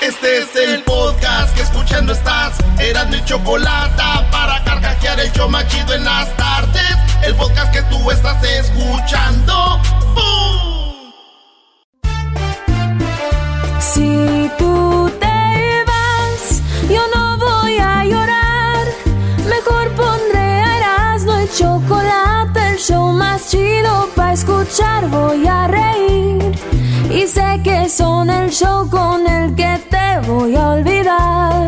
Este es el podcast que escuchando estás. Eran mi chocolate para carcajear el yo machido en las tardes. El podcast que tú estás escuchando. Si tú te vas, yo no voy a llorar. Mejor pondré Erasmo y chocolate, el show más chido para escuchar. Voy a reír. Y sé que son el show con el que te voy a olvidar.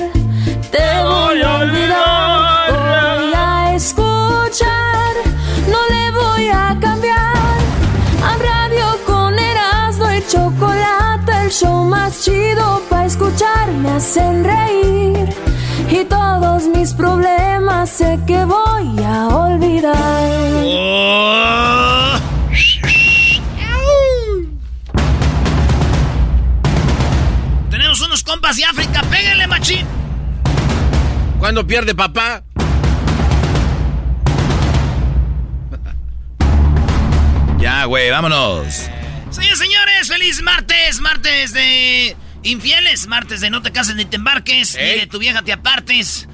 Te voy a olvidar. Voy a escuchar. No le voy a cambiar. A radio con Erasmo y chocolate, el show más chido para escuchar. Me hacen reír. Y todos mis problemas sé que voy a olvidar. Tenemos compas de África, péguenle, machín. ¿Cuándo pierde papá? Ya, güey, vámonos. Señores, señores, feliz martes, martes de infieles, martes de no te cases ni te embarques, ni de tu vieja te apartes.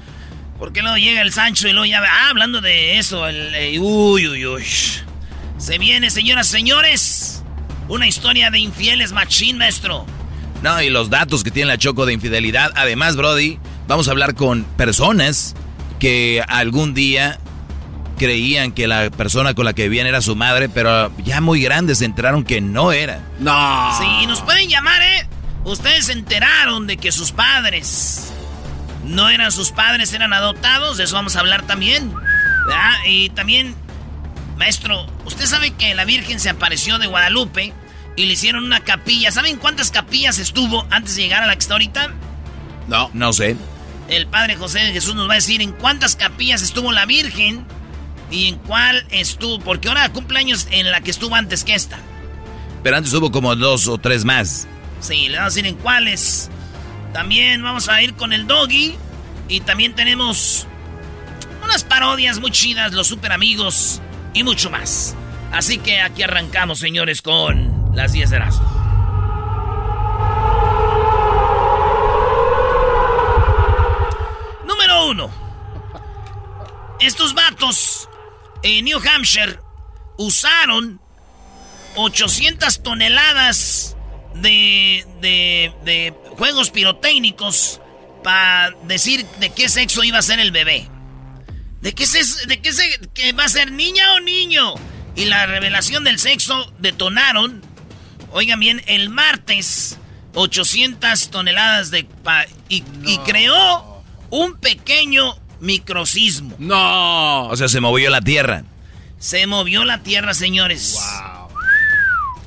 Porque luego llega el Sancho y luego ya... Ah, hablando de eso, el... eh, uy, uy, uy. Se viene, señoras, señores, una historia de infieles machín, maestro. No, y los datos que tiene la Choco de infidelidad. Además, Brody, vamos a hablar con personas que algún día creían que la persona con la que vivían era su madre, pero ya muy grandes se enteraron que no era. No. Sí, nos pueden llamar, ¿eh? Ustedes se enteraron de que sus padres no eran sus padres, eran adoptados. De eso vamos a hablar también. ¿verdad? Y también, maestro, usted sabe que la Virgen se apareció de Guadalupe y le hicieron una capilla. ¿Saben cuántas capillas estuvo antes de llegar a la que está ahorita? No. No sé. El Padre José de Jesús nos va a decir en cuántas capillas estuvo la Virgen y en cuál estuvo. Porque ahora cumpleaños en la que estuvo antes que esta. Pero antes hubo como dos o tres más. Sí, le vamos a decir en cuáles. También vamos a ir con el doggy. Y también tenemos unas parodias muy chidas, los super amigos y mucho más. Así que aquí arrancamos, señores, con las 10 de. Número uno. Estos vatos en New Hampshire usaron 800 toneladas de, de, de juegos pirotécnicos para decir de qué sexo iba a ser el bebé. ¿De qué, se, de qué que va a ser niña o niño? Y la revelación del sexo detonaron, oigan bien, el martes 800 toneladas de... pa- y, y creó un pequeño microsismo. No. O sea, se movió la tierra. Se movió la tierra, señores.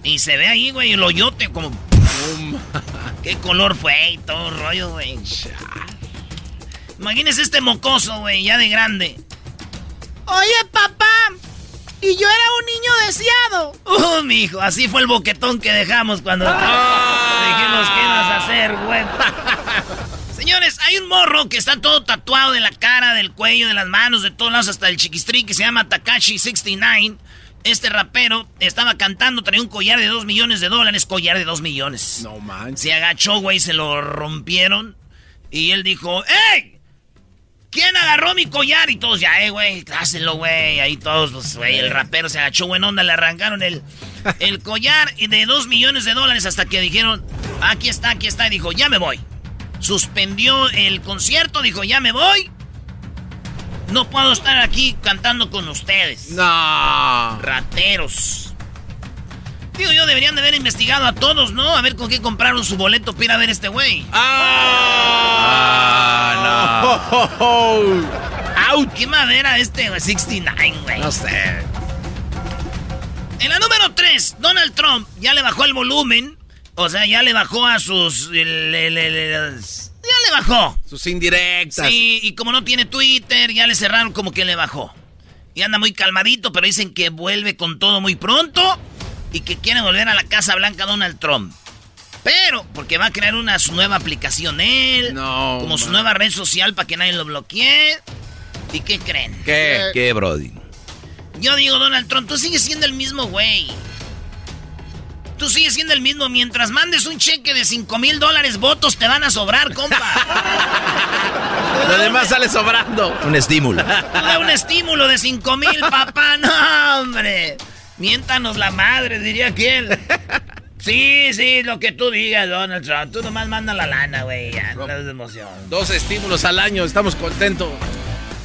Y se ve ahí, güey, el hoyote como... ¿Qué color fue y todo el rollo, güey? Imagínese este mocoso, güey, ya de grande. Oye, papá, y yo era un niño deseado. Uh, mijo, así fue el boquetón que dejamos cuando dijimos qué ibas a hacer, güey. Señores, hay un morro que está todo tatuado de la cara, del cuello, de las manos, de todos lados, hasta el chiquistrín, que se llama Takashi69. Este rapero estaba cantando, traía un collar de 2 millones de dólares, collar de 2 millones. No manches. Se agachó, güey, se lo rompieron. Y él dijo, ¡Ey! ¿Quién agarró mi collar? Y todos ya, eh, güey, dáselo, güey. Ahí todos, pues, güey, el rapero se agachó, buena onda, le arrancaron el, el collar de 2 millones de dólares hasta que dijeron, aquí está, aquí está. Y dijo, ya me voy. suspendió el concierto, dijo, ya me voy. No puedo estar aquí cantando con ustedes. No. Rateros. Digo, yo deberían de haber investigado a todos, ¿no? A ver con qué compraron su boleto para ir a ver este güey. ¡Ah! no. ¿Qué madera este 69, güey? No sé. En la número 3, Donald Trump ya le bajó el volumen. O sea, ya le bajó a sus... ya le bajó. Sus indirectas. Sí, y como no tiene Twitter, ya le cerraron como que le bajó. Y anda muy calmadito, pero dicen que vuelve con todo muy pronto y que quiere volver a la Casa Blanca Donald Trump. Pero, porque va a crear una su nueva aplicación él, no, como su nueva red social para que nadie lo bloquee. ¿Y qué creen? ¿Qué? ¿Qué, Brody? Yo digo, Donald Trump, tú sigues siendo el mismo güey. Tú sigues siendo el mismo. Mientras mandes un cheque de 5 mil dólares, votos te van a sobrar, compa. Lo demás sale sobrando. Un estímulo. un estímulo de 5 mil, papá. No, hombre. Miéntanos la madre, diría aquel. Sí, sí, lo que tú digas, Donald Trump. Tú nomás manda la lana, güey. Ya, no de emoción. Dos estímulos al año, estamos contentos.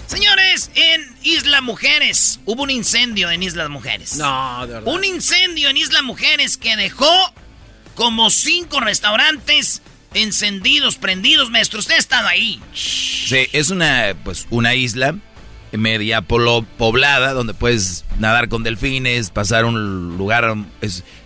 Señores, en Isla Mujeres hubo un incendio en Isla Mujeres. No, de verdad. Un incendio en Isla Mujeres que dejó como cinco restaurantes encendidos, prendidos, maestro. Usted ha estado ahí. Sí, es una, pues, una isla media poblada donde puedes nadar con delfines, pasar un lugar.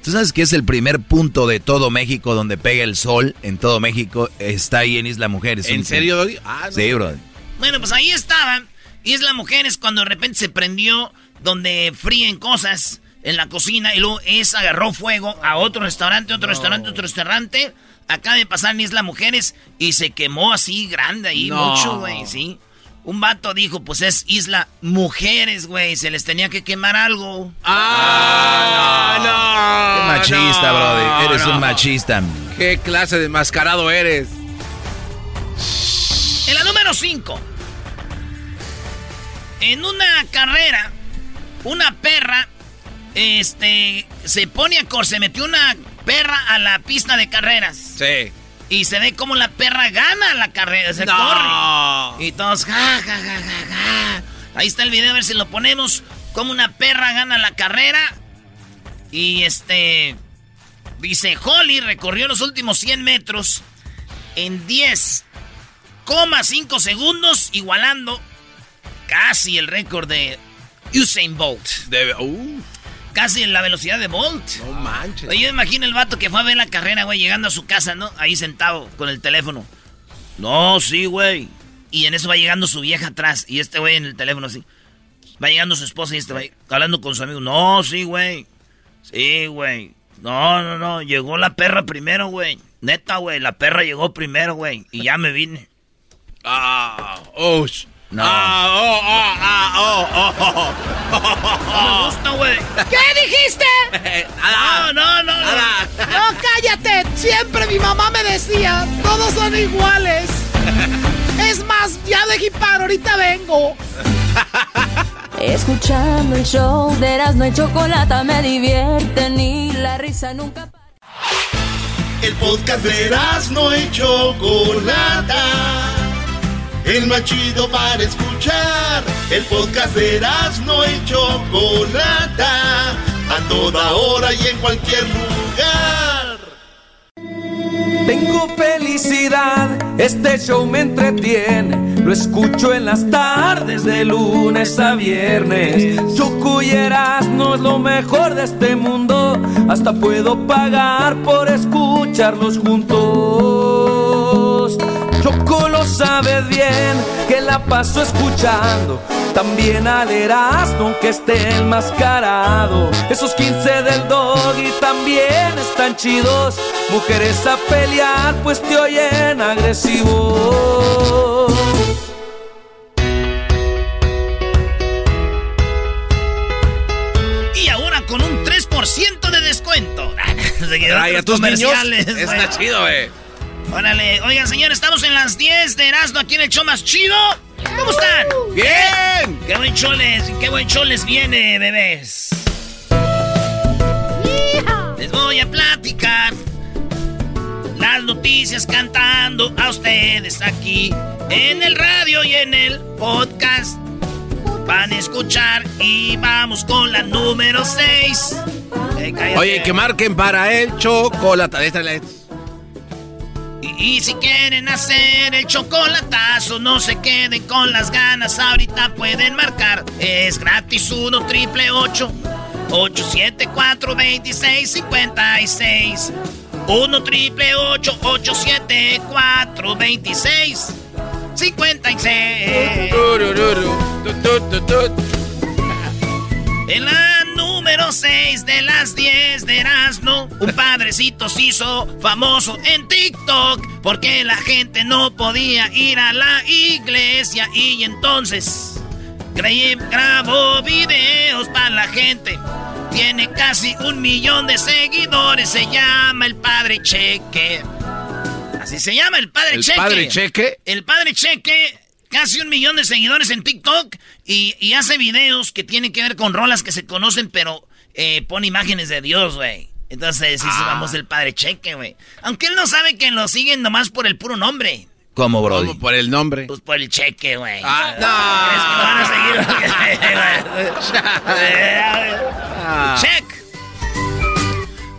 Tú sabes que es el primer punto de todo México donde pega el sol en todo México. Está ahí en Isla Mujeres. ¿En serio? Ah, Sí, bro. Bueno, pues ahí estaban. Isla Mujeres cuando de repente se prendió donde fríen cosas en la cocina y luego esa agarró fuego a otro restaurante, otro restaurante, otro restaurante. Acaba de pasar en Isla Mujeres y se quemó así grande ahí, mucho, güey, ¿sí? Un vato dijo, pues es Isla Mujeres, güey, se les tenía que quemar algo. ¡Ah, no! Qué machista, brother. Eres un machista. ¿Qué clase de mascarado eres? En la número 5. En una carrera, una perra, este, se pone a correr, se metió una perra a la pista de carreras. Sí. Y se ve como la perra gana la carrera, se No. corre. Y todos, ja, ja, ja, ja, ja. Ahí está el video, a ver si lo ponemos. Como una perra gana la carrera. Y este. Dice, Holly recorrió los últimos 100 metros en 10,5 segundos, igualando casi el récord de Usain Bolt. Debe- uh, Casi la velocidad de Bolt. no manches. Oye, yo imagino el vato que fue a ver la carrera, güey, llegando a su casa, ¿no? Ahí sentado con el teléfono. No, sí, güey. Y en eso va llegando su vieja atrás. Y este güey en el teléfono así. Va llegando su esposa y este güey hablando con su amigo. No, sí, güey. Sí, güey. No, no, no. Llegó la perra primero, güey. Neta, güey. La perra llegó primero, güey. Y ya me vine. Ah, oh, No. Ah, oh, ah, ah, oh, oh, oh, No me gusta, güey. ¿Qué dijiste? No, no, no, no. Nada. No, cállate. Siempre mi mamá me decía, todos son iguales. Es más, ya dejé para, ahorita vengo. Escuchando el show de Erasmo y Chocolata me divierte ni la risa nunca para. El podcast de no y Chocolata. El más chido para escuchar. El podcast de no y Chocolata. A toda hora y en cualquier lugar. Tengo felicidad, este show me entretiene. Lo escucho en las tardes de lunes a viernes. Choco y Erasmo es lo mejor de este mundo. Hasta puedo pagar por escucharlos juntos. Choco lo sabe bien, que la paso escuchando. También al Erasmo que esté enmascarado. Esos 15 del doggy también están chidos. Mujeres a pelear, pues te oyen agresivo. Y ahora con un 3% de descuento. Ay, a tus niños. comerciales, güey. Está chido, güey. Órale, oigan, señores, estamos en las 10 de Erasmo aquí en el show más chido. ¿Cómo están? ¡Bien! ¡Qué buen show les, qué buen show les viene, bebés! Les voy a platicar las noticias cantando a ustedes aquí en el radio y en el podcast. Van a escuchar y vamos con la número 6. Oye, que marquen para el chocolate. Y, y si quieren hacer el chocolatazo, no se queden con las ganas. Ahorita pueden marcar. Es gratis 1 triple 874 2656 1 triple 874 26 56. En la número 6 de las 10 de Erasmo, un padrecito se hizo famoso en TikTok porque la gente no podía ir a la iglesia y entonces creí, grabó videos para la gente. Tiene casi un millón de seguidores, se llama el Padre Cheque. Así se llama el Padre ¿El Cheque. Padre Cheque? El Padre Cheque, casi un millón de seguidores en TikTok y, y hace videos que tienen que ver con rolas que se conocen, pero eh, pone imágenes de Dios, güey. Entonces, sí, Ah. vamos el Padre Cheque, güey. Aunque él no sabe que lo siguen nomás por el puro nombre. ¿Cómo, Brody? ¿Cómo por el nombre? Pues por el cheque, güey. Ah, ¿Crees que lo van a seguir? Check.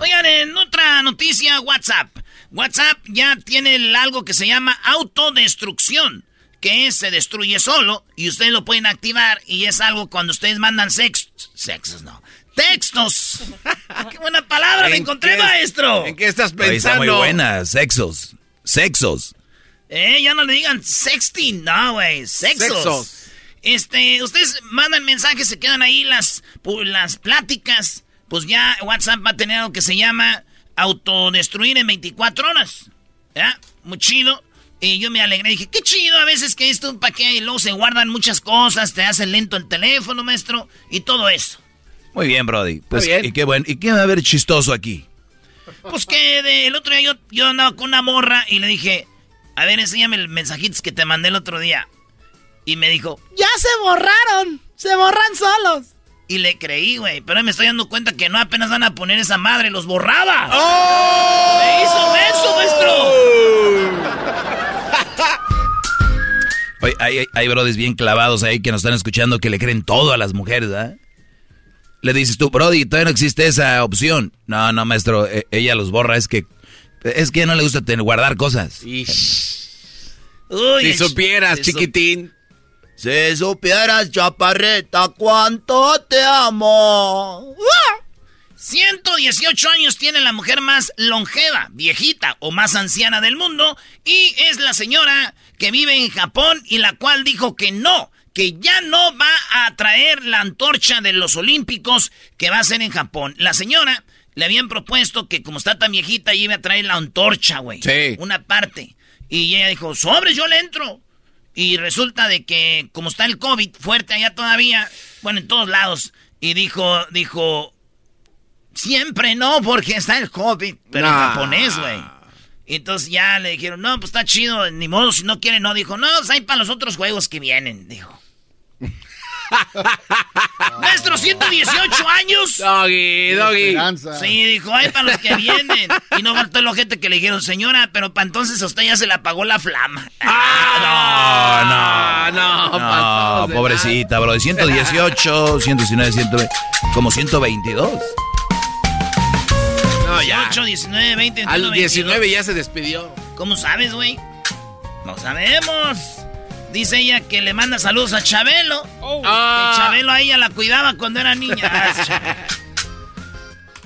Oigan, en otra noticia, WhatsApp. WhatsApp ya tiene algo que se llama autodestrucción, que se destruye solo y ustedes lo pueden activar y es algo cuando ustedes mandan sex, sexos, no, textos. ¡Qué buena palabra me ¿En encontré, qué- maestro! ¿En qué estás pensando? está muy buena. Sexos. Sexos. Eh, ya no le digan sexting, no, güey, sexos. Sexos. Este, ustedes mandan mensajes, se quedan ahí las, pu- las pláticas. Pues ya WhatsApp va a tener algo que se llama autodestruir en 24 horas. ¿Ya? Muy chido. Y yo me alegré, dije, qué chido a veces que esto, ¿para qué? Y luego se guardan muchas cosas, te hace lento el teléfono, maestro, y todo eso. Muy bien, Brody. Pues, bien. ¿y qué bueno? ¿Y qué va a haber chistoso aquí? Pues que de- el otro día yo, yo andaba con una morra y le dije, a ver, enséñame el mensajitos que te mandé el otro día. Y me dijo, Ya se borraron. Se borran solos. Y le creí, güey. Pero me estoy dando cuenta que no apenas van a poner esa madre, los borraba. ¡Oh! ¡Me hizo eso, maestro! Oye, hay, hay, brodis bien clavados ahí que nos están escuchando que le creen todo a las mujeres, ¿ah? Le dices tú, Brody, todavía no existe esa opción. No, no, maestro, e- ella los borra, es que... Es que no le gusta tener, guardar cosas. Ish. Uy, Si supieras, si chiquitín. Si supieras, chaparreta, cuánto te amo. 118 años tiene la mujer más longeva, viejita o más anciana del mundo y es la señora que vive en Japón y la cual dijo que no, que ya no va a traer la antorcha de los Olímpicos que va a ser en Japón. La señora le habían propuesto que como está tan viejita iba a traer la antorcha, güey. Sí. Una parte. Y ella dijo, sobres, yo le entro. Y resulta de que como está el COVID fuerte allá todavía, bueno, en todos lados, y dijo, dijo, Siempre no, porque está el COVID, pero en japonés, güey. Y entonces ya le dijeron, no, pues está chido, ni modo, si no quiere, no. Dijo, no, pues hay para los otros juegos que vienen, dijo. Maestro, 118 años. Doggy, doggy. Sí, dijo, hay para los que vienen. Y no faltó el ojete que le dijeron, señora, pero para entonces a usted ya se le apagó la flama. Ah, no, No, pasamos de pobrecita, bro. 118, 119, 120, como 122. Ya. 8, 19, 20, 21, Al 22. 19 ya se despidió. ¿Cómo sabes, güey? No sabemos. Dice ella que le manda saludos a Chabelo. Ah. Que Chabelo a ella la cuidaba cuando era niña. Ah.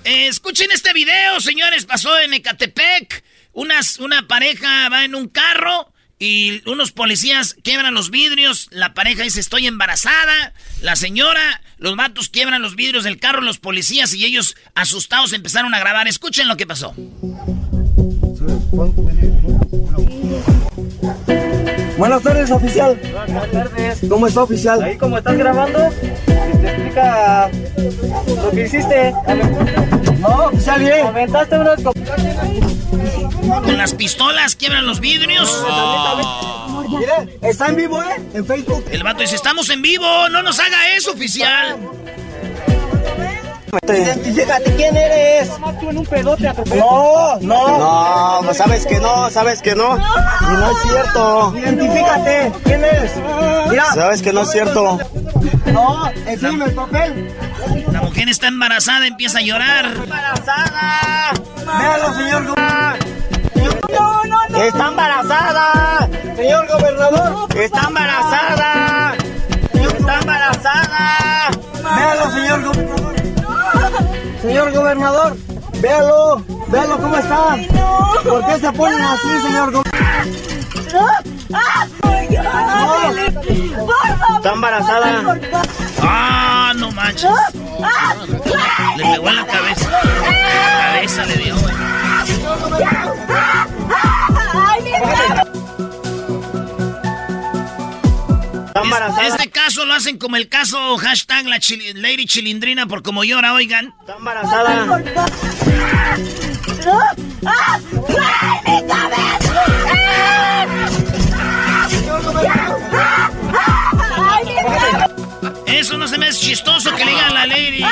Eh, escuchen este video, señores. Pasó en Ecatepec. Unas, una pareja va en un carro y unos policías quiebran los vidrios. La pareja dice, estoy embarazada. La señora, los vatos quiebran los vidrios del carro, los policías y ellos asustados empezaron a grabar. Escuchen lo que pasó. Buenas tardes, oficial. Buenas tardes. ¿Cómo está, oficial? Ahí, como estás grabando, te explica lo que hiciste. No, oficial, bien. Aventaste unas Con las pistolas quiebran los vidrios. Mire, está en vivo, ¿eh? En Facebook. El vato dice, estamos en vivo, no nos haga eso, oficial. Identifícate, ¿quién eres? No, no. No, pues sabes que no, sabes que no. Y no es cierto. Identifícate, ¿quién eres? Mira. Sabes que no es cierto. No, enséñame el papel. La mujer está embarazada, empieza a llorar. ¡Embarazada! Véalo, señor gobernador. No, no, no. ¡Está embarazada! Señor gobernador. ¡Está embarazada! ¡Está embarazada! Véalo, señor gobernador. Señor gobernador, véalo, véalo cómo está. ¿Por qué se ponen así, señor gobernador? Está embarazada. Ah, no manches. Le pegó en la cabeza. La cabeza le dio, güey. Este caso lo hacen como el caso hashtag la chili- Lady Chilindrina por como llora, oigan. Está embarazada. Eso no se me hace chistoso que le digan a la Lady.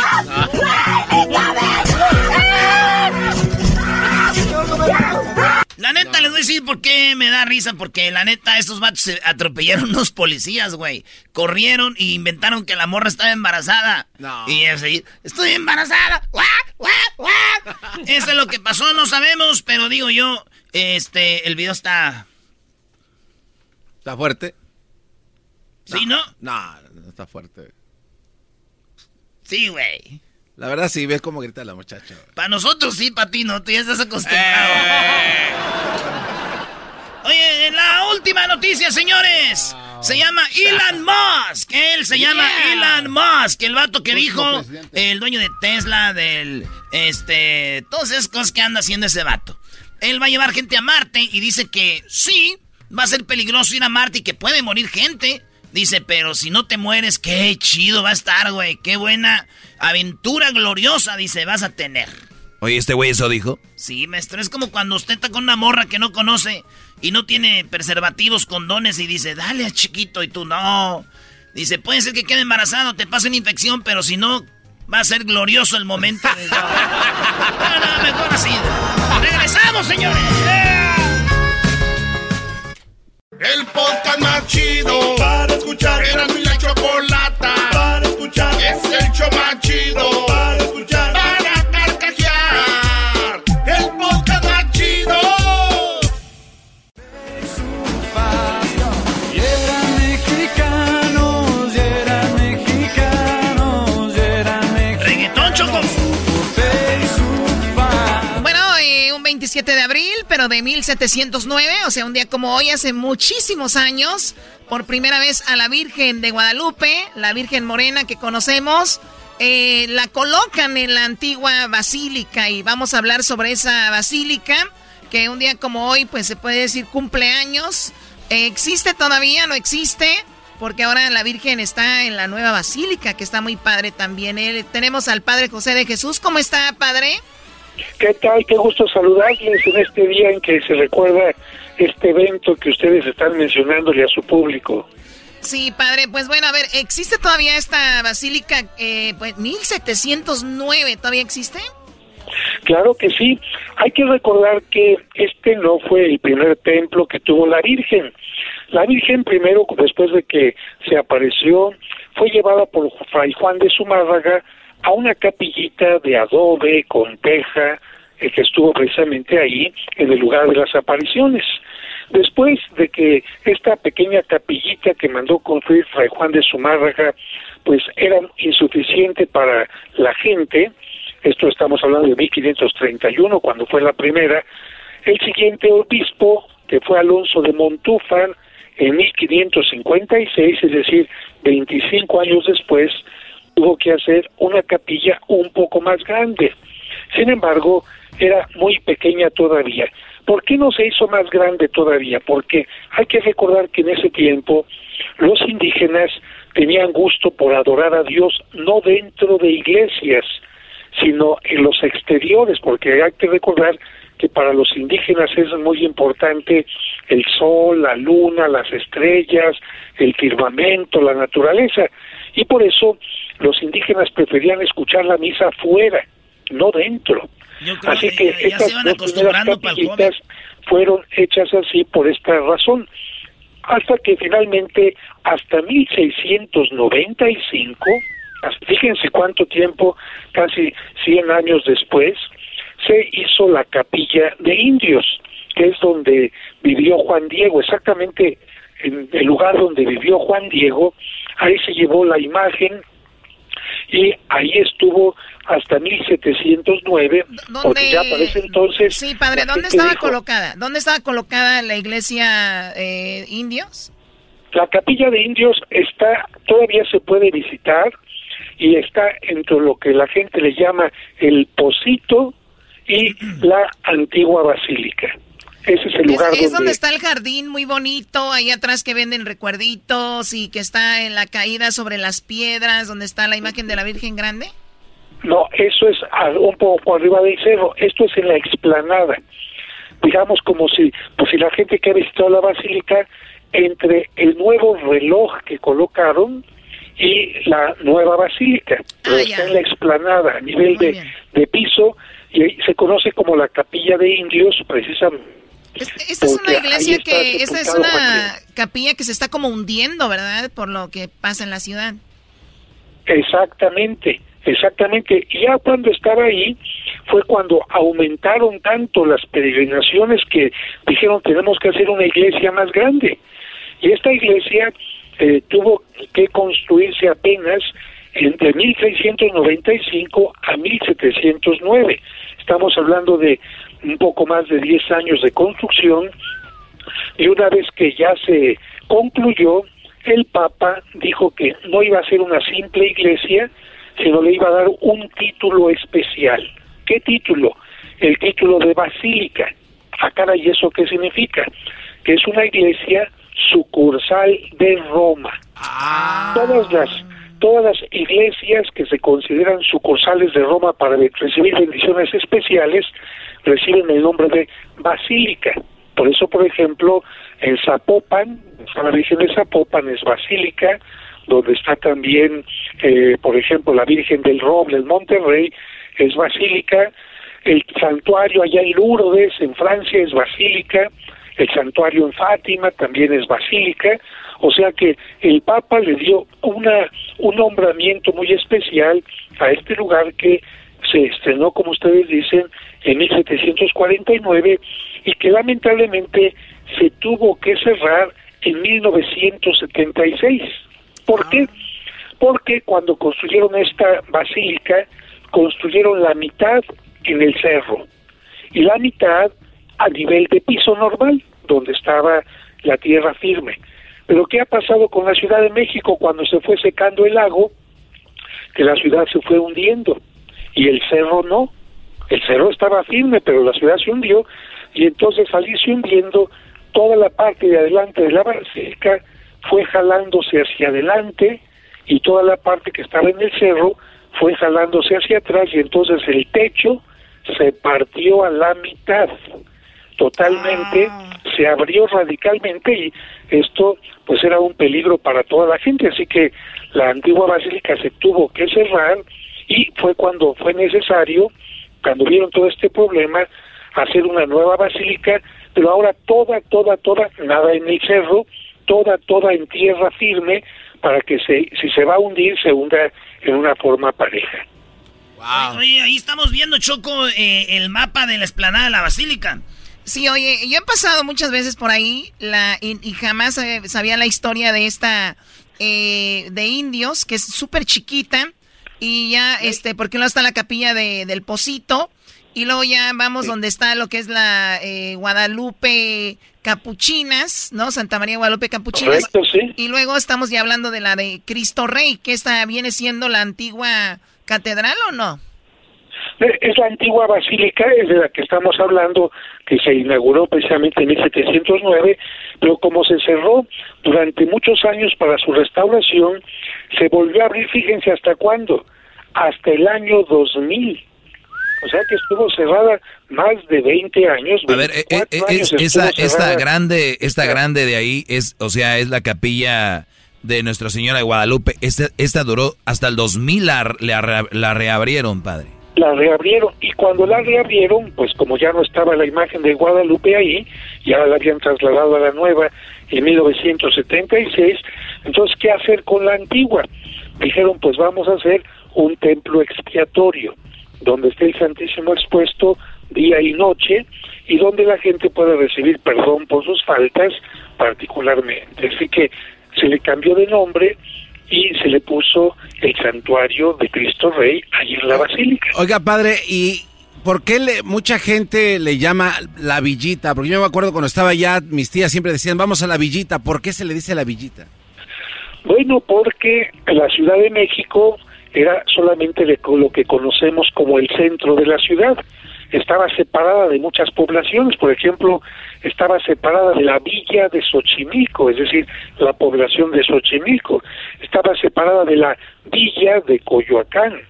La neta les voy a decir por qué me da risa, porque la neta estos vatos se atropellaron unos policías, güey. Corrieron y inventaron que la morra estaba embarazada. No. Y así, estoy embarazada. ¡Guau, guau, guau! Eso es lo que pasó, no sabemos, pero digo yo, este, el video está... ¿Está fuerte? ¿Sí, no? No, no está fuerte. Sí, güey. La verdad sí, ves cómo grita la muchacha. Para nosotros sí, para ti no, tú ya estás acostumbrado. Oye, en la última noticia, señores. Se llama Elon Musk. Él se llama Elon Musk. El vato que dijo, el dueño de Tesla, del, este, todas esas cosas que anda haciendo ese vato. Él va a llevar gente a Marte y dice que sí, va a ser peligroso ir a Marte y que puede morir gente. Dice, pero si no te mueres, qué chido va a estar, güey. Qué buena aventura gloriosa, dice, vas a tener. Oye, ¿este güey eso dijo? Sí, maestro, es como cuando usted está con una morra que no conoce y no tiene preservativos, condones y dice, dale a chiquito y tú no. Dice, puede ser que quede embarazado, te pase una infección, pero si no, va a ser glorioso el momento. no, no, mejor así. ¡Regresamos, señores! El podcast más chido para escuchar. Era mi la chocolata para escuchar. Es el show más de 1709, o sea, un día como hoy, hace muchísimos años, por primera vez a la Virgen de Guadalupe, la Virgen Morena que conocemos, eh, la colocan en la antigua basílica y vamos a hablar sobre esa basílica, que un día como hoy, pues se puede decir cumpleaños. ¿Existe todavía? ¿No existe? Porque ahora la Virgen está en la nueva basílica, que está muy padre también. Eh, tenemos al Padre José de Jesús. ¿Cómo está, Padre? ¿Qué tal? Qué gusto saludarles en este día en que se recuerda este evento que ustedes están mencionándole a su público. Sí, padre, pues bueno, a ver, ¿existe todavía esta basílica? Eh, pues 1709, ¿todavía existe? Claro que sí. Hay que recordar que este no fue el primer templo que tuvo la Virgen. La Virgen primero, después de que se apareció, fue llevada por Fray Juan de Zumárraga a una capillita de adobe con teja eh, que estuvo precisamente ahí en el lugar de las apariciones. Después de que esta pequeña capillita que mandó construir Fray Juan de Zumárraga, pues era insuficiente para la gente, esto estamos hablando de 1531, cuando fue la primera, el siguiente obispo, que fue Alonso de Montúfar, en 1556, es decir, 25 años después, tuvo que hacer una capilla un poco más grande. Sin embargo, era muy pequeña todavía. ¿Por qué no se hizo más grande todavía? Porque hay que recordar que en ese tiempo los indígenas tenían gusto por adorar a Dios no dentro de iglesias, sino en los exteriores, porque hay que recordar que para los indígenas es muy importante el sol, la luna, las estrellas, el firmamento, la naturaleza, y por eso los indígenas preferían escuchar la misa fuera, no dentro. Así que estas dos primeras capillitas fueron hechas así por esta razón. Hasta que finalmente, hasta 1695, fíjense cuánto tiempo, casi 100 años después, se hizo la capilla de indios, que es donde vivió Juan Diego, exactamente en el lugar donde vivió Juan Diego, ahí se llevó la imagen y ahí estuvo hasta 1709, porque ya para ese entonces... Sí, padre, ¿dónde estaba colocada? ¿Dónde estaba colocada la iglesia eh, indios? La capilla de indios está, todavía se puede visitar y está entre lo que la gente le llama el Pocito y la antigua basílica. Ese es el lugar es, donde... está el jardín muy bonito, ahí atrás que venden recuerditos y que está en la caída sobre las piedras, donde está la imagen de la Virgen Grande. No, eso es un poco arriba del cerro, esto es en la explanada. Digamos como si, pues si la gente que ha visitado la basílica, entre el nuevo reloj que colocaron y la nueva basílica, ah, está en la explanada a nivel de, de piso y se conoce como la capilla de indios precisamente esta es una iglesia que, esta es una capilla que se está como hundiendo, ¿verdad? Por lo que pasa en la ciudad. Exactamente, exactamente. Ya cuando estaba ahí fue cuando aumentaron tanto las peregrinaciones que dijeron tenemos que hacer una iglesia más grande. Y esta iglesia eh, tuvo que construirse apenas entre 1695 a 1709. Estamos hablando de un poco más de 10 años de construcción y una vez que ya se concluyó, el Papa dijo que no iba a ser una simple iglesia, sino le iba a dar un título especial. ¿Qué título? El título de basílica. Acá ah, ¿y eso qué significa? Que es una iglesia sucursal de Roma. Ah. Todas las todas las iglesias que se consideran sucursales de Roma para recibir bendiciones especiales reciben el nombre de basílica. Por eso, por ejemplo, en Zapopan, la Virgen de Zapopan es basílica, donde está también, eh, por ejemplo, la Virgen del Roble, en Monterrey, es basílica, el santuario allá en Lourdes, en Francia, es basílica, el santuario en Fátima también es basílica, o sea que el Papa le dio una, un nombramiento muy especial a este lugar que se estrenó, como ustedes dicen, en 1749 y que lamentablemente se tuvo que cerrar en 1976. ¿Por qué? Porque cuando construyeron esta basílica, construyeron la mitad en el cerro y la mitad a nivel de piso normal, donde estaba la tierra firme. Pero ¿qué ha pasado con la Ciudad de México cuando se fue secando el lago? Que la ciudad se fue hundiendo y el cerro no. El cerro estaba firme, pero la ciudad se hundió y entonces al irse hundiendo, toda la parte de adelante de la basílica fue jalándose hacia adelante y toda la parte que estaba en el cerro fue jalándose hacia atrás y entonces el techo se partió a la mitad totalmente, ah. se abrió radicalmente y esto pues era un peligro para toda la gente, así que la antigua basílica se tuvo que cerrar y fue cuando fue necesario, cuando vieron todo este problema, hacer una nueva basílica, pero ahora toda, toda, toda, nada en el cerro, toda, toda en tierra firme, para que se, si se va a hundir, se hunda en una forma pareja. Wow. Oye, ahí estamos viendo, Choco, eh, el mapa de la esplanada de la basílica. Sí, oye, yo he pasado muchas veces por ahí la, y, jamás sabía la historia de esta eh, de indios, que es súper chiquita. Y ya, este, porque no está la capilla de, del Pocito. Y luego ya vamos donde está lo que es la eh, Guadalupe Capuchinas, ¿no? Santa María Guadalupe Capuchinas. Y luego estamos ya hablando de la de Cristo Rey, que esta viene siendo la antigua catedral o no? Eh, es la antigua basílica, es de la que estamos hablando, que se inauguró precisamente en 1709, pero como se cerró durante muchos años para su restauración, se volvió a abrir, fíjense hasta cuándo, hasta el año 2000. O sea que estuvo cerrada más de 20 años. A ver, eh, eh, esa, esta grande, esta grande de ahí es, o sea, es la capilla de Nuestra Señora de Guadalupe. Esta, esta duró hasta el 2000, la, la, reabrieron, padre. La reabrieron y cuando la reabrieron, pues como ya no estaba la imagen de Guadalupe ahí, ya la habían trasladado a la nueva en 1976, entonces, ¿qué hacer con la antigua? Dijeron, pues vamos a hacer un templo expiatorio, donde esté el Santísimo expuesto día y noche y donde la gente pueda recibir perdón por sus faltas particularmente. Así que se le cambió de nombre y se le puso el santuario de Cristo Rey ahí en la basílica. Oiga, padre, ¿y por qué le, mucha gente le llama la villita? Porque yo me acuerdo cuando estaba allá, mis tías siempre decían, vamos a la villita. ¿Por qué se le dice la villita? Bueno, porque la Ciudad de México era solamente lo que conocemos como el centro de la ciudad estaba separada de muchas poblaciones, por ejemplo, estaba separada de la villa de Xochimilco, es decir, la población de Xochimilco, estaba separada de la villa de Coyoacán,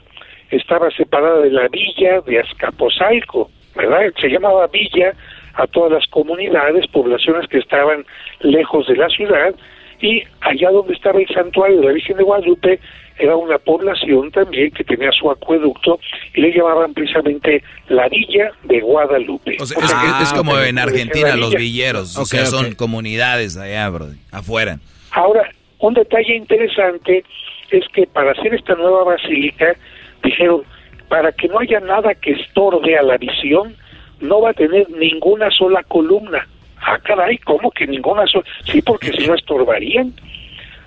estaba separada de la villa de Azcapotzalco, ¿verdad? Se llamaba villa a todas las comunidades, poblaciones que estaban lejos de la ciudad, y allá donde estaba el santuario de la Virgen de Guadalupe era una población también que tenía su acueducto y le llamaban precisamente la Villa de Guadalupe. es, como en Argentina los villeros, o sea, son comunidades allá, bro, afuera. Ahora, un detalle interesante es que para hacer esta nueva basílica, dijeron, para que no haya nada que estorbe a la visión, no va a tener ninguna sola columna. Ah, caray, ¿cómo que ninguna sola? Sí, porque si no estorbarían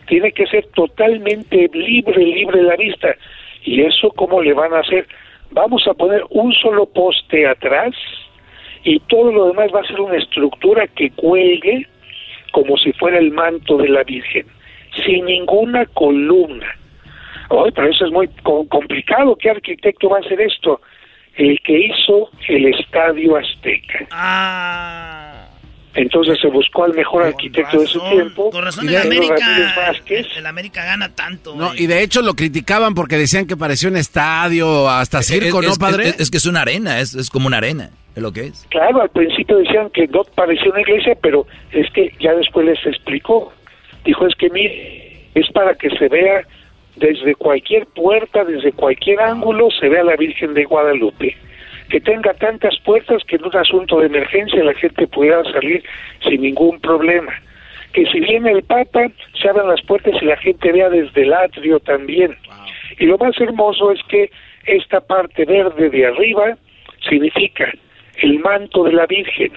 tiene que ser totalmente libre, libre la vista. ¿Y eso cómo le van a hacer? Vamos a poner un solo poste atrás y todo lo demás va a ser una estructura que cuelgue como si fuera el manto de la Virgen, sin ninguna columna. Hoy, pero eso es muy complicado. ¿Qué arquitecto va a hacer esto? El que hizo el Estadio Azteca. Ah. Entonces se buscó al mejor arquitecto de su tiempo. Con razón, y el América, el América gana tanto. No, y de hecho lo criticaban porque decían que parecía un estadio, hasta circo, ¿no, padre? Es, que es una arena, es, es como una arena, es lo que es. Claro, al principio decían que no parecía una iglesia, pero es que ya después les explicó. Dijo, es que mire, es para que se vea desde cualquier puerta, desde cualquier ángulo, se vea la Virgen de Guadalupe que tenga tantas puertas que en un asunto de emergencia la gente pueda salir sin ningún problema. Que si viene el Papa, se abran las puertas y la gente vea desde el atrio también. Y lo más hermoso es que esta parte verde de arriba significa el manto de la Virgen.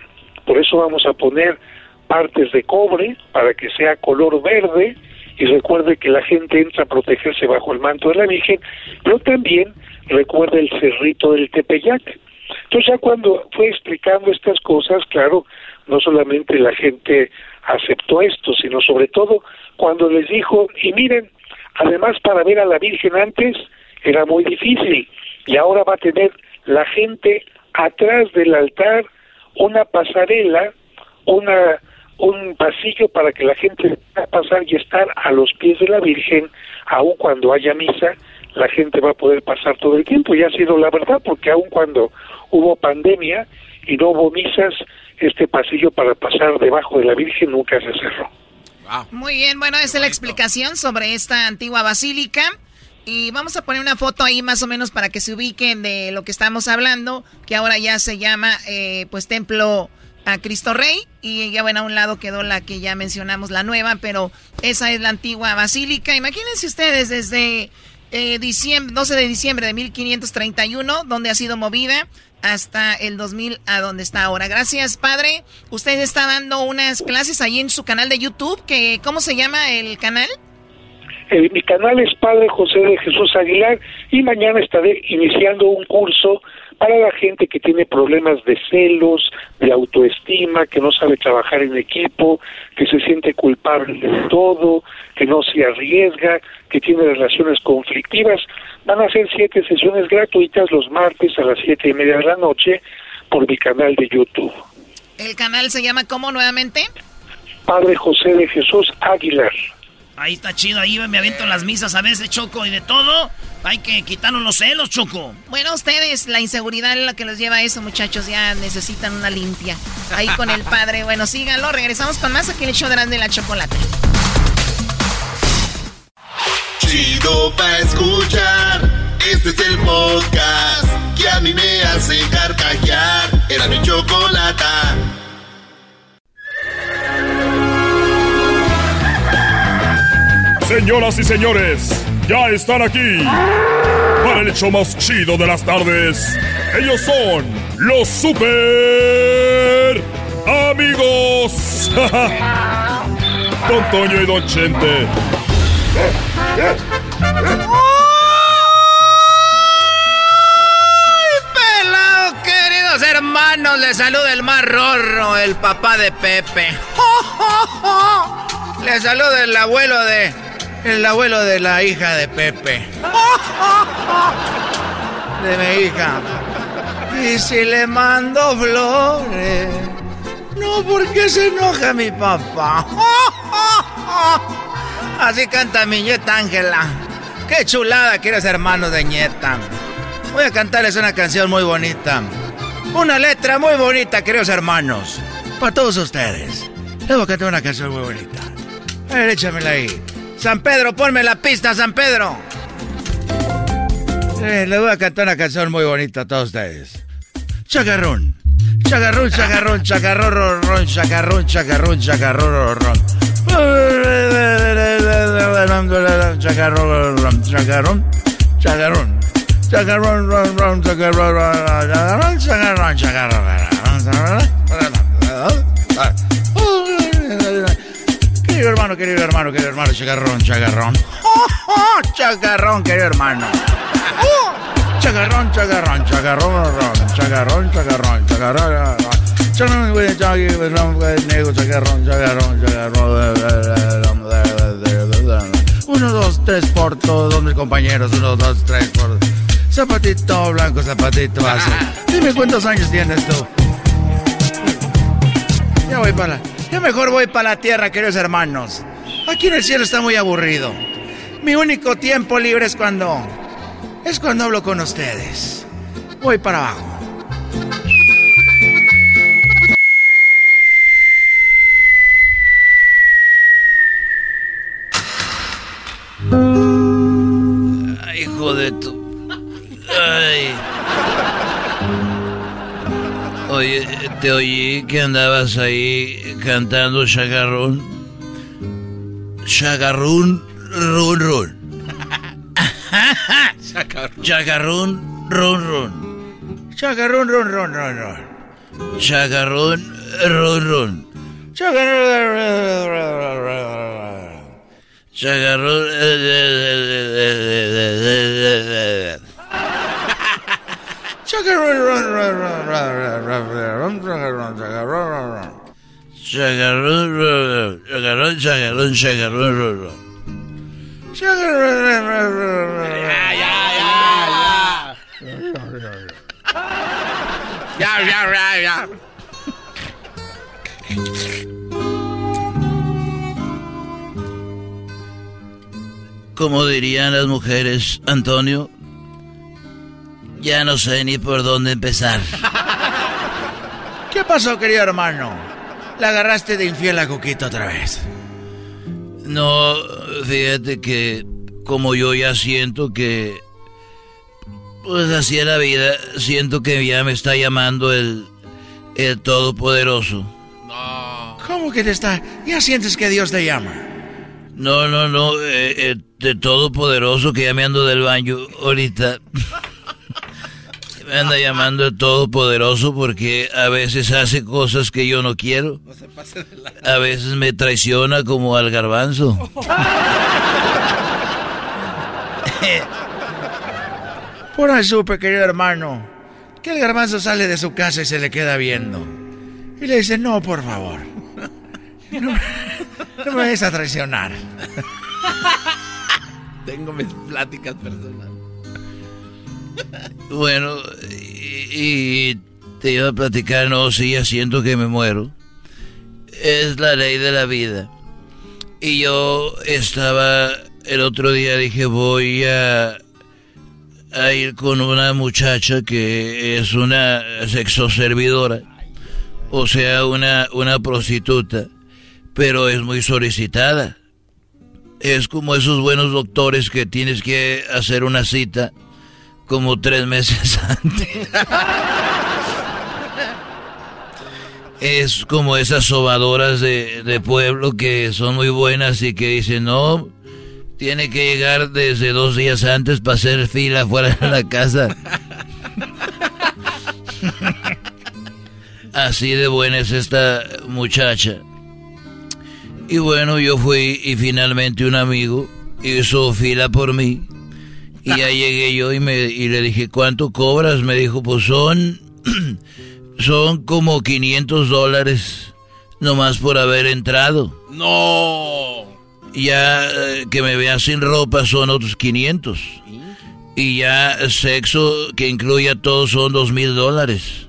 Por eso vamos a poner partes de cobre para que sea color verde y recuerde que la gente entra a protegerse bajo el manto de la Virgen, pero también recuerda el cerrito del Tepeyac. Entonces ya cuando fue explicando estas cosas, claro, no solamente la gente aceptó esto, sino sobre todo cuando les dijo, y miren, además para ver a la Virgen antes era muy difícil, y ahora va a tener la gente atrás del altar una pasarela, una un pasillo para que la gente pueda pasar y estar a los pies de la Virgen, aun cuando haya misa, la gente va a poder pasar todo el tiempo y ha sido la verdad porque aun cuando hubo pandemia y no hubo misas, este pasillo para pasar debajo de la Virgen nunca se cerró. Muy bien, bueno, esa es la explicación sobre esta antigua basílica. Y vamos a poner una foto ahí más o menos para que se ubiquen de lo que estamos hablando, que ahora ya se llama eh, pues Templo a Cristo Rey. Y ya bueno, a un lado quedó la que ya mencionamos, la nueva, pero esa es la antigua basílica. Imagínense ustedes desde eh, diciembre, 12 de diciembre de 1531, donde ha sido movida hasta el 2000 a donde está ahora. Gracias, padre. Usted está dando unas clases ahí en su canal de YouTube, que ¿cómo se llama el canal? Eh, mi canal es Padre José de Jesús Aguilar y mañana estaré iniciando un curso para la gente que tiene problemas de celos, de autoestima, que no sabe trabajar en equipo, que se siente culpable de todo, que no se arriesga, que tiene relaciones conflictivas. Van a ser siete sesiones gratuitas los martes a las siete y media de la noche por mi canal de YouTube. ¿El canal se llama cómo nuevamente? Padre José de Jesús Aguilar. Ahí está chido, ahí me aviento las misas a veces, Choco, y de todo. Hay que quitarnos los celos, Choco. Bueno, ustedes, la inseguridad es la que los lleva a eso, muchachos. Ya necesitan una limpia. Ahí con el padre. Bueno, síganlo. Regresamos con más aquí en el show de la chocolate. chido para escuchar. Este es el podcast que a mí me hace carcajear. Era mi chocolata. Señoras y señores, ya están aquí para el hecho más chido de las tardes. Ellos son los super amigos. Don Toño y Don Chente. hermanos! Les saluda el más el papá de Pepe. Les saluda el abuelo de... El abuelo de la hija de Pepe. De mi hija. Y si le mando flores... No, porque se enoja mi papá. Así canta mi nieta Ángela. Qué chulada que eres hermano de nieta. Voy a cantarles una canción muy bonita. Una letra muy bonita, queridos hermanos. Para todos ustedes. Les voy a cantar una canción muy bonita. A ver, échamela ahí. San Pedro, ponme la pista, San Pedro. Eh, les voy a cantar una canción muy bonita a todos ustedes. Chacarrón. Chacarrón, chacarrón, chacarrón, ron, chacarrón, chacarrón, chacarrón, ron. Chacarrón, chacarrón, chacarrón. Chacarrón, chacarrón, chacarrón, chacarrón, chacarrón. Querido hermano, querido hermano, querido hermano, chacarrón, chacarrón. Chacarrón, querido hermano. Chacarrón, chacarrón, chacarrón, chacarrón, chacarrón, chacarrón. Chacarrón, güey, chacarrón, güey, negro, chacarrón, chacarrón, chacarrón. Uno, dos, tres por todos mis compañeros. Uno, dos, tres por. Zapatito blanco, zapatito azul. Dime cuántos años tienes tú. Ya voy para. Ya mejor voy para la tierra, queridos hermanos. Aquí en el cielo está muy aburrido. Mi único tiempo libre es cuando. Es cuando hablo con ustedes. Voy para abajo. Ay, hijo de tu. Ay. Oye, te oí que andabas ahí cantando chagarrón. Chagarrón, run, run. Chagarrón, run, run. Chagarrón, run, run, run, run. Chagarrón, run, run. Chagarrón. Chagarrón, Como dirían las mujeres, Antonio, ya no sé ni por dónde empezar. ¿Qué pasó, querido hermano? ¿La agarraste de infiel a Coquito otra vez? No, fíjate que como yo ya siento que... Pues así es la vida, siento que ya me está llamando el, el Todopoderoso. ¿Cómo que te está? ¿Ya sientes que Dios te llama? No, no, no, eh, eh, de Todopoderoso que ya me ando del baño ahorita. anda llamando el Todopoderoso porque a veces hace cosas que yo no quiero. A veces me traiciona como al garbanzo. Por ahí supe, querido hermano, que el garbanzo sale de su casa y se le queda viendo. Y le dice, no, por favor. No, me- no me vayas a traicionar. Tengo mis pláticas personales. Bueno, y, te iba a platicar, no, sí, ya siento que me muero. Es la ley de la vida. Y yo estaba, el otro día dije, voy a, a ir con una muchacha que es una sexoservidora. O sea, una, una prostituta. Pero es muy solicitada. es como esos buenos doctores que tienes que hacer una cita como tres meses antes. es como esas sobadoras de, de, pueblo que son muy buenas y que dicen, no, tiene que llegar desde dos días antes para hacer fila fuera de la casa. Así de buena es esta muchacha. Y bueno, yo fui y finalmente un amigo hizo fila por mí. Y ya llegué yo y, me, y le dije, ¿cuánto cobras? Me dijo, pues son, son como 500 dólares nomás por haber entrado. No. Ya eh, que me vea sin ropa son otros 500. Y ya sexo que incluya todo son dos mil dólares.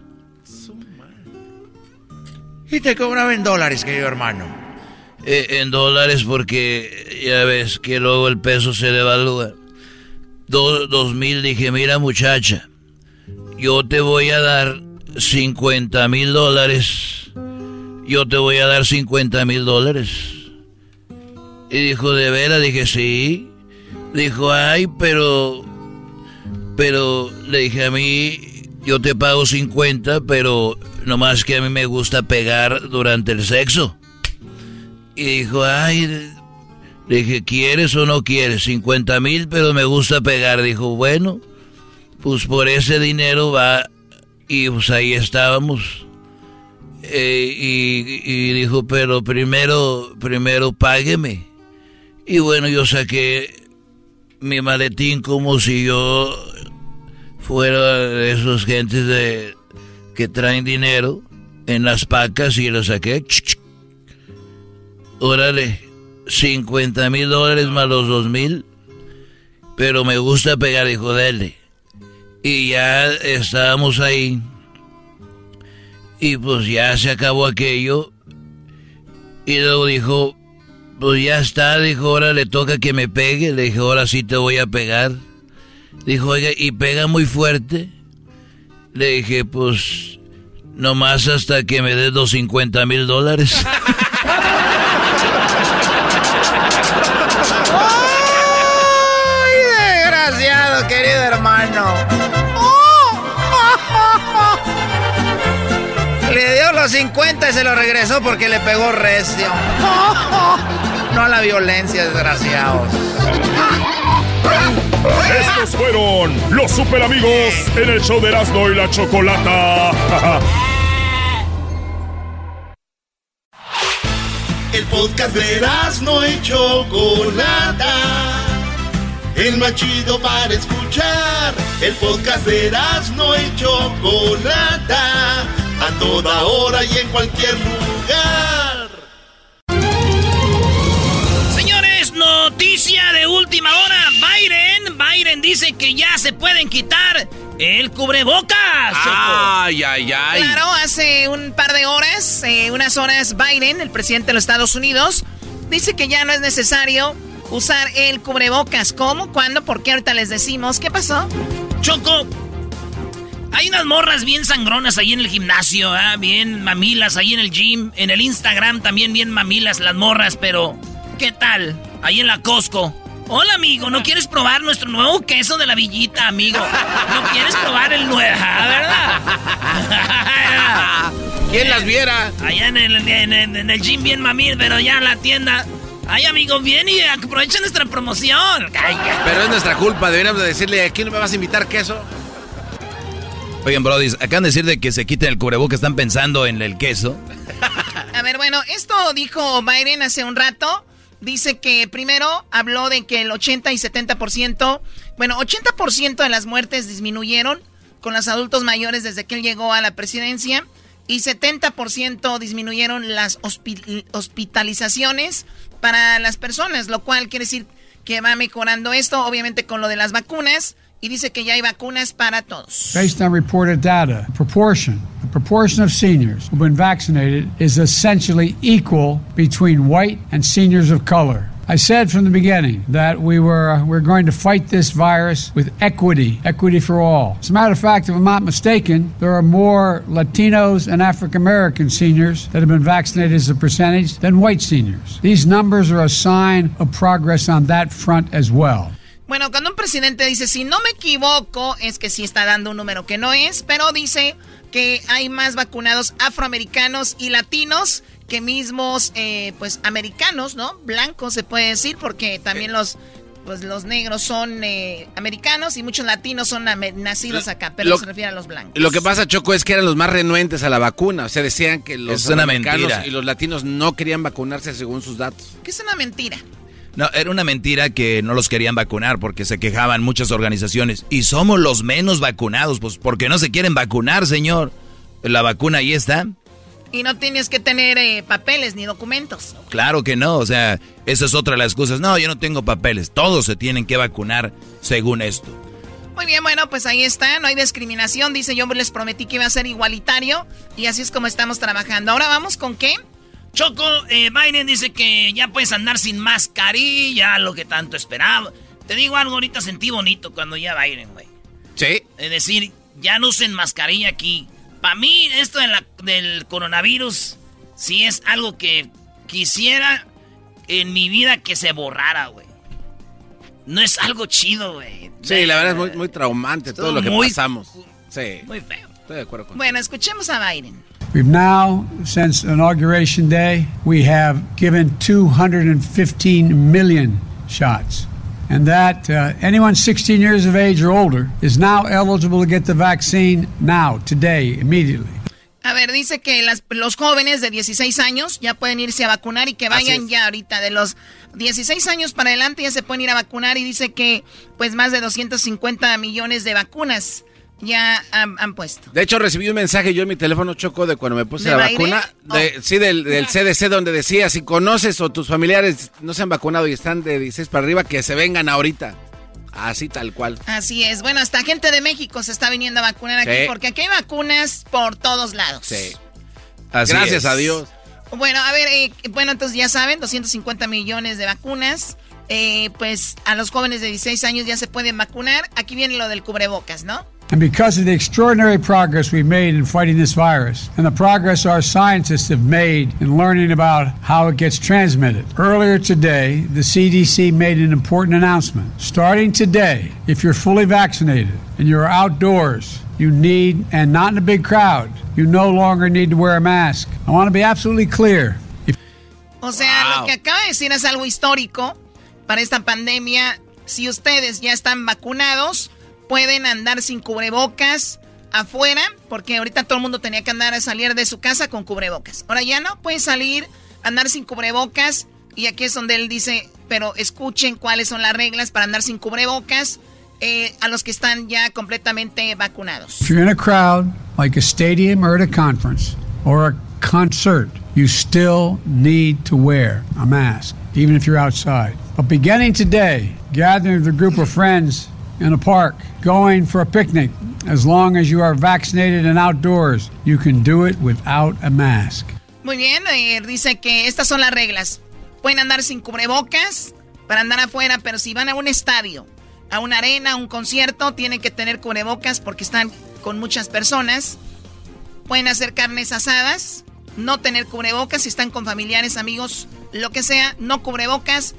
Y te cobraba en dólares, querido hermano. Eh, en dólares porque ya ves que luego el peso se devalúa. Dos mil dije, mira muchacha, yo te voy a dar 50 mil dólares. Yo te voy a dar 50 mil dólares. Y dijo, ¿de veras? Dije, sí. Dijo, ay, pero... Pero le dije a mí, yo te pago 50, pero nomás que a mí me gusta pegar durante el sexo. Y dijo, ay, le dije, ¿quieres o no quieres? 50 mil, pero me gusta pegar. Dijo, bueno, pues por ese dinero va. Y pues ahí estábamos. Eh, y, dijo, pero primero, primero págueme. Y bueno, yo saqué mi maletín como si yo fuera de esos gentes de que traen dinero en las pacas y lo saqué. Órale, 50 mil dólares más los dos mil. Pero me gusta pegar, hijo de Y ya estábamos ahí. Y pues ya se acabó aquello. Y luego dijo, pues ya está, dijo, ahora le toca que me pegue. Le dije, ahora sí te voy a pegar. Dijo, oiga, ¿y pega muy fuerte? Le dije, pues, nomás hasta que me des los 50 mil dólares. hermano! Le dio los 50 y se lo regresó porque le pegó recio. No a la violencia, desgraciados. Estos fueron los super amigos en el show de Erasmo y la Chocolata. El podcast de Erasmo y Chocolata. El más chido para escuchar. El podcast de Erasmo y Chocolata. A toda hora y en cualquier lugar. Señores, noticia de última hora. Biden, Biden dice que ya se pueden quitar el cubrebocas. Ay, ay, ay. Claro, hace un par de horas, eh, unas horas, Biden, el presidente de los Estados Unidos, dice que ya no es necesario usar el cubrebocas. ¿Cómo? ¿Cuándo? ¿Por qué? Ahorita les decimos. ¿Qué pasó? Choco, hay unas morras bien sangronas ahí en el gimnasio, ¿ah? bien mamilas ahí en el gym, en el Instagram también bien mamilas las morras, pero ¿qué tal? Ahí en la Costco. Hola, amigo, ¿no quieres probar nuestro nuevo queso de la villita, amigo? ¿No quieres probar el nuevo, verdad? ¿Quién las viera? Allá en el, en, en el gym bien mamil, pero ya en la tienda. Ay, amigo, bien y aprovecha nuestra promoción. Pero es nuestra culpa, deberíamos decirle, ¿aquí no me vas a invitar queso? Oigan, Brody, acaban de decir de que se quiten el cubreboca, están pensando en el queso. A ver, bueno, esto dijo Biden hace un rato. Dice que primero habló de que el 80 y 70%, bueno, 80% de las muertes disminuyeron con los adultos mayores desde que él llegó a la presidencia y 70% disminuyeron las hospitalizaciones para las personas, lo cual quiere decir que va mejorando esto, obviamente con lo de las vacunas y dice que ya hay vacunas para todos. Based on reported data, proportion, the proportion of seniors who've been vaccinated is essentially equal between white and seniors of color. I said from the beginning that we were uh, we're going to fight this virus with equity, equity for all. As a matter of fact, if I'm not mistaken, there are more Latinos and African American seniors that have been vaccinated as a percentage than white seniors. These numbers are a sign of progress on that front as well. Bueno, cuando un presidente dice, si no me equivoco, es que sí está dando un número que no es, pero dice que hay más vacunados afroamericanos y latinos que mismos, eh, pues, americanos, ¿no? Blancos se puede decir, porque también los, pues, los negros son eh, americanos y muchos latinos son nacidos acá, pero se refiere a los blancos. Lo que pasa, Choco, es que eran los más renuentes a la vacuna. O sea, decían que los es una mentira. y los latinos no querían vacunarse según sus datos. ¿Qué es una mentira? No, era una mentira que no los querían vacunar porque se quejaban muchas organizaciones. Y somos los menos vacunados, pues porque no se quieren vacunar, señor. La vacuna ahí está. Y no tienes que tener eh, papeles ni documentos. Claro que no, o sea, esa es otra de las excusas. No, yo no tengo papeles. Todos se tienen que vacunar según esto. Muy bien, bueno, pues ahí está, no hay discriminación. Dice, yo les prometí que iba a ser igualitario y así es como estamos trabajando. Ahora vamos con qué? Choco, eh, Biden dice que ya puedes andar sin mascarilla, lo que tanto esperaba. Te digo algo, ahorita sentí bonito cuando ya Biden, güey. Sí. Es decir, ya no usen mascarilla aquí. Para mí, esto del coronavirus, sí es algo que quisiera en mi vida que se borrara, güey. No es algo chido, güey. Sí, la verdad es muy, muy traumante todo, lo que pasamos. Sí. Muy feo. Estoy de acuerdo con Bueno, escuchemos a Biden. We've now, since Inauguration Day, we have given 215 million shots. And that uh, anyone 16 years of age or older is now eligible to get the vaccine now, today, immediately. A ver, dice que las, los jóvenes de 16 años ya pueden irse a vacunar y que vayan ya ahorita. De los 16 años para adelante ya se pueden ir a vacunar y dice que pues más de 250 millones de vacunas ya han, puesto. De hecho, recibí un mensaje yo en mi teléfono choco de cuando me puse la vacuna. De, Sí, del, CDC donde decía, si conoces o tus familiares no se han vacunado y están de 16 para arriba, que se vengan ahorita. Así tal cual. Así es. Bueno, hasta gente de México se está viniendo a vacunar aquí porque aquí hay vacunas por todos lados. Sí. Gracias a Dios. Bueno, a ver, eh, bueno, entonces ya saben, 250 millones de vacunas. Eh, pues a los jóvenes de 16 años ya se pueden vacunar. Aquí viene lo del cubrebocas, ¿no? And because of the extraordinary progress we've made in fighting this virus and the progress our scientists have made in learning about how it gets transmitted, earlier today, the CDC made an important announcement. Starting today, if you're fully vaccinated and you're outdoors, you need, and not in a big crowd, you no longer need to wear a mask. I want to be absolutely clear. If o sea, wow. lo que acaba de decir es algo histórico para esta pandemia. Si ustedes ya están vacunados, pueden andar sin cubrebocas afuera, porque ahorita todo el mundo tenía que andar a salir de su casa con cubrebocas. Ahora ya no, pueden salir, andar sin cubrebocas, y aquí es donde él dice, pero escuchen cuáles son las reglas para andar sin cubrebocas eh, a los que están ya completamente vacunados. If you're in a crowd, like a stadium or at a conference or a concert, you still need to wear a mask, even if you're outside. But beginning today, gathering with a group of friends in a park, going for a picnic, as long as you are vaccinated and outdoors, you can do it without a mask. Muy bien, eh, dice que estas son las reglas. Pueden andar sin cubrebocas para andar afuera, pero si van a un estadio, a una arena, a un concierto, tienen que tener cubrebocas porque están con muchas personas. Pueden hacer carnes asadas, no tener cubrebocas si están con familiares, amigos, lo que sea, no cubrebocas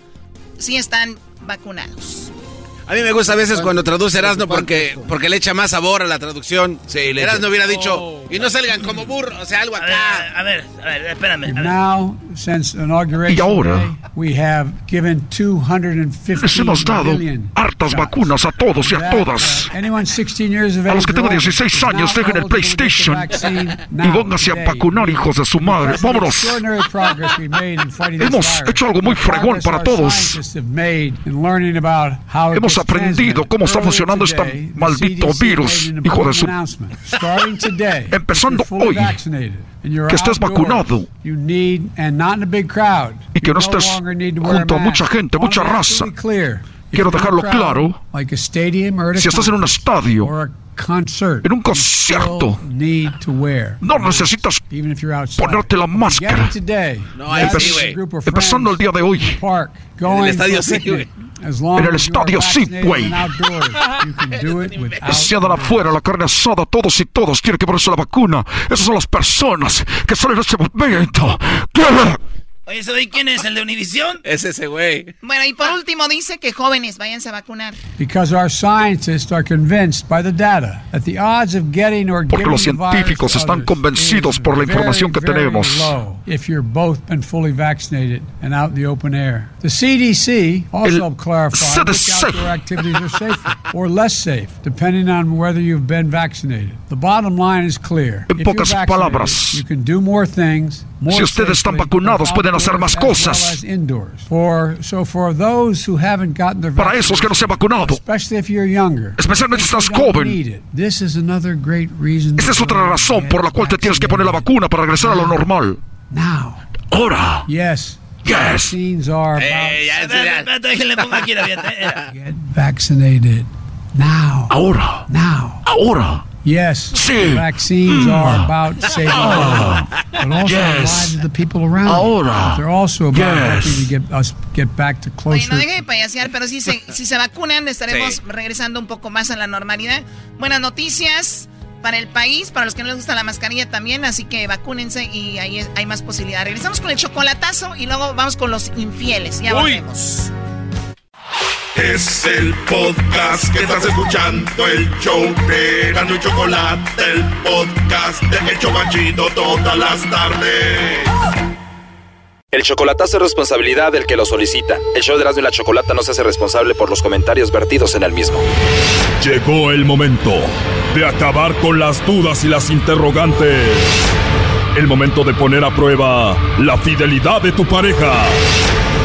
si están vacunados. A mí me gusta a veces cuando traduce Erasmo porque, porque le echa más sabor a la traducción. Sí, Erasmo hubiera dicho, oh. y no salgan como burro, o sea, algo acá. A ver, a ver, espérame. Now, since inauguration y ahora, we have given 250 les hemos dado hartas vacunas a todos y a todas. A los que tengan 16 años, dejen el PlayStation y pónganse a vacunar, hijos de su madre. Vámonos. Hemos hecho algo muy fregón para todos. Hemos aprendido cómo está funcionando este maldito virus, hijo de su... Empezando hoy, que estés vacunado y que no estés junto a mucha gente, mucha raza. Quiero dejarlo claro. Si estás en un estadio concert, en un concierto, no necesitas ponerte la máscara. No, Empezando el día de hoy. En el estadio sí, En el estadio sí, güey. Deseadan afuera la carne asada, todos y todos quieren que ponerse la vacuna. Esas son las personas que salen en este momento. Oye, ¿ese quién es? ¿El de Univisión? Es ese güey. Bueno, y por último dice que jóvenes, váyanse a vacunar. Because our scientists are convinced by the data that the odds of getting or Porque los científicos están convencidos por la información que tenemos. If you're both been fully vaccinated and out in the open air. The CDC also clarified which outdoor activities are safer or less safe, depending on whether you've been vaccinated. The bottom line is clear. En pocas palabras, si ustedes están vacunados, pueden hacer más cosas. Para esos que no se han vacunado, especialmente si estás joven, esa es otra razón por la cual te tienes que poner la vacuna para regresar a lo normal. Ahora. Yes. Yes. Get vaccinated. Now. Ahora. Now. Ahora. Yes. Sí. Vaccines are about saving lives, but also Yes. the lives of the people around. Ahora. They're also about Yes. helping to get us get back to Oye, closer. no deje de payasear, pero si se, si se vacunan estaremos Sí. regresando un poco más a la normalidad. Buenas noticias para el país, para los que no les gusta la mascarilla también, así que vacúnense y ahí hay más posibilidad. Regresamos con el chocolatazo y luego vamos con los infieles. Ya Uy. volvemos. Es el podcast que estás escuchando, el show de Gano y Chocolate, el podcast de El Chobachito todas las tardes. El chocolatazo es responsabilidad del que lo solicita. El show de Erasmo y la Chocolata no se hace responsable por los comentarios vertidos en el mismo. Llegó el momento de acabar con las dudas y las interrogantes. El momento de poner a prueba la fidelidad de tu pareja.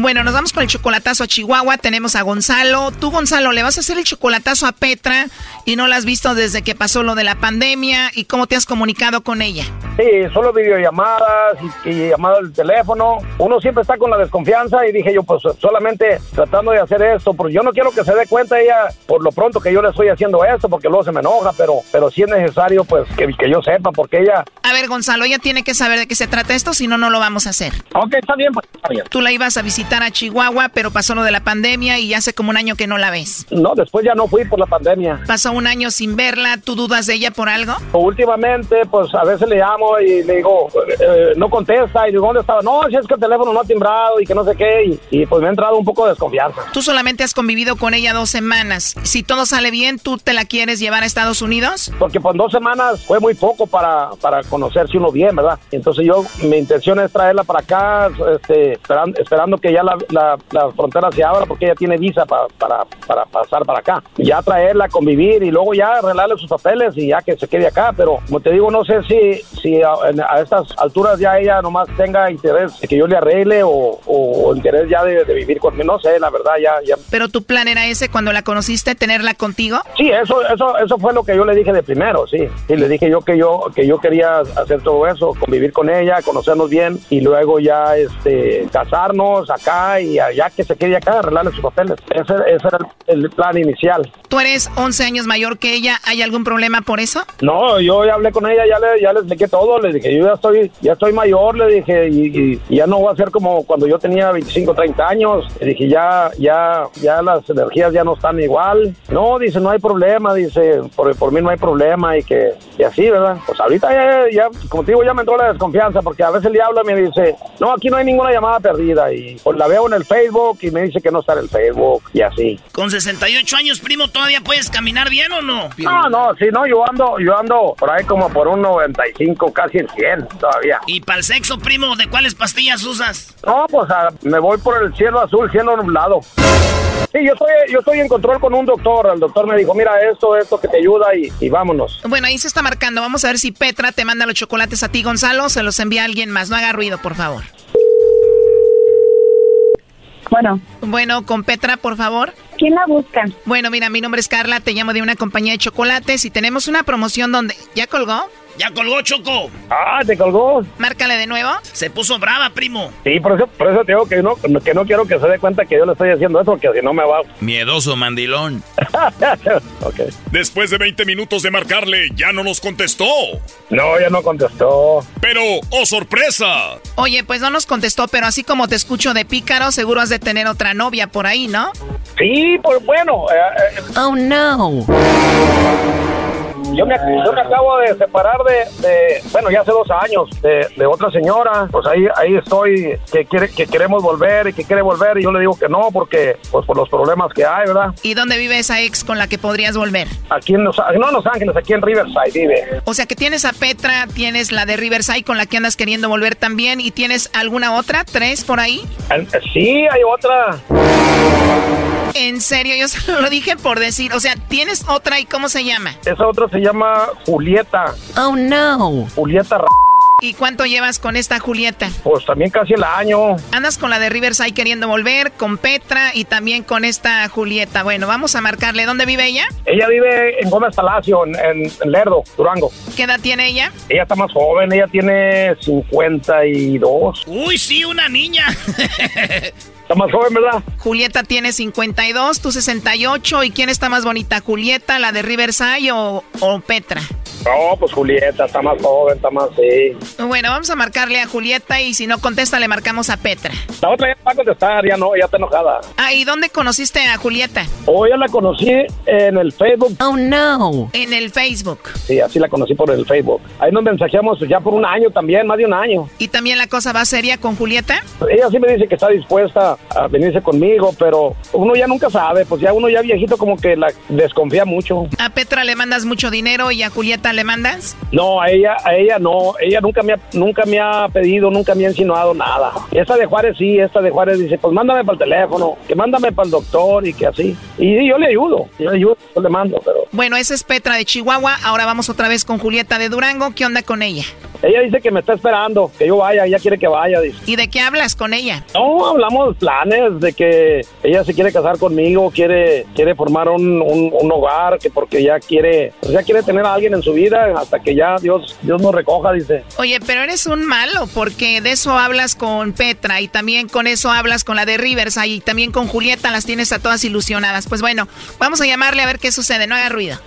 Bueno, nos vamos con el chocolatazo a Chihuahua. Tenemos a Gonzalo. Tú, Gonzalo, le vas a hacer el chocolatazo a Petra y no la has visto desde que pasó lo de la pandemia. ¿Y cómo te has comunicado con ella? Sí, solo videollamadas y, y llamadas del teléfono. Uno siempre está con la desconfianza y dije yo, pues solamente tratando de hacer esto, porque yo no quiero que se dé cuenta ella por lo pronto que yo le estoy haciendo esto, porque luego se me enoja, pero, pero sí es necesario pues que, que yo sepa, porque ella... A ver, Gonzalo, ella tiene que saber de qué se trata esto, si no, no lo vamos a hacer. Ok, está bien, pues está bien. Tú la ibas a visitar a Chihuahua, pero pasó lo de la pandemia y hace como un año que no la ves. No, después ya no fui por la pandemia. Pasó un año sin verla, ¿tú dudas de ella por algo? Últimamente, pues a veces le llamo y le digo, eh, no contesta, y digo, ¿dónde estaba? No, si es que el teléfono no ha timbrado y que no sé qué, y, y, pues me ha entrado un poco de desconfianza. Tú solamente has convivido con ella dos semanas. Si todo sale bien, ¿tú te la quieres llevar a Estados Unidos? Porque pues dos semanas fue muy poco para, para conocerse uno bien, ¿verdad? Entonces yo, mi intención es traerla para acá, este, esperando, esperando que ya la, la, la frontera se abra, porque ella tiene visa pa- para, para pasar para acá. Ya traerla, convivir y luego ya arreglarle sus papeles y ya que se quede acá. Pero como te digo, no sé si, si a, a estas alturas ya ella nomás tenga interés de que yo le arregle o, o interés ya de, de vivir conmigo. No sé, la verdad, ya, ya Pero tu plan era ese cuando la conociste, tenerla contigo. Sí, eso, eso, eso fue lo que yo le dije de primero, sí. Y le dije yo que yo, que yo quería hacer todo eso, convivir con ella, conocernos bien y luego ya, este, casarnos acá y allá que se quede acá, arreglarle sus papeles. Ese, ese era el, el plan inicial. Tú eres 11 años mayor que ella. ¿Hay algún problema por eso? No, yo ya hablé con ella, ya le, ya le expliqué todo, le dije, yo ya estoy, ya estoy mayor, le dije, y, y- y ya no voy a ser como cuando yo tenía 25, 30 años. Le dije, ya, ya, ya las energías ya no están igual. No, dice, no hay problema, dice, por, por mí no hay problema y que, y así, ¿verdad? Pues ahorita ya, ya, como te digo, ya me entró la desconfianza porque a veces le habla y me dice, no, aquí no hay ninguna llamada perdida y pues la veo en el Facebook y me dice que no está en el Facebook y así. Con 68 años, primo, ¿todavía puedes caminar bien o no? No, no, sí, no, yo ando, yo ando por ahí como por un 95, casi en 100 todavía. ¿Y para el sexo, primo, de cuáles pastillas usas? No, pues ah, me voy por el cielo azul, cielo nublado. Sí, yo estoy, yo estoy en control con un doctor. El doctor me dijo, mira, esto, esto que te ayuda y, y vámonos. Bueno, ahí se está marcando. Vamos a ver si Petra te manda los chocolates a ti, Gonzalo. o Se los envía alguien más. No haga ruido, por favor. Bueno. Bueno, con Petra, por favor. ¿Quién la busca? Bueno, mira, mi nombre es Carla, te llamo de una compañía de chocolates y tenemos una promoción donde... ¿Ya colgó? Ya colgó, Choco. Ah, ¿te colgó? Márcale de nuevo. Se puso brava, primo. Sí, por eso, por eso te digo que no, que no quiero que se dé cuenta que yo le estoy haciendo eso, porque si no me va. Miedoso mandilón. ok. Después de 20 minutos de marcarle, ya no nos contestó. No, ya no contestó. Pero, ¡oh sorpresa! Oye, pues no nos contestó, pero así como te escucho de pícaro, seguro has de tener otra novia por ahí, ¿no? Sí, pues bueno. eh, eh, Oh, no. Yo, me, yo me acabo de separar de, de- bueno, ya hace dos años, de, de otra señora. Pues ahí ahí estoy, que quiere que queremos volver y que quiere volver. Y yo le digo que no, porque, pues por los problemas que hay, ¿verdad? ¿Y dónde vive esa ex con la que podrías volver? Aquí en Los, no en Los Ángeles, aquí en Riverside vive. O sea que tienes a Petra, tienes la de Riverside con la que andas queriendo volver también y tienes alguna otra, tres por ahí. Sí, hay otra. En serio, yo solo lo dije por decir, o sea, tienes otra y cómo se llama. Esa otra se llama Julieta. Oh no. Julieta R- ¿Y cuánto llevas con esta Julieta? Pues también casi el año. Andas con la de Riverside queriendo volver, con Petra y también con esta Julieta. Bueno, vamos a marcarle. ¿Dónde vive ella? Ella vive en Gómez Palacio, en, en- en Lerdo, Durango. ¿Qué edad tiene ella? Ella está más joven, ella tiene 52. Uy, sí, una niña. Está más joven, ¿verdad? Julieta tiene 52, tú 68. ¿Y quién está más bonita, Julieta, la de Riverside o, o Petra? No, pues Julieta está más joven, está más, sí. Bueno, vamos a marcarle a Julieta y si no contesta le marcamos a Petra. La otra ya va a contestar, ya no, ya está enojada. Ah, ¿y dónde conociste a Julieta? Hoy ya la conocí en el Facebook. Oh, no. En el Facebook. Sí, así la conocí por el Facebook. Ahí nos mensajeamos ya por un año también, más de un año. ¿Y también la cosa va seria con Julieta? Ella sí me dice que está dispuesta a venirse conmigo, pero uno ya nunca sabe, pues ya uno ya viejito como que la desconfía mucho. ¿A Petra le mandas mucho dinero y a Julieta le mandas? No, a ella, a ella no, ella nunca me ha, nunca me ha pedido, nunca me ha insinuado nada. Esta de Juárez sí, esta de Juárez dice, pues mándame para el teléfono, que mándame para el doctor y que así. Y yo le ayudo, yo le ayudo, yo le mando, pero Bueno, esa es Petra de Chihuahua. Ahora vamos otra vez con Julieta de Durango. ¿Qué onda con ella? Ella dice que me está esperando, que yo vaya, ella quiere que vaya, dice. ¿Y de qué hablas con ella? No, hablamos planes de que ella se quiere casar conmigo, quiere quiere formar un, un- un hogar, que porque ya quiere, pues ya quiere tener a alguien en su vida hasta que ya Dios Dios nos recoja, dice. Oye, pero eres un malo porque de eso hablas con Petra y también con eso hablas con la de Rivers y también con Julieta las tienes a todas ilusionadas. Pues bueno, vamos a llamarle a ver qué sucede. No haga ruido.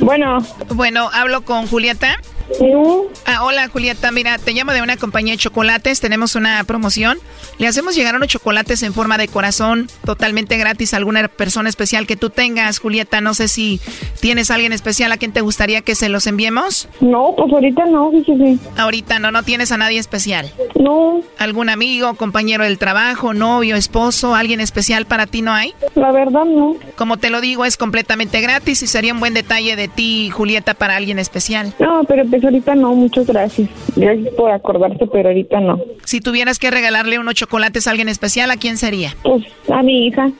Bueno. Bueno, hablo con Julieta. No. Ah, hola Julieta, mira, te llamo de una compañía de chocolates, tenemos una promoción. Le hacemos llegar unos chocolates en forma de corazón, totalmente gratis a alguna persona especial que tú tengas, Julieta. No sé si tienes a alguien especial a quien te gustaría que se los enviemos. No, pues ahorita no, fíjese. Ahorita no, no tienes a nadie especial. No. ¿Algún amigo, compañero del trabajo, novio, esposo, alguien especial para ti no hay? La verdad no. Como te lo digo, es completamente gratis y sería un buen detalle de ti, Julieta, para alguien especial. No, pero pues ahorita no, muchas gracias. Gracias por acordarse, pero ahorita no. Si tuvieras que regalarle unos chocolates a alguien especial, ¿a quién sería? Pues a mi hija.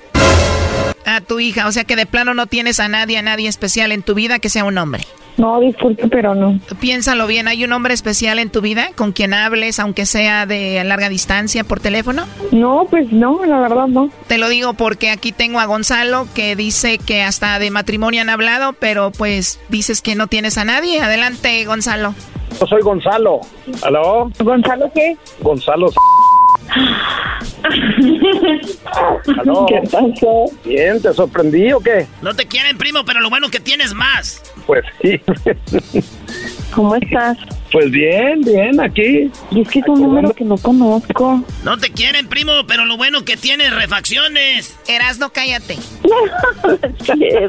A tu hija, o sea que de plano no tienes a nadie, a nadie especial en tu vida que sea un hombre. No, disculpe, pero no. Piénsalo bien, ¿hay un hombre especial en tu vida con quien hables, aunque sea de larga distancia por teléfono? No, pues no, la verdad no. Te lo digo porque aquí tengo a Gonzalo que dice que hasta de matrimonio han hablado, pero pues dices que no tienes a nadie. Adelante, Gonzalo. Yo soy Gonzalo. ¿Aló? ¿Gonzalo qué? Gonzalo. ¿Aló? ¿Qué pasó? Bien, ¿te sorprendí o qué? No te quieren, primo, pero lo bueno que tienes más. Pues sí. ¿Cómo estás? Pues bien, bien, aquí. Y es que es un número que no conozco. No te quieren, primo, pero lo bueno que tienes refacciones. Erasno, cállate. ¿Eh?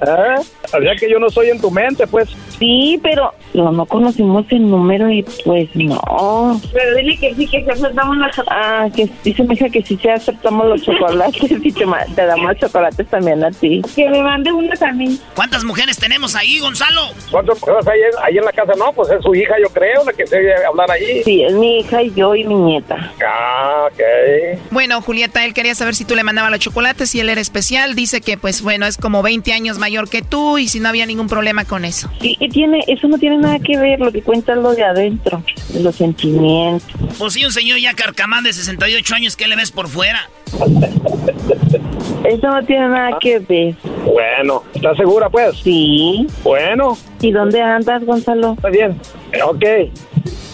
O sea que yo no soy en tu mente, pues. Sí, pero no, no conocimos el número y pues no. Pero dile que sí, que sí aceptamos los chocolates. Ah, que dice mi hija que sí, sí aceptamos los chocolates y te, te damos chocolates también a ti. Que me mande uno también. ¿Cuántas mujeres tenemos ahí, Gonzalo? ¿Cuántas mujeres hay en- ahí en la casa? No, pues es su hija, yo creo, la que se hablar ahí. Sí, es mi hija y yo y mi nieta. Ah, ok. Bueno, Julieta, él quería saber si tú le mandabas los chocolates, si él era especial. Dice que, pues bueno, es como 20 años mayor que tú y si no había ningún problema con eso. Sí, que tiene, eso no tiene nada que ver, lo que cuenta es lo de adentro, de los sentimientos. Pues sí, un señor ya carcamán de 68 años, ¿qué le ves por fuera? Eso no tiene nada que ver. Bueno, ¿estás segura pues? Sí. Bueno. ¿Y dónde andas, Gonzalo? Está bien. Ok.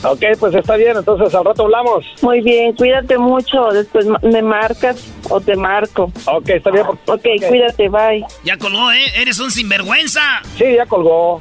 Ok, pues está bien, entonces al rato hablamos. Muy bien, cuídate mucho. Después me marcas o te marco. Ok, está bien. Ok, cuídate, bye. Ya colgó, ¿eh? Eres un sinvergüenza. Sí, ya colgó.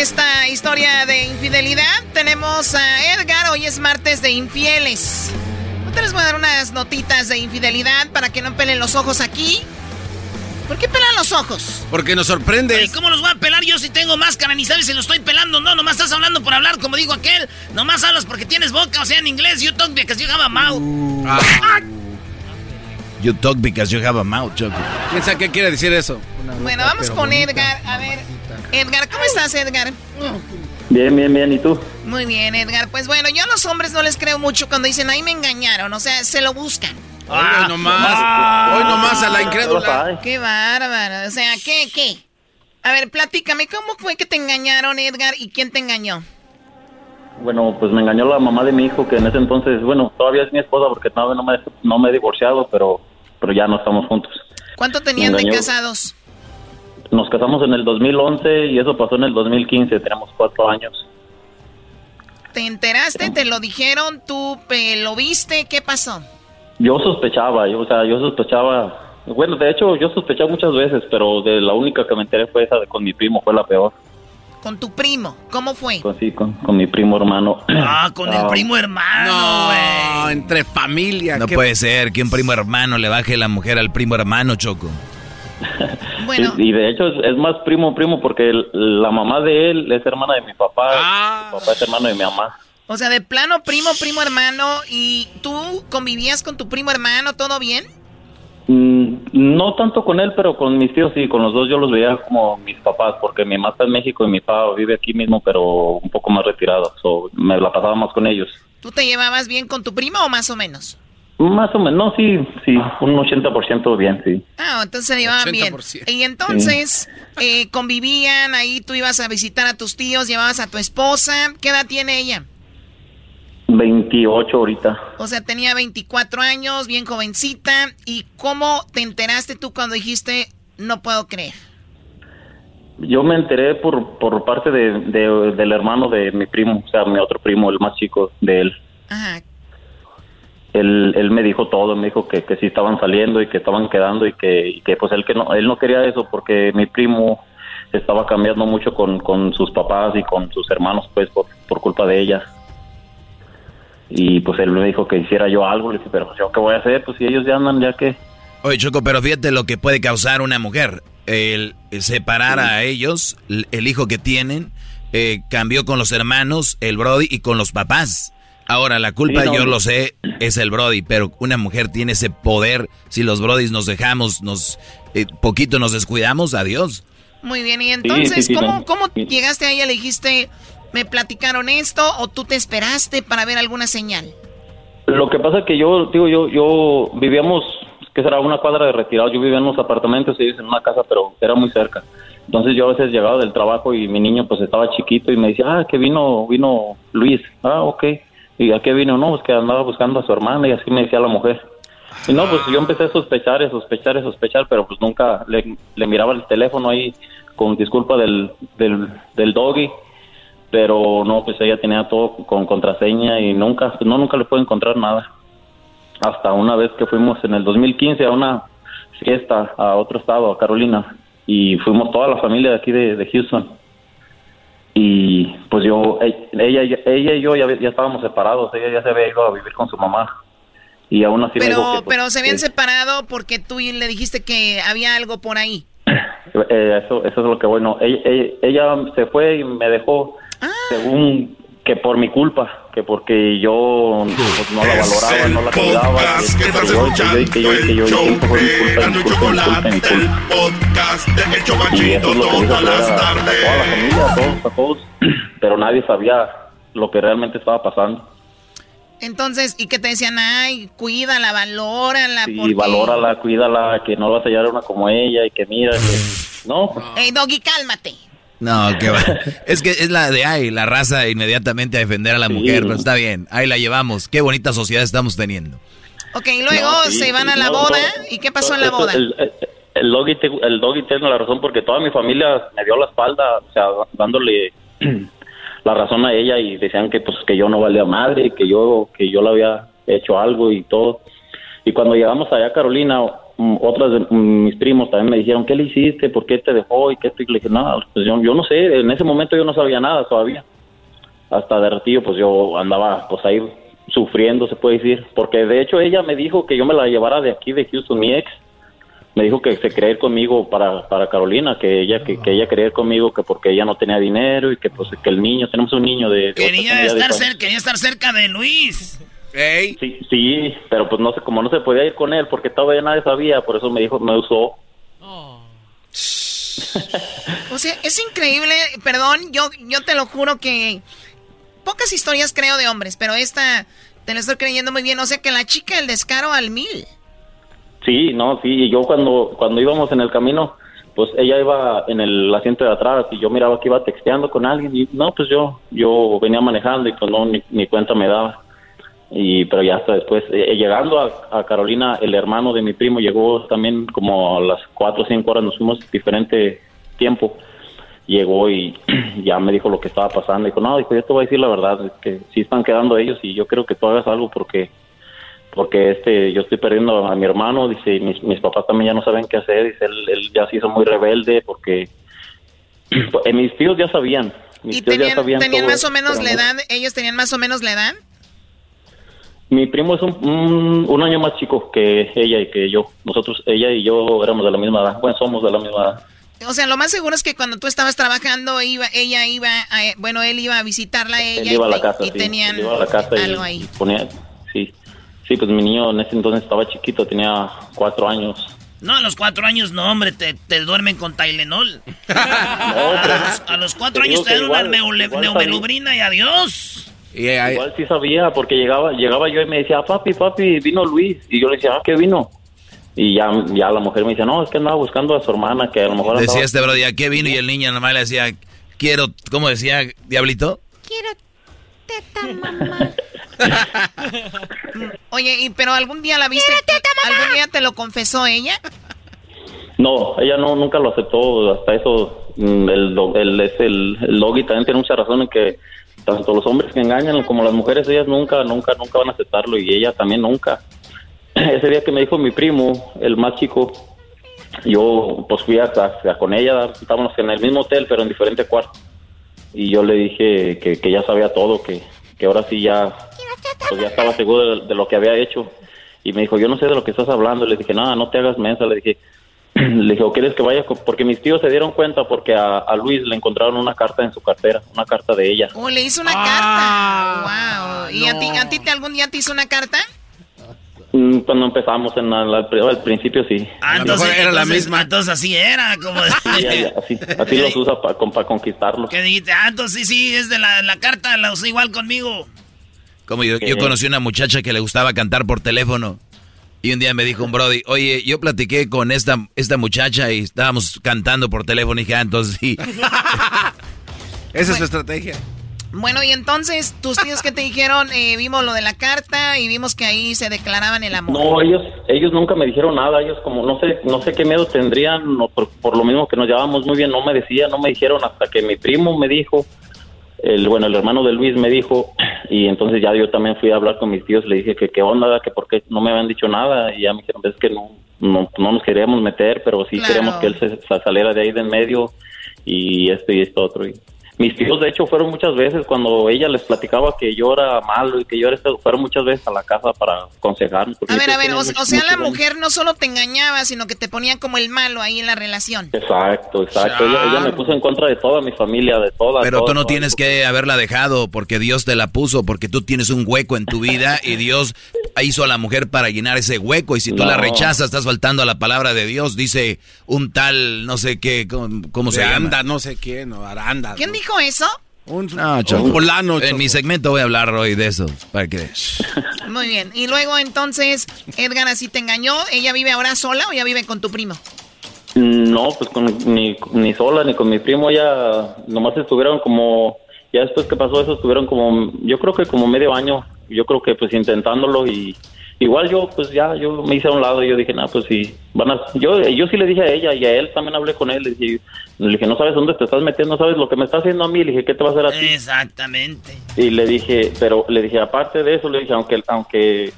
esta historia de infidelidad. Tenemos a Edgar, hoy es martes de infieles. Ahorita les voy a dar unas notitas de infidelidad para que no pelen los ojos aquí. ¿Por qué pelan los ojos? Porque nos sorprende. ¿cómo los voy a pelar yo si tengo máscara? Ni sabes si lo estoy pelando. No, nomás estás hablando por hablar, como digo aquel. Nomás hablas porque tienes boca, o sea, en inglés. You talk because you have a mouth. Ah. You talk because you have a mouth, Choco. ¿Quién sabe qué quiere decir eso? Bueno, vamos con Edgar. A ver, Edgar, ¿cómo estás, Edgar? Bien, bien, bien. ¿Y tú? Muy bien, Edgar. Pues bueno, yo a los hombres no les creo mucho cuando dicen, ahí me engañaron. O sea, se lo buscan. Hoy nomás. Hoy nomás a la incrédula. Qué bárbaro. O sea, ¿qué, qué? A ver, platícame, ¿cómo fue que te engañaron, Edgar? ¿Y quién te engañó? Bueno, pues me engañó la mamá de mi hijo, que en ese entonces, bueno, todavía es mi esposa porque todavía no me, no me he divorciado, pero, pero ya no estamos juntos. ¿Cuánto tenían de casados? Nos casamos en el 2011 y eso pasó en el 2015, tenemos cuatro años. ¿Te enteraste? ¿Te lo dijeron? ¿Tú eh, lo viste? ¿Qué pasó? Yo sospechaba, yo, o sea, yo sospechaba, bueno, de hecho yo sospechaba muchas veces, pero de la única que me enteré fue esa de con mi primo, fue la peor. Con tu primo. ¿Cómo fue? Con, sí, con, con mi primo hermano. Ah, con el Ah. primo hermano. No, entre familia. No ¿qué- puede ser que un primo hermano le baje la mujer al primo hermano, Choco. Bueno. Y, y de hecho es, es más primo, primo, porque el- la mamá de él es hermana de mi papá, Ah. mi papá es hermano de mi mamá. O sea, de plano, primo, primo, hermano. ¿Y tú convivías con tu primo hermano? ¿Todo bien? Mm, No tanto con él, pero con mis tíos sí, con los dos yo los veía como mis papás, porque mi mamá está en México y mi papá vive aquí mismo, pero un poco más retirado, so, me la pasaba más con ellos. ¿Tú te llevabas bien con tu primo o más o menos? Más o menos, no, sí, sí, un 80% bien, sí. Ah, entonces se llevaban bien. 80%. Y entonces eh, convivían, ahí tú ibas a visitar a tus tíos, llevabas a tu esposa. ¿Qué edad tiene ella? 28 ahorita. O sea, tenía 24 años, bien jovencita. ¿Y cómo te enteraste tú cuando dijiste, no puedo creer? Yo me enteré por, por parte de, de- del hermano de mi primo, o sea, mi otro primo, el más chico de él. Ajá. Él, él me dijo todo, me dijo que, que sí estaban saliendo y que estaban quedando y que, y que pues él que no, él no quería eso porque mi primo estaba cambiando mucho con, con sus papás y con sus hermanos pues por, por culpa de ella. Y pues él me dijo que hiciera yo algo, le dije, pero yo qué voy a hacer, pues si ellos ya andan, ya que... Oye, Choco, pero fíjate lo que puede causar una mujer. El, el separar a ellos, el, el hijo que tienen, eh, cambió con los hermanos, el Brody y con los papás. Ahora, la culpa, Sí, no, yo no. lo sé, es el Brody, pero una mujer tiene ese poder. Si los Brodys nos dejamos, nos eh, poquito nos descuidamos, adiós. Muy bien, y entonces, sí, sí, ¿cómo, no. cómo llegaste a ella? ¿Le dijiste, me platicaron esto o tú te esperaste para ver alguna señal? Lo que pasa es que yo, digo, yo, yo vivíamos, que será una cuadra de retirado, yo vivía en unos apartamentos y ellos en una casa, pero era muy cerca. Entonces yo a veces llegaba del trabajo y mi niño pues estaba chiquito y me decía, ah, que vino, vino Luis. Ah, ok. ¿Y a qué vino? No, pues que andaba buscando a su hermana y así me decía la mujer. Y no, pues yo empecé a sospechar, a sospechar, a sospechar, pero pues nunca le, miraba el teléfono ahí con disculpa del, del, doggy pero no, pues ella tenía todo con contraseña y nunca, no, nunca le pude encontrar nada. Hasta una vez que fuimos en el 2015 a una fiesta a otro estado, a Carolina, y fuimos toda la familia de aquí de Houston. Y pues yo, ella, ella y yo ya, ya estábamos separados, ella ya se había ido a vivir con su mamá. Y aún así me dijo Pero, que, pues, pero se habían separado porque tú le dijiste que había algo por ahí. Eh, eso, eso es lo que bueno. Ella, ella, ella se fue y me dejó, según que por mi culpa. que porque yo pues, no la valoraba, no la cuidaba, que, que, yo, que yo, que yo, que yo, que fue mi culpa, mi culpa, mi culpa, mi culpa. Y eso es lo que hizo a toda la familia, a todos, a todos, pero nadie sabía lo que realmente estaba pasando. Entonces, ¿y qué te decían? Ay, cuídala, valórala. Sí, porque... valórala, cuídala, que no vas a hallar una como ella y que mira, que... No. Ey, Doggy, cálmate. No, que va. Es que es la de ay, la raza inmediatamente a defender a la mujer, pero está bien, ahí la llevamos. Qué bonita sociedad estamos teniendo. Ok, y luego se van a la boda. ¿Y qué pasó en la boda? El, el, el, doggy, el doggy tiene la razón porque toda mi familia me dio la espalda, o sea, dándole la razón a ella y decían que pues que yo no valía madre, que yo que yo le había hecho algo y todo. Y cuando llegamos allá a Carolina, otras de mm, mis primos también me dijeron, ¿qué le hiciste? ¿Por qué te dejó? Y que esto y le dije, nada, pues yo, yo no sé, en ese momento yo no sabía nada todavía. Hasta de retiro, pues yo andaba pues ahí sufriendo, se puede decir, porque de hecho ella me dijo que yo me la llevara de aquí, de Houston, mi ex, me dijo que se quería ir conmigo para, para Carolina, que ella que, que, ella quería ir conmigo que porque ella no tenía dinero y que pues que el niño, tenemos un niño de... de quería, estar cerca, quería estar cerca de Luis. Sí, sí, pero pues no sé, como no se podía ir con él porque todavía nadie sabía, por eso me dijo, me usó. Oh. o sea, es increíble, perdón, yo, yo te lo juro que pocas historias creo de hombres, pero esta te la estoy creyendo muy bien, o sea que la chica el descaro al mil. Sí, no, sí, y yo cuando, cuando íbamos en el camino, pues ella iba en el asiento de atrás y yo miraba que iba texteando con alguien y no, pues yo, yo venía manejando y pues no, ni, ni cuenta me daba y pero ya hasta después eh, llegando a, Carolina el hermano de mi primo llegó también como a las cuatro o cinco horas nos fuimos diferente tiempo. Llegó y ya me dijo lo que estaba pasando dijo no dijo yo te voy a decir la verdad es que sí están quedando ellos y yo creo que tú hagas algo porque porque este yo estoy perdiendo a mi hermano dice mis, mis papás también ya no saben qué hacer dice él, él ya se hizo muy rebelde porque eh, mis tíos ya sabían mis ¿Y tíos tenían, ya sabían tenían más o menos la edad ellos tenían más o menos la edad mi primo es un, un, año más chico que ella y que yo. Nosotros, ella y yo éramos de la misma edad. Bueno, somos de la misma edad. O sea, lo más seguro es que cuando tú estabas trabajando, iba, ella iba, a, bueno, él iba a visitarla a ella. Él iba a la casa, y sí. tenían Él iba a la casa algo y ahí. Ponía, sí, sí, pues mi niño en ese entonces estaba chiquito, tenía cuatro años. No, a los cuatro años no, hombre, te, te duermen con Tylenol. No, pero- a los cuatro años te dan una igual- neule- igual neumelubrina y. Igual sí sabía, porque llegaba llegaba yo y me decía, papi, papi, vino Luis. Y yo le decía, ah, ¿qué vino? Y ya, ya la mujer me decía, no, es que andaba buscando a su hermana, que a lo mejor andaba... Decía este bro, ¿a qué vino? Y el niño nomás le decía, quiero, ¿cómo decía, Diablito? Quiero teta, mamá. Oye, y, pero algún día la viste, algún día te lo confesó ella. No, ella no nunca lo aceptó, hasta eso, mm, el, el, es el, el doggy también tiene mucha razón en que tanto los hombres que engañan como las mujeres, ellas nunca, nunca, nunca van a aceptarlo y ella también nunca. Ese día que me dijo mi primo, el más chico, yo pues fui hasta, hasta con ella, estábamos en el mismo hotel pero en diferente cuarto. Y yo le dije que, ya sabía todo, que, que ahora sí ya, pues ya estaba seguro de, de lo que había hecho. Y me dijo, yo no sé de lo que estás hablando, le dije, nada, no te hagas mensa, le dije, le dije, ¿o quieres que vaya? con-?" Porque mis tíos se dieron cuenta porque a, a Luis le encontraron una carta en su cartera, una carta de ella. O le hizo una Ah, carta. Wow. ¿Y a ti, a ti te, algún día te hizo una carta? Mm, Cuando empezamos en la- la- al principio sí. Ah, entonces, entonces- Entonces así era, como... Sí, ya- así, así los usa para conquistarlos. que dijiste, ah, entonces sí, sí, es de la, la carta, la usé igual conmigo. Como yo, yo conocí una muchacha que le gustaba cantar por teléfono. Y un día me dijo un Brody, oye, yo platiqué con esta, esta muchacha y estábamos cantando por teléfono. Y dije, ah, entonces sí. Esa es su estrategia. Bueno, y entonces, tus tíos que te dijeron, eh, vimos lo de la carta y vimos que ahí se declaraban el amor. No, ellos ellos nunca me dijeron nada, ellos como no sé no sé qué miedo tendrían, no, por, por lo mismo que nos llevábamos muy bien, no me decían, no me dijeron hasta que mi primo me dijo, el bueno, el hermano de Luis me dijo y entonces ya yo también fui a hablar con mis tíos, le dije que qué onda, que por qué no me habían dicho nada. Y ya me dijeron, es que no no, no nos queríamos meter, pero sí Claro. queremos que él se, se saliera de ahí de en medio y esto y esto otro y mis tíos, de hecho, fueron muchas veces cuando ella les platicaba que yo era malo y que yo era esto, fueron muchas veces a la casa para aconsejarme. A ver, a ver, o, sea, la mujer no solo te engañaba, sino que te ponía como el malo ahí en la relación. Exacto, exacto. Ella, me puso en contra de toda mi familia, de toda. Pero tú no tienes que haberla dejado porque Dios te la puso, porque tú tienes un hueco en tu vida y Dios hizo a la mujer para llenar ese hueco. Y si tú la rechazas, estás faltando a la palabra de Dios. Dice un tal, no sé qué, ¿cómo, se llama? no sé quién, o Aranda. ¿Quién dijo eso? Un, no, En mi segmento voy a hablar hoy de eso. Para que... Muy bien. Y luego entonces, Edgar así te engañó. ¿Ella vive ahora sola o ya vive con tu primo? No, pues con, ni, ni sola ni con mi primo. Ya nomás estuvieron como. Ya después que pasó eso, estuvieron como. Yo creo que como medio año. Yo creo que pues intentándolo y igual yo pues ya yo me hice a un lado y yo dije, "No, pues sí, van a yo yo sí le dije a ella y a él también hablé con él, le dije, le dije, "No sabes dónde te estás metiendo, no sabes lo que me está haciendo a mí." Le dije, "¿Qué te va a hacer a ti?" Exactamente. Y le dije, pero le dije, aparte de eso, le dije, aunque aunque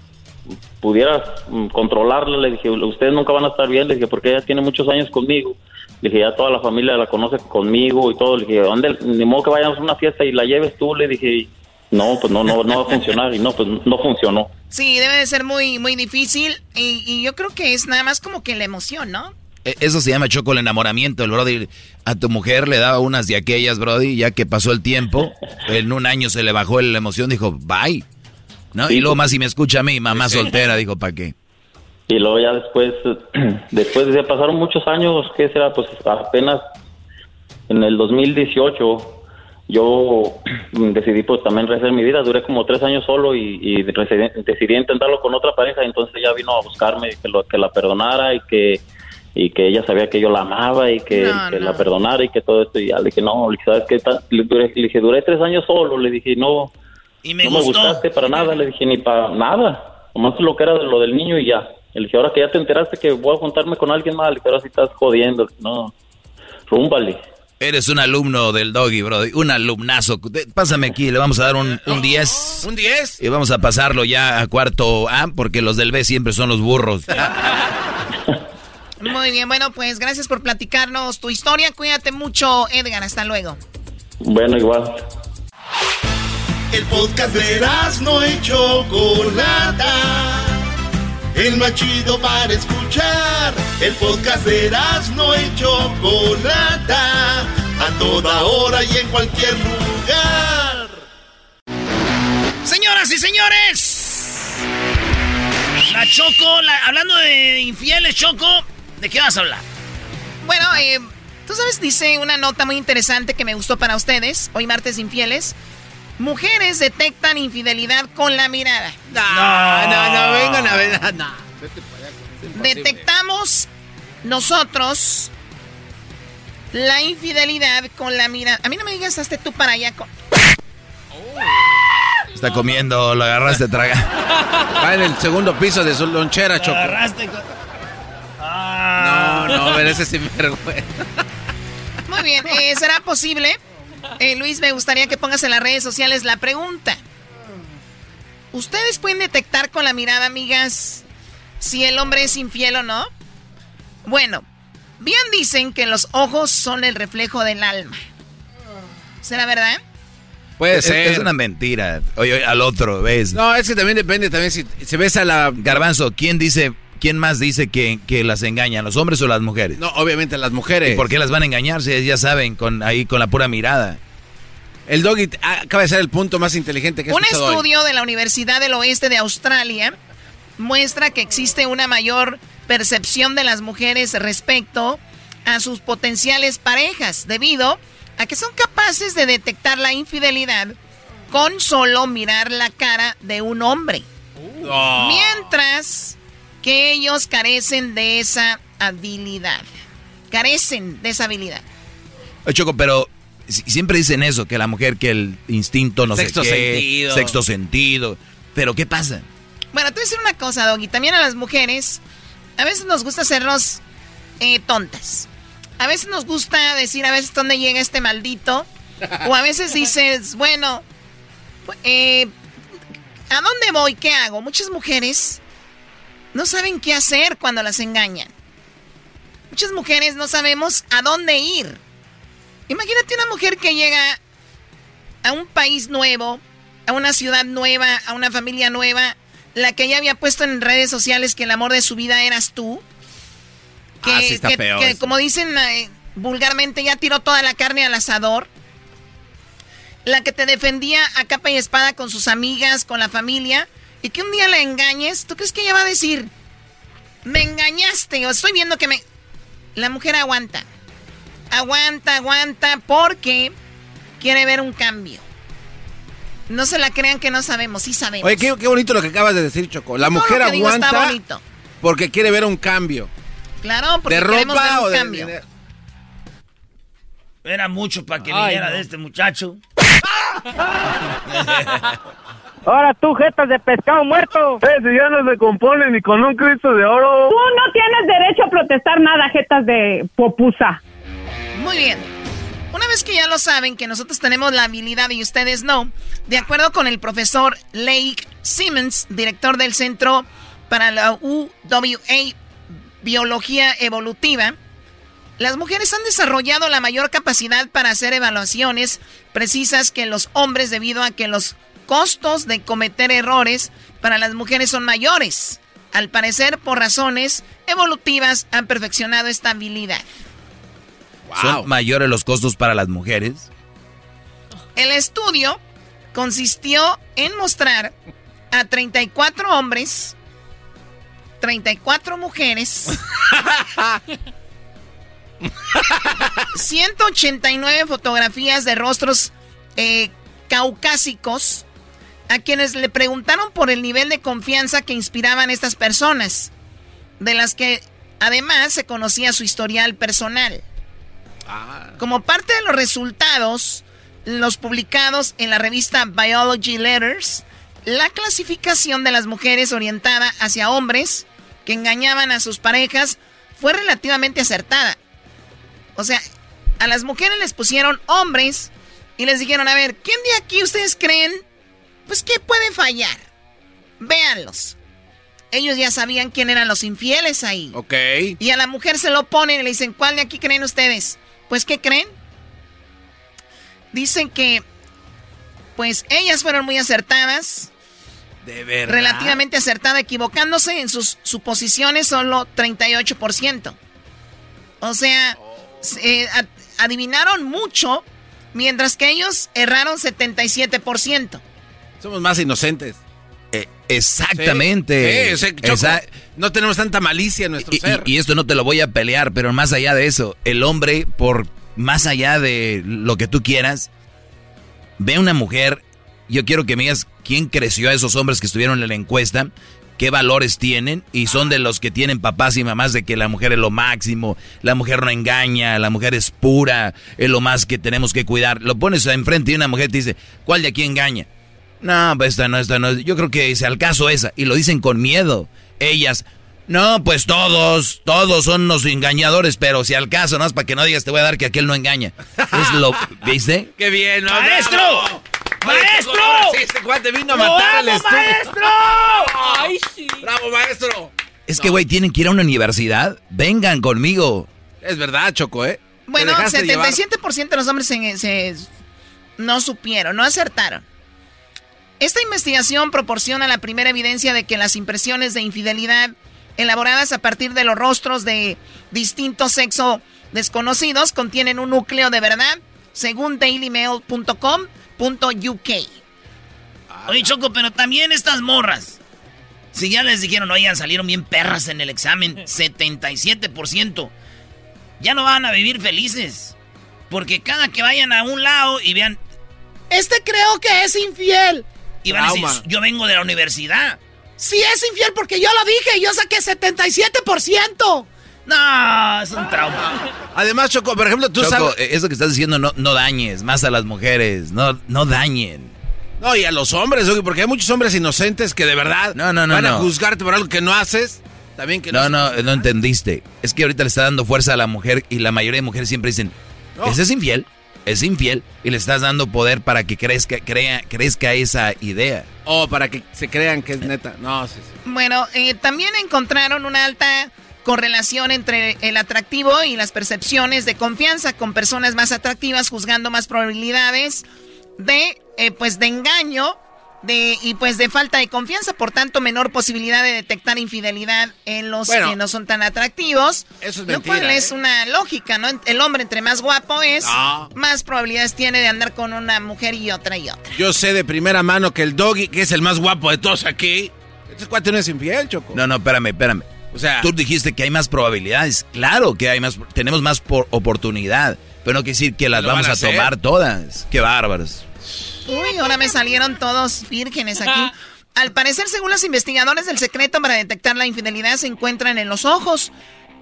pudieras mm, controlarla, le dije, "Ustedes nunca van a estar bien." Le dije, "Porque ella tiene muchos años conmigo." Le dije, "Ya toda la familia la conoce conmigo y todo." Le dije, "¿Dónde ni modo que vayamos a una fiesta y la lleves tú?" Le dije, no, pues no, no, no va a funcionar y no, pues no funcionó. Sí, debe de ser muy, muy difícil y, yo creo que es nada más como que la emoción, ¿no? E, eso se llama choco el enamoramiento. El Brody a tu mujer le daba unas de aquellas, Brody, ya que pasó el tiempo, en un año se le bajó la emoción, dijo, bye. ¿No? y luego más si me escucha a mí, mamá soltera, dijo, ¿para qué? Y luego ya después, después de pasaron muchos años, ¿qué será? Pues apenas en el 2018 yo decidí pues también rehacer mi vida, duré como tres años solo y, decidí, intentarlo con otra pareja, entonces ella vino a buscarme que, lo, que la perdonara y que y que ella sabía que yo la amaba y que, la perdonara y que todo esto. Y ya le dije no, le ¿sabes qué? Le, dije, duré tres años solo, le dije no, ¿Y me no me gustaste para nada, le dije ni para nada, nomás lo que era de lo del niño y ya. Le dije, ahora que ya te enteraste que voy a juntarme con alguien más, le dije, ahora sí estás jodiendo, no, rúmbale. Eres un alumno del doggy, bro. Un alumnazo. Pásame aquí, le vamos a dar un 10. ¿Un 10? Y vamos a pasarlo ya a cuarto A, porque los del B siempre son los burros. Muy bien, bueno, pues gracias por platicarnos tu historia. Cuídate mucho, Edgar. Hasta luego. Bueno, igual. El podcast de no hecho Chocolata el más chido para escuchar. El podcast de no y Chocolata, a toda hora y en cualquier lugar. Señoras y señores, la Choco, hablando de infieles, Choco, ¿de qué vas a hablar? Bueno, eh, tú sabes, dice una nota muy interesante que me gustó para ustedes, hoy martes infieles. Mujeres detectan infidelidad con la mirada. No, no, no, vengan a ver. No. Detectamos nosotros la infidelidad con la mirada. A mí no me digas, hazte tú para allá con. Está comiendo, lo agarraste traga. Va en el segundo piso de su lonchera, Choco. agarraste con... No, no, merece sin vergüenza. Muy bien, eh, ¿será posible? Eh, Luis, me gustaría que pongas en las redes sociales la pregunta. ¿Ustedes pueden detectar con la mirada, amigas, si el hombre es infiel o no? Bueno, bien dicen que los ojos son el reflejo del alma. ¿Será verdad? Puede ser. Es una mentira. Oye, al otro, ¿ves? No, es que también depende, también si se ves a la... Garbanzo, ¿quién dice, quién más dice que, que, las engañan, los hombres o las mujeres? No, obviamente las mujeres. ¿Y por qué las van a engañar si ya saben, con, ahí con la pura mirada? El doggy acaba de ser el punto más inteligente que he Un estudio de la Universidad del Oeste de Australia muestra que existe una mayor percepción de las mujeres respecto a sus potenciales parejas, debido a que son capaces de detectar la infidelidad con solo mirar la cara de un hombre. Oh. Mientras que ellos carecen de esa habilidad. Carecen de esa habilidad. Choco, pero siempre dicen eso, que la mujer, que el instinto no sexto sé qué, sentido. sexto sentido. Pero ¿qué pasa? Bueno, te voy a decir una cosa, Doggy. También a las mujeres, a veces nos gusta hacernos eh, tontas. A veces nos gusta decir a veces dónde llega este maldito. o a veces dices, bueno, eh, ¿a dónde voy? ¿Qué hago? Muchas mujeres no saben qué hacer cuando las engañan. Muchas mujeres no sabemos a dónde ir. Imagínate una mujer que llega a un país nuevo, a una ciudad nueva, a una familia nueva, la que ella había puesto en redes sociales que el amor de su vida eras tú. Que, ah, sí está feo que como dicen eh, vulgarmente, ya tiró toda la carne al asador. La que te defendía a capa y espada con sus amigas, con la familia, y que un día la engañes, ¿tú crees que ella va a decir, me engañaste o estoy viendo que me... La mujer aguanta. Aguanta, aguanta, porque quiere ver un cambio. No se la crean que no sabemos, sí sabemos. Oye, qué, bonito lo que acabas de decir, Choco. La mujer aguanta porque quiere ver un cambio. Claro, porque ¿De queremos ver un cambio. Era mucho para que viniera de este muchacho. Ahora tú, jetas de pescado muerto. Eh, si ya no se compone ni con un Cristo de oro. Tú no tienes derecho a protestar nada, jetas de popusa. Muy bien. Una vez que ya lo saben, que nosotros tenemos la habilidad y ustedes no, de acuerdo con el profesor Lake Simmons, director del Centro para la UWA Biología Evolutiva, las mujeres han desarrollado la mayor capacidad para hacer evaluaciones precisas que los hombres debido a que los costos de cometer errores para las mujeres son mayores. Al parecer, por razones evolutivas, han perfeccionado esta habilidad. ¿Son mayores los costos para las mujeres? El estudio consistió en mostrar a 34 hombres, 34 mujeres, 189 fotografías de rostros eh, caucásicos a quienes le preguntaron por el nivel de confianza que inspiraban estas personas, de las que además se conocía su historial personal. Ah. Como parte de los resultados, los publicados en la revista Biology Letters, la clasificación de las mujeres orientada hacia hombres que engañaban a sus parejas fue relativamente acertada. O sea, a las mujeres les pusieron hombres y les dijeron, a ver, ¿quién de aquí ustedes creen? Pues que puede fallar. Véanlos. Ellos ya sabían quién eran los infieles ahí. Ok. Y a la mujer se lo ponen y le dicen, ¿cuál de aquí creen ustedes? Pues, ¿qué creen? Dicen que, pues, ellas fueron muy acertadas. De verdad. Relativamente acertada, equivocándose en sus suposiciones solo 38%. O sea, eh, adivinaron mucho, mientras que ellos erraron 77%. Somos más inocentes. Eh, exactamente. no tenemos tanta malicia en nuestro y, ser. Y, esto no te lo voy a pelear, pero más allá de eso, el hombre, por más allá de lo que tú quieras, ve una mujer. Yo quiero que me digas quién creció a esos hombres que estuvieron en la encuesta qué valores tienen y son de los que tienen papás y mamás de que la mujer es lo máximo, la mujer no engaña, la mujer es pura, es lo más que tenemos que cuidar. Lo pones enfrente y una mujer te dice, ¿cuál de aquí engaña? No, pues esta no, esta no. Yo creo que dice al caso esa y lo dicen con miedo. Ellas, no, pues todos, todos son los engañadores, pero si al caso, no es para que no digas, te voy a dar que aquel no engaña. Es lo, ¿viste? ¡Qué bien! ¡Maestro! ¡Maestro! Sí, este cuate vino a matar al maestro! ¡Ay, sí! ¡Bravo, maestro! Es que, güey, tienen que ir a una universidad. Vengan conmigo. Es verdad, Choco, ¿eh? Bueno, 77% de los hombres se, no supieron, no acertaron. Esta investigación proporciona la primera evidencia de que las impresiones de infidelidad elaboradas a partir de los rostros de distintos sexo desconocidos contienen un núcleo de verdad, según dailymail.com .uk. Oye, Choco, pero también estas morras. Si ya les dijeron, oigan, salieron bien perras en el examen, 77%. Ya no van a vivir felices. Porque cada que vayan a un lado y vean... Este creo que es infiel. Y van a decir, yo vengo de la universidad. Sí es infiel porque yo lo dije, yo saqué 77%. No, es un trauma. Además, Choco, por ejemplo, tú Choco, sabes... eso que estás diciendo, no, no dañes más a las mujeres, no, no dañen. No, y a los hombres, porque hay muchos hombres inocentes que de verdad no, no, no, van a juzgarte por algo que no haces. También que no, no, no, no entendiste. Es que ahorita le está dando fuerza a la mujer y la mayoría de mujeres siempre dicen, ese es infiel, es infiel, y le estás dando poder para que crezca, crea, crezca esa idea. O oh, para que se crean que es neta. No, sí, sí. Bueno, eh, también encontraron una alta correlación entre el atractivo y las percepciones de confianza con personas más atractivas juzgando más probabilidades de, eh, pues, de engaño de, y pues de falta de confianza, por tanto menor posibilidad de detectar infidelidad en los que no son tan atractivos. Eso es Lo cual mentira, es ¿eh? una lógica, ¿no? El hombre entre más guapo es, No. más probabilidades tiene de andar con una mujer y otra y otra. Yo sé de primera mano que el doggy, que es el más guapo de todos aquí, este cuate no es infiel, Choco. No, no, espérame, espérame. O sea, Tú dijiste que hay más probabilidades. Claro que hay más, tenemos más por oportunidad. Pero no quiere decir que las vamos a tomar todas. Qué bárbaros. Uy, ahora me salieron todos vírgenes aquí. Al parecer, según los investigadores, el secreto para detectar la infidelidad se encuentran en los ojos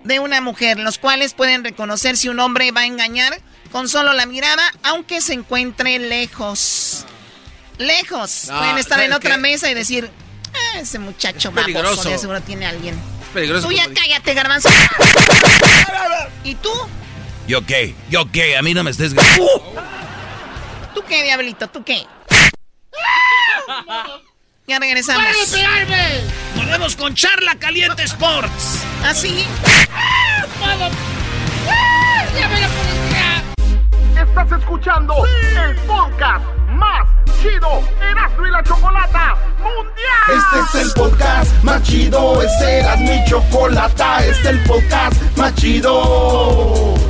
de una mujer, los cuales pueden reconocer si un hombre va a engañar con solo la mirada, aunque se encuentre lejos. Lejos. No, pueden estar en ¿sabes otra qué? mesa y decir, "Ah, ese muchacho baboso, peligroso. de seguro tiene a alguien. es peligroso. Tú ya cállate, garbanzo. ¿Y tú? ¿Yo qué? ¿Yo qué? A mí no me estés... ¿Tú qué, diablito? ¿Tú qué? Ya regresamos. Volvemos con Charla Caliente Sports. ¿Así? Estás escuchando el podcast más chido Erasmo y la Chocolata Mundial. Este es el podcast más chido, este era mi chocolata, este es el podcast más chido.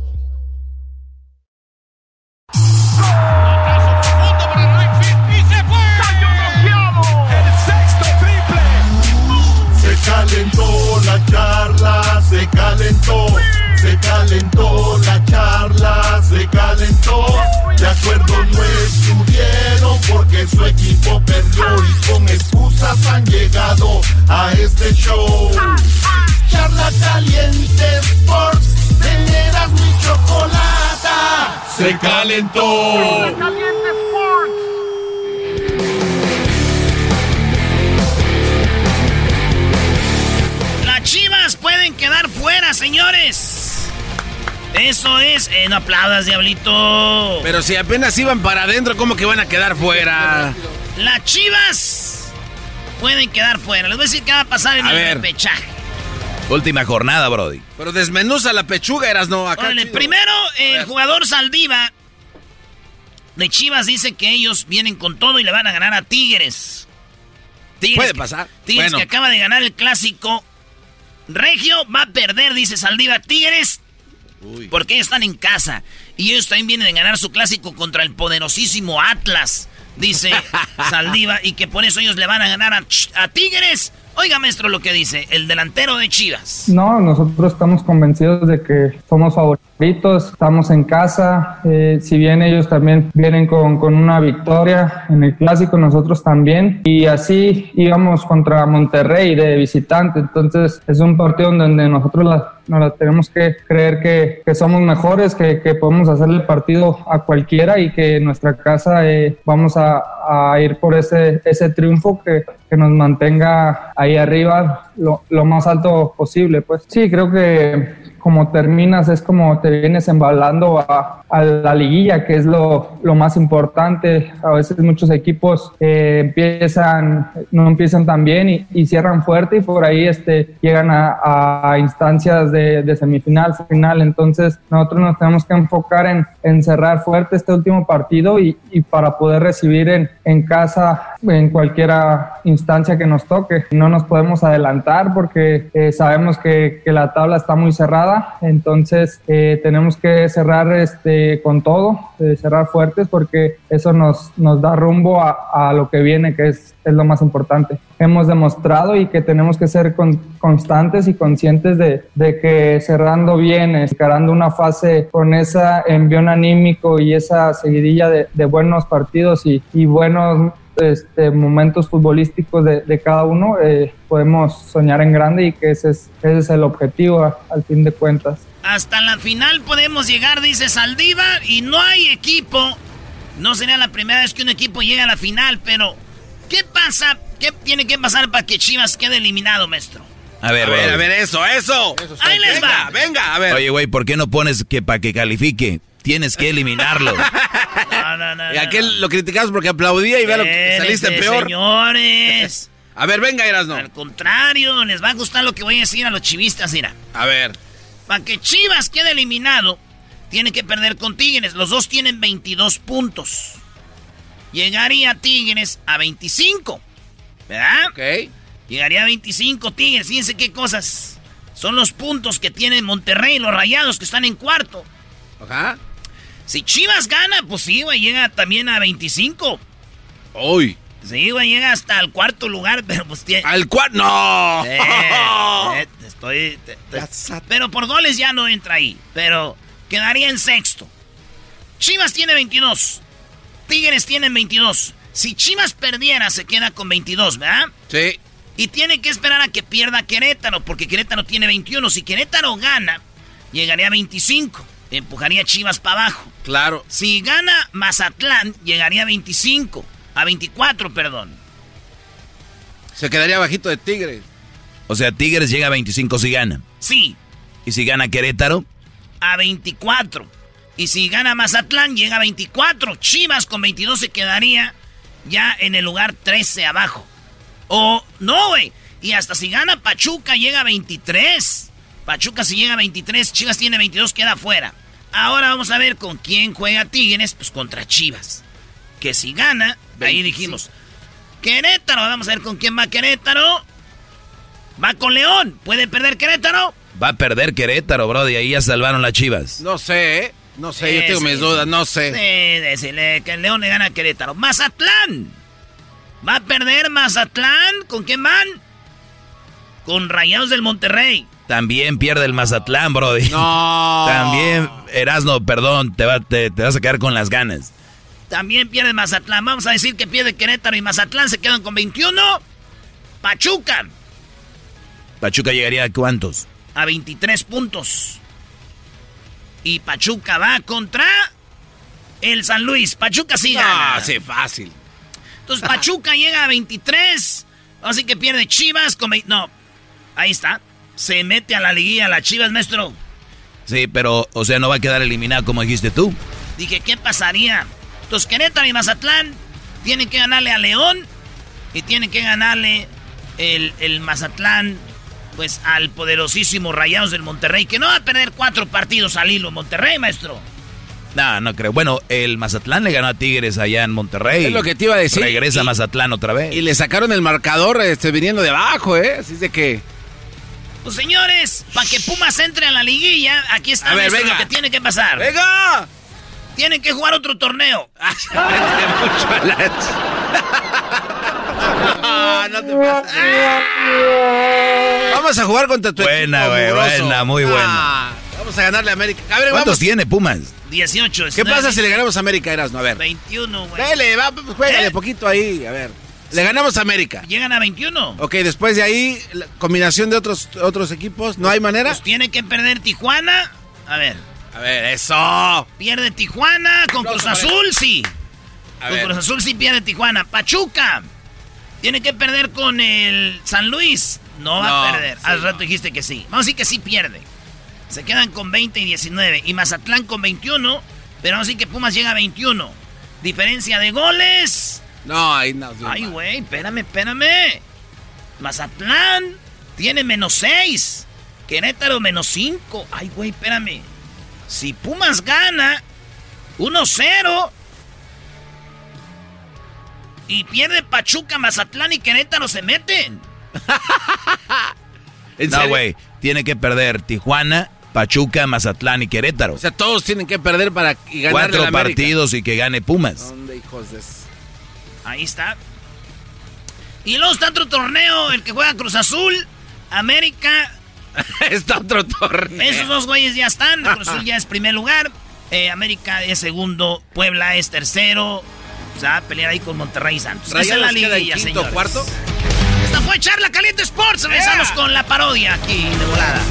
Calentó la charla, se calentó, se calentó la charla, se calentó. De acuerdo no estuvieron porque su equipo perdió y con excusas han llegado a este show. Charla caliente Sports, teneras mi chocolata. Se calentó. Las chivas pueden quedar fuera, señores. Eso es. Eh, no aplaudas, diablito. Pero si apenas iban para adentro, ¿cómo que van a quedar fuera? Las chivas pueden quedar fuera. Les voy a decir qué va a pasar en A el ver. repechaje. Última jornada, Brody. Pero desmenuza la pechuga, eras no acá. Órale, chido. primero, el jugador Saldiva de Chivas dice que ellos vienen con todo y le van a ganar a Tigres. Tigres Puede que- pasar. Tigres Bueno. que acaba de ganar el clásico. Regio va a perder, dice Saldiva. Tigres, porque ellos están en casa. Y ellos también vienen a ganar su clásico contra el poderosísimo Atlas, dice Saldiva. Y que por eso ellos le van a ganar a Tigres. Oiga, maestro, lo que dice el delantero de Chivas. No, nosotros estamos convencidos de que somos favoritos, estamos en casa, eh, si bien ellos también vienen con, con una victoria en el clásico, nosotros también, y así íbamos contra Monterrey de visitante, entonces es un partido donde nosotros la, nos la tenemos que creer que, que somos mejores, que, que podemos hacerle partido a cualquiera y que en nuestra casa eh, vamos a, a ir por ese, ese triunfo que, que nos mantenga ahí arriba lo, lo más alto posible. Pues. Sí, creo que como terminas es como te vienes embalando a, a la liguilla, que es lo, lo más importante. A veces muchos equipos eh, empiezan, no empiezan tan bien y, y cierran fuerte y por ahí este, llegan a, a instancias de, de semifinal, final. Entonces nosotros nos tenemos que enfocar en, en cerrar fuerte este último partido y, y para poder recibir en, en casa en cualquier instancia que nos toque. No nos podemos adelantar porque eh, sabemos que, que, la tabla está muy cerrada, entonces eh, tenemos que cerrar este, con todo, eh, cerrar fuertes porque eso nos, nos da rumbo a, a lo que viene, que es, es, lo más importante. Hemos demostrado y que tenemos que ser con, constantes y conscientes de, de, que cerrando bien, encarando una fase con ese envión anímico y esa seguidilla de, de buenos partidos y, y buenos este, momentos futbolísticos de, de cada uno, eh, podemos soñar en grande y que ese es, ese es el objetivo a, al fin de cuentas. Hasta la final podemos llegar, dice Saldiva, y no hay equipo No sería la primera vez que un equipo llega a la final, pero ¿qué pasa? ¿Qué tiene que pasar para que Chivas quede eliminado, maestro? A ver, a ver, a ver, eso, eso. Ahí les venga, va. Venga, a ver. Oye, güey, ¿por qué no pones que para que califique? Tienes que eliminarlo. No, no, no. y aquel lo criticamos porque aplaudía y vea lo que saliste peor. Señores. A ver, venga, Erasno. Al contrario, les va a gustar lo que voy a decir a los chivistas, mira. A ver. Para que Chivas quede eliminado, tiene que perder con Tigres. Los dos tienen 22 puntos. Llegaría Tigres a 25. ¿Verdad? Ok. Llegaría a 25 Tigres. Fíjense qué cosas. Son los puntos que tienen Monterrey, los rayados que están en cuarto. Ajá. Si Chivas gana, pues sí, güey, llega también a 25. Uy. Sí, güey, llega hasta el cuarto lugar, pero pues tiene... ¡Al cuarto! ¡No! Eh, eh, estoy... te- te- pero por goles ya no entra ahí. Pero quedaría en sexto. Chivas tiene 22. Tigres tienen 22. Si Chivas perdiera, se queda con 22, ¿verdad? Sí. Y tiene que esperar a que pierda Querétaro, porque Querétaro tiene 21. Si Querétaro gana, llegaría a 25. Empujaría a Chivas para abajo. Claro. Si gana Mazatlán, llegaría a 25. A 24, perdón. Se quedaría bajito de Tigres. O sea, Tigres llega a 25 si gana. Sí, Y si gana Querétaro, a 24. Y si gana Mazatlán, llega a 24. Chivas con 22 se quedaría ya en el lugar 13 abajo. O, no, güey. Y hasta si gana Pachuca, llega a 23. Pachuca si llega a 23, Chivas tiene 22, queda fuera. Ahora vamos a ver con quién juega Tigres, pues contra Chivas. Que si gana, ahí dijimos. Querétaro, vamos a ver con quién va Querétaro. Va con León. ¿Puede perder Querétaro? va a perder Querétaro, bro. Y ahí ya salvaron las chivas. No sé, ¿eh? No sé, yo tengo sí, mis dudas, no sé. Sí, decirle que el León le gana a Querétaro. Mazatlán. Va a perder Mazatlán. ¿Con quién van? Con Rayados del Monterrey. También pierde el Mazatlán, bro. No. También, Erasno, perdón, te, va- te- te vas a quedar con las ganas. También pierde Mazatlán. Vamos a decir que pierde Querétaro y Mazatlán se quedan con 21. Pachuca Pachuca llegaría a cuántos? a 23 puntos. Y Pachuca va contra el San Luis. Pachuca sí gana. Ah, sí, fácil. Entonces Pachuca llega a 23. Así que pierde Chivas con... No, ahí está. Se mete a la liguilla la Chivas, maestro. Sí, pero, o sea, no va a quedar eliminado como dijiste tú. Dije, ¿qué pasaría? Entonces Querétaro y Mazatlán tienen que ganarle a León y tienen que ganarle el, el Mazatlán, pues al poderosísimo Rayados del Monterrey, que no va a perder cuatro partidos al hilo Monterrey, maestro. No, no creo. Bueno, el Mazatlán le ganó a Tigres allá en Monterrey. Es lo que te iba a decir. Regresa Y- Mazatlán otra vez. Y le sacaron el marcador este, viniendo de abajo, ¿eh? Así es de que... Pues señores, para que Pumas entre a la liguilla, aquí está A ver, venga. lo que tiene que pasar. ¡Venga! Tienen que jugar otro torneo. Ah, no te pases. Vamos a jugar contra tu Buena, equipo güey, mugroso. buena, muy buena. Ah, vamos a ganarle a América. A ver, ¿Cuántos vamos. tiene Pumas? 18. ¿Qué pasa si le ganamos a América, Erasmo? A ver. 21, güey. Dale, va, pues, juégale ¿Eh? poquito ahí. A ver. Le ganamos a América. Llegan a 21. Ok, después de ahí, la combinación de otros, otros equipos. ¿No hay manera? Pues tiene que perder Tijuana. A ver. A ver, eso. Pierde Tijuana con Cruz Azul, sí. A con ver. Cruz Azul sí pierde Tijuana. Pachuca. Tiene que perder con el San Luis. No va No, a perder. sí, Al rato dijiste que sí. Vamos a decir que sí pierde. Se quedan con 20 y 19. Y Mazatlán con 21. Pero vamos a decir que Pumas llega a 21. Diferencia de goles. No, ahí no. Ay, güey, espérame, espérame. Mazatlán tiene menos 6. Querétaro menos 5. Ay, güey, espérame. Si Pumas gana 1-0 y pierde Pachuca, Mazatlán y Querétaro se meten. No, güey. Tiene que perder Tijuana, Pachuca, Mazatlán y Querétaro. O sea, todos tienen que perder para a Cuatro partidos y que gane Pumas. ¿Dónde, hijos de... Ahí está. Y luego está otro torneo, el que juega Cruz Azul, América. está otro torneo. Esos dos güeyes ya están. Cruz Azul ya es primer lugar. eh, América es segundo. Puebla es tercero. O sea, a pelear ahí con Monterrey y Santos. Esa es la liguilla, quinto, señores. cuarto. Esta fue Charla Caliente Sports. Regresamos con la parodia aquí de volada.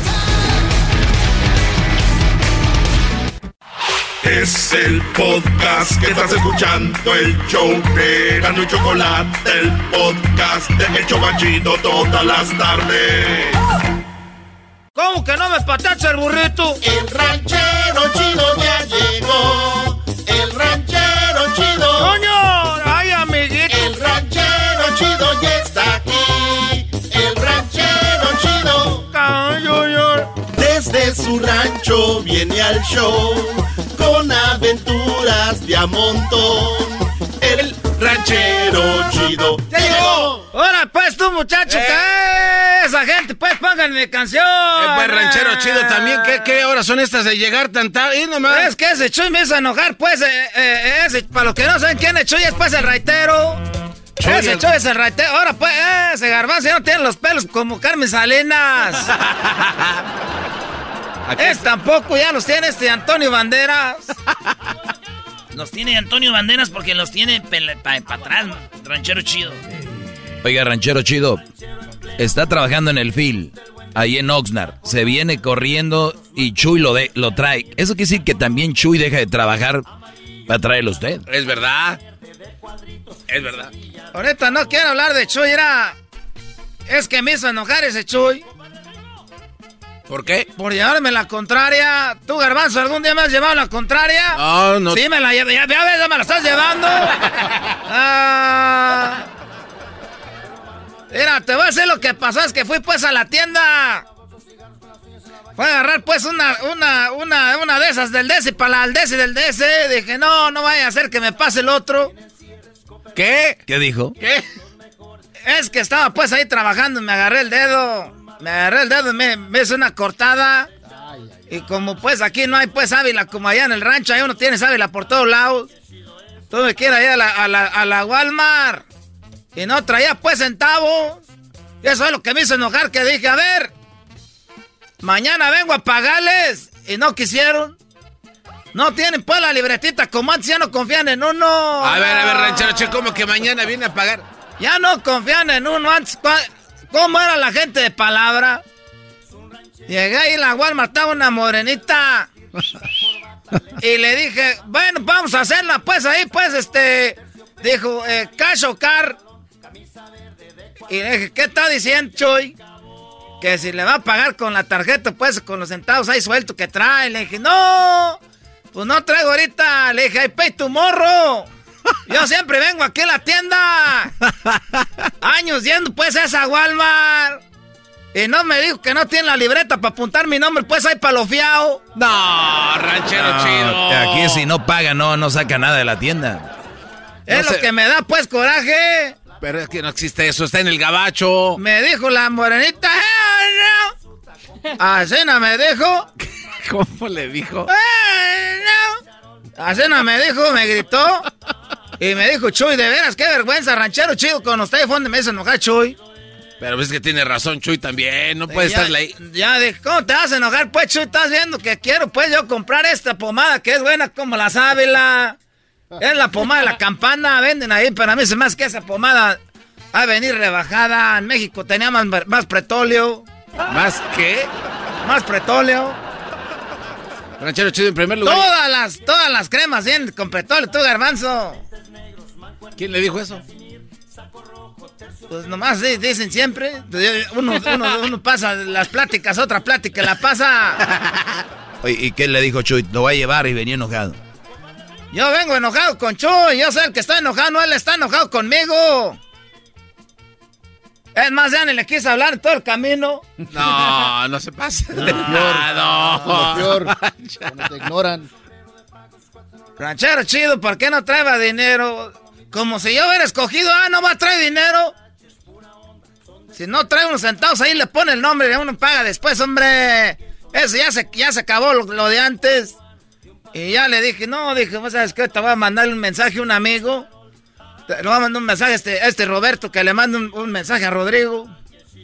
Es el podcast que estás escuchando, el show de Gano y Chocolate, el podcast de El Chocachito todas las tardes. ¿Cómo que no me patacha el burrito? El ranchero chido ya llegó. El ranchero chido. ¡Coño! ¡Ay, amiguito! El ranchero chido ya está aquí. El ranchero chido. Desde su rancho viene al show con aventuras de a montón. El ranchero chido ¡Ya llegó! Ahora pues tú, muchacho, Eh. ¿qué? Esa gente, pues pónganme canción. Eh, pues, ranchero chido también. ¿Qué, ¿Qué horas son estas de llegar tan tarde? Nomás. Es que ese Chuy me hizo enojar, pues, eh, eh, ese, para los que no saben quién es Chuy, es pues el raitero. Chuy, ese el- Chuy es el raitero. Ahora pues, eh, ese garbanzo ya no tiene los pelos como Carmen Salinas. es tampoco, ya los tiene este Antonio Banderas. Los tiene Antonio Banderas porque los tiene para atrás, ranchero chido. Oiga, ranchero chido, está trabajando en el FIL, ahí en Oxnard. Se viene corriendo y Chuy lo, de, lo trae. Eso quiere decir que también Chuy deja de trabajar para traerlo a usted. Es verdad. Es verdad. Ahorita no quiero hablar de Chuy, era... Es que me hizo enojar ese Chuy. ¿Por qué? Por llevarme la contraria. ¿Tú, Garbanzo, algún día me has llevado la contraria? No, no. Sí, me la llevo. Ya, ya ves, ya me la estás llevando. Ah. Mira, te voy a decir lo que pasó. Es que fui pues a la tienda. Fue a agarrar pues una, una, una, una de esas del DC para la del DC del DC. Dije, no, no vaya a hacer que me pase el otro. ¿Qué? ¿Qué dijo? ¿Qué? Es que estaba pues ahí trabajando y me agarré el dedo. Me agarré el dedo y me, me hice una cortada. Y como pues aquí no hay pues sábila como allá en el rancho, ahí uno tiene sábila por todos lados. Tuve que ir ahí a la, a la, a la Walmart. Y no traía pues centavos. Y eso es lo que me hizo enojar, que dije, a ver, mañana vengo a pagarles. Y no quisieron. No tienen pues la libretita, como antes ya no confían en uno. A ver, a ver, ranchero chido, ¿cómo que mañana viene a pagar? Ya no confían en uno antes. ¿Cómo era la gente de palabra? Llegué ahí en la Walmart, estaba una morenita. Y le dije, bueno, vamos a hacerla, pues ahí, pues, este. Dijo, eh, car. Y le dije, ¿qué está diciendo, Choy? Que si le va a pagar con la tarjeta, pues, con los centavos ahí suelto que trae. Le dije, no, pues no traigo ahorita. Le dije, I pay tu morro. Yo siempre vengo aquí a la tienda. Años yendo pues a esa Walmart. Y no me dijo que no tiene la libreta para apuntar mi nombre, pues ahí para lo fiao. No, ranchero No, chido. Aquí si no paga, no, no saca nada de la tienda. Es No lo sé. que me da pues coraje. Pero es que no existe eso, está en el gabacho. Me dijo la morenita. "Eh, no". Así no me dijo. ¿Cómo le dijo? "Eh, no". Así no me dijo, me gritó. Y me dijo, Chuy, de veras, qué vergüenza, ranchero chido con usted. Fue donde me hizo enojar, Chuy. Pero es que tiene razón, Chuy, también. No puede estar ahí. Ya dije, ¿cómo te vas a enojar, pues, Chuy? Estás viendo que quiero, pues, yo comprar esta pomada que es buena como la sábila. Es la pomada de la campana, venden ahí, pero a mí se me hace que esa pomada va a venir rebajada. En México tenía más, más pretóleo. ¿Más qué? Más pretóleo. Ranchero chido, en primer lugar. Todas las, todas las cremas vienen con pretóleo, tú, garbanzo. ¿Quién le dijo eso? Pues nomás di- dicen siempre. Uno, uno, uno pasa las pláticas, otra plática la pasa. Oye, ¿y qué le dijo Chuy? Lo va a llevar y venía enojado. Yo vengo enojado con Chuy, yo soy el que está enojado, no él está enojado conmigo. Es más, ya ni le quise hablar todo el camino. No, no se pasa. No. Lo peor, cuando te ignoran. Ranchero chido, ¿por qué no traeba dinero? Como si yo hubiera escogido, ah, no va a traer dinero. Si no trae unos centavos, ahí le pone el nombre y uno paga después, hombre. Eso ya se, ya se acabó lo, lo de antes. Y ya le dije, no, dije, ¿vos sabes qué? Te voy a mandar un mensaje a un amigo. Le voy a mandar un mensaje a este, a este Roberto, que le mande un, un mensaje a Rodrigo.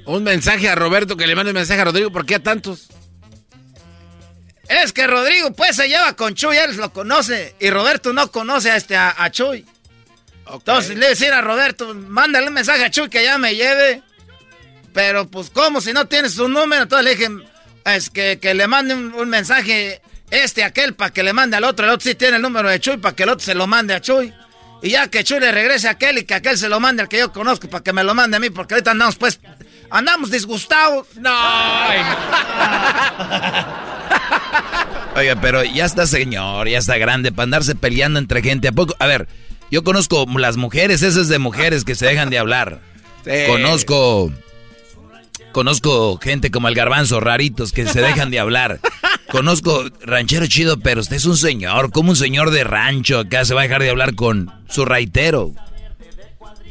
Un mensaje a Roberto que le mande un mensaje a Rodrigo. ¿Por qué a tantos? Es que Rodrigo, pues, se lleva con Chuy, él lo conoce. Y Roberto no conoce a, este, a, a Chuy. Entonces le voy a decir a Roberto, mándale un mensaje a Chuy que ya me lleve. Pero, pues, ¿cómo? Si no tienes su número. Entonces le dije, es que, que le mande un, un mensaje este, aquel, para que le mande al otro. El otro sí tiene el número de Chuy, para que el otro se lo mande a Chuy. Y ya que Chuy le regrese a aquel y que aquel se lo mande al que yo conozco, para que me lo mande a mí, porque ahorita andamos, pues, andamos disgustados. No. Oiga, pero ya está señor, ya está grande para andarse peleando entre gente. ¿A poco? A ver, yo conozco las mujeres, esas de mujeres que se dejan de hablar. Conozco. Conozco gente como el garbanzo, raritos, que se dejan de hablar. Conozco ranchero chido, pero usted es un señor, como un señor de rancho acá se va a dejar de hablar con su raitero.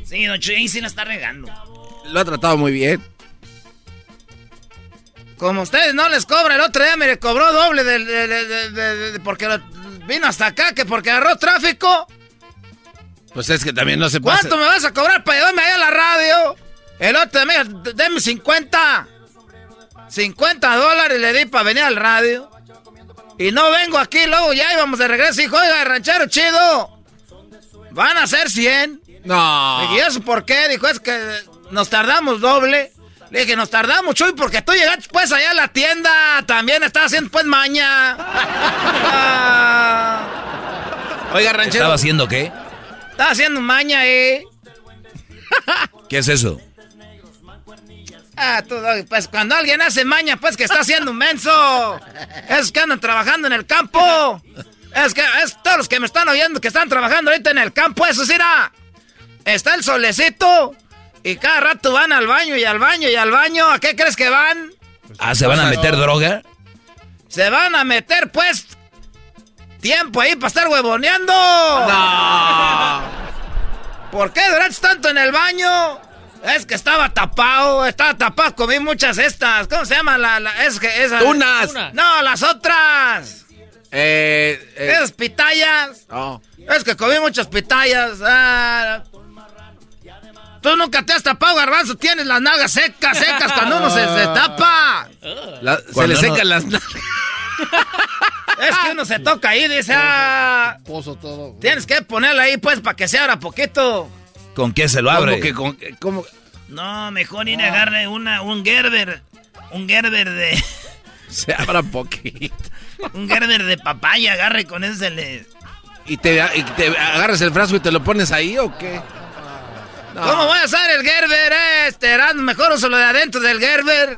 Sí, don Chuy, sí la está regando. Lo ha tratado muy bien. Como ustedes no les cobra, el otro día me le cobró doble de, porque vino hasta acá, que porque agarró tráfico. Pues es que también no se puede. ¿Cuánto me vas a cobrar para llevarme ahí a la radio? El otro día, deme 50. 50 dólares le di para venir al radio. Y no vengo aquí, luego ya íbamos de regreso. Y oiga, ranchero chido. Van a ser 100. No. ¿Y eso por qué? Dijo, es que nos tardamos doble. Le dije, nos tardamos, Chuy, porque tú llegaste pues allá a la tienda. También estás haciendo pues maña. Oiga, ranchero. ¿Estaba haciendo qué? Estaba haciendo maña, eh. ¿Qué es eso? Ah, tú, pues cuando alguien hace maña, pues que está haciendo un menso. Es que andan trabajando en el campo. Es que es todos los que me están oyendo que están trabajando ahorita en el campo, eso sí, Está el solecito y cada rato van al baño y al baño y al baño. ¿A qué crees que van? Ah, ¿se van a meter droga? Se van a meter, pues, tiempo ahí para estar huevoneando. No. ¿Por qué duraste tanto en el baño? Es que estaba tapado, estaba tapado, comí muchas estas. ¿Cómo se llama la, es que esas? Tunas. No, las otras. Eh, eh. Esas pitayas. Oh. Es que comí muchas pitayas. Ah. Tú nunca te has tapado, garbanzo. Tienes las nalgas secas, secas cuando uno se, tapa. se le secan las nalgas. Es que uno se toca ahí, dice, ah, todo. Tienes que ponerla ahí, pues, para que se abra poquito. ¿Con qué se lo abre? ¿Cómo que con, No, mejor ir a agarre una, un Gerber. Un Gerber de. Se abra poquito. un Gerber de papaya, agarre con ese le. ¿Y te, ¿Y te agarras el frasco y te lo pones ahí o qué? ¿Cómo voy a usar el Gerber este? Era mejor uso lo de adentro del Gerber.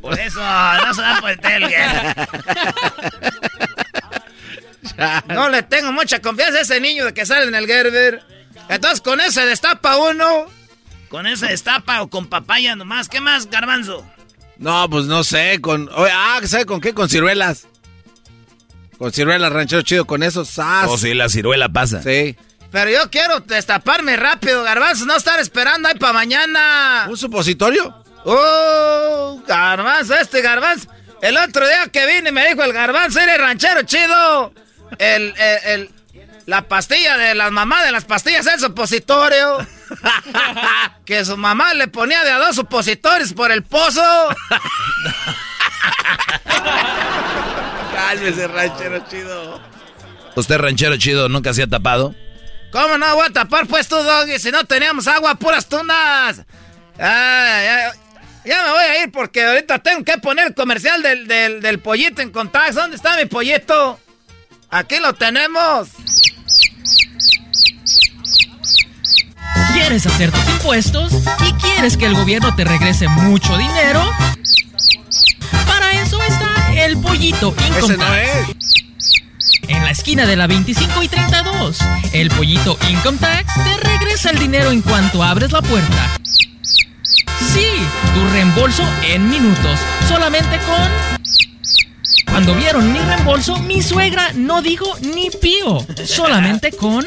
Por eso no se da por el Gerber. no le tengo mucha confianza a ese niño de que sale en el Gerber. Entonces con ese destapa uno. Con ese destapa o con papaya nomás. ¿Qué más, garbanzo? No, pues no sé, con... ah, ¿sabe con qué? Con ciruelas. Con ciruelas, ranchero chido, con esos sas. Oh, sí, la ciruela pasa. Sí. Pero yo quiero destaparme rápido, garbanzo, no estar esperando ahí para mañana. ¿Un supositorio? ¡Oh! Garbanzo, este garbanzo. El otro día que vine me dijo el garbanzo, eres ranchero chido. El, el, el la pastilla de las mamás de las pastillas el supositorio. que su mamá le ponía de a dos supositorios por el pozo. Cálmese, ranchero chido. ¿Usted, ranchero chido, nunca se ha tapado? ¿Cómo no voy a tapar, pues tú, Doggy? Si no teníamos agua, puras tunas. ya, me voy a ir porque ahorita tengo que poner el comercial del, del, del pollito en contacto. ¿Dónde está mi pollito? Aquí lo tenemos. ¿Quieres hacer tus impuestos y quieres que el gobierno te regrese mucho dinero? Para eso está el pollito Income Tax. En la esquina de la 25 y 32, el pollito Income Tax te regresa el dinero en cuanto abres la puerta. Sí, tu reembolso en minutos, solamente con cuando vieron mi reembolso, mi suegra no dijo ni pío, solamente con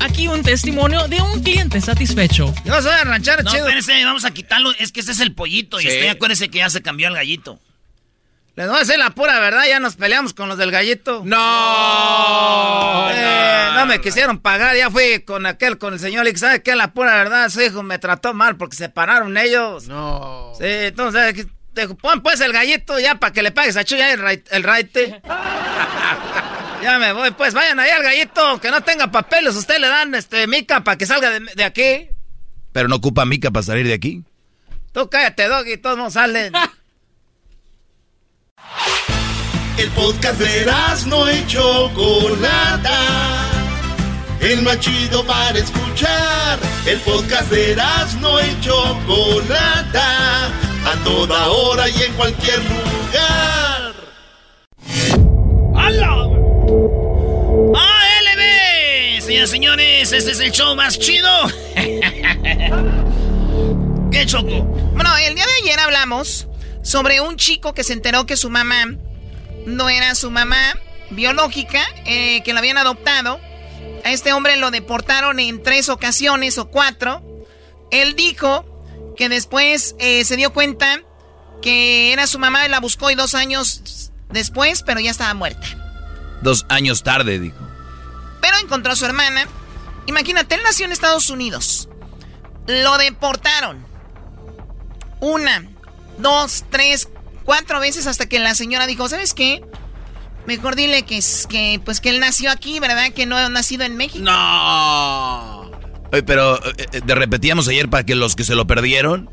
Aquí un testimonio de un cliente satisfecho. Yo soy a ranchero no, espérese, vamos a quitarlo. Es que ese es el pollito. Y usted acuérdese que ya se cambió el gallito. Les voy a decir la pura verdad, ya nos peleamos con los del gallito. No, eh, no, me quisieron pagar, ya fui con aquel, con el señor y ¿sabe qué? La pura verdad, su hijo me trató mal porque se pararon ellos. No. Sí, entonces, pon pues el gallito ya para que le pagues a Chuya el, el raite. Ya me voy, pues vayan ahí al gallito, que no tenga papeles, usted le dan este mica para que salga de, aquí. Pero no ocupa mica para salir de aquí. Tú cállate, Doggy, todos no salen. El podcast de no y Chocolata. El más chido para escuchar. El podcast de no y Chocolata. A toda hora y en cualquier lugar. ¡Hala! ¡ALB! Señoras y señores, este es el show más chido. ¿Qué choco? Bueno, el día de ayer hablamos sobre un chico que se enteró que su mamá no era su mamá biológica, eh, que lo habían adoptado. A este hombre lo deportaron en tres ocasiones o cuatro. Él dijo que después eh, se dio cuenta que era su mamá y la buscó y dos años después, pero ya estaba muerta. Dos años tarde, dijo. Pero encontró a su hermana. Imagínate, él nació en Estados Unidos. Lo deportaron. Una, dos, tres, cuatro veces hasta que la señora dijo, ¿sabes qué? Mejor dile que, que, pues que él nació aquí, ¿verdad? Que no ha nacido en México. No. Pero eh, eh, de repetíamos ayer para que los que se lo perdieron,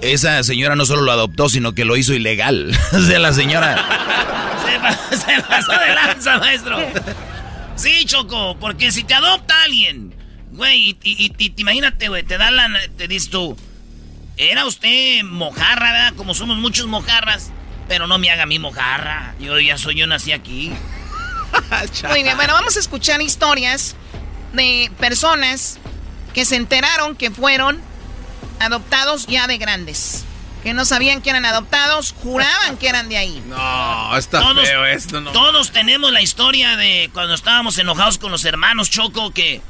esa señora no solo lo adoptó, sino que lo hizo ilegal. o sea, la señora... se, pasó de lanza, maestro. Sí, Choco, porque si te adopta alguien, güey, y, y, imagínate, güey, te da la... Te dices tú era usted mojarra, ¿verdad? Como somos muchos mojarras. Pero no me haga mi mojarra. Yo ya soy, yo nací aquí. Muy bien, bueno, vamos a escuchar historias de personas que se enteraron que fueron adoptados ya de grandes. Que no sabían que eran adoptados, juraban que eran de ahí. No, está feo esto, no. Todos tenemos la historia de cuando estábamos enojados con los hermanos Choco que...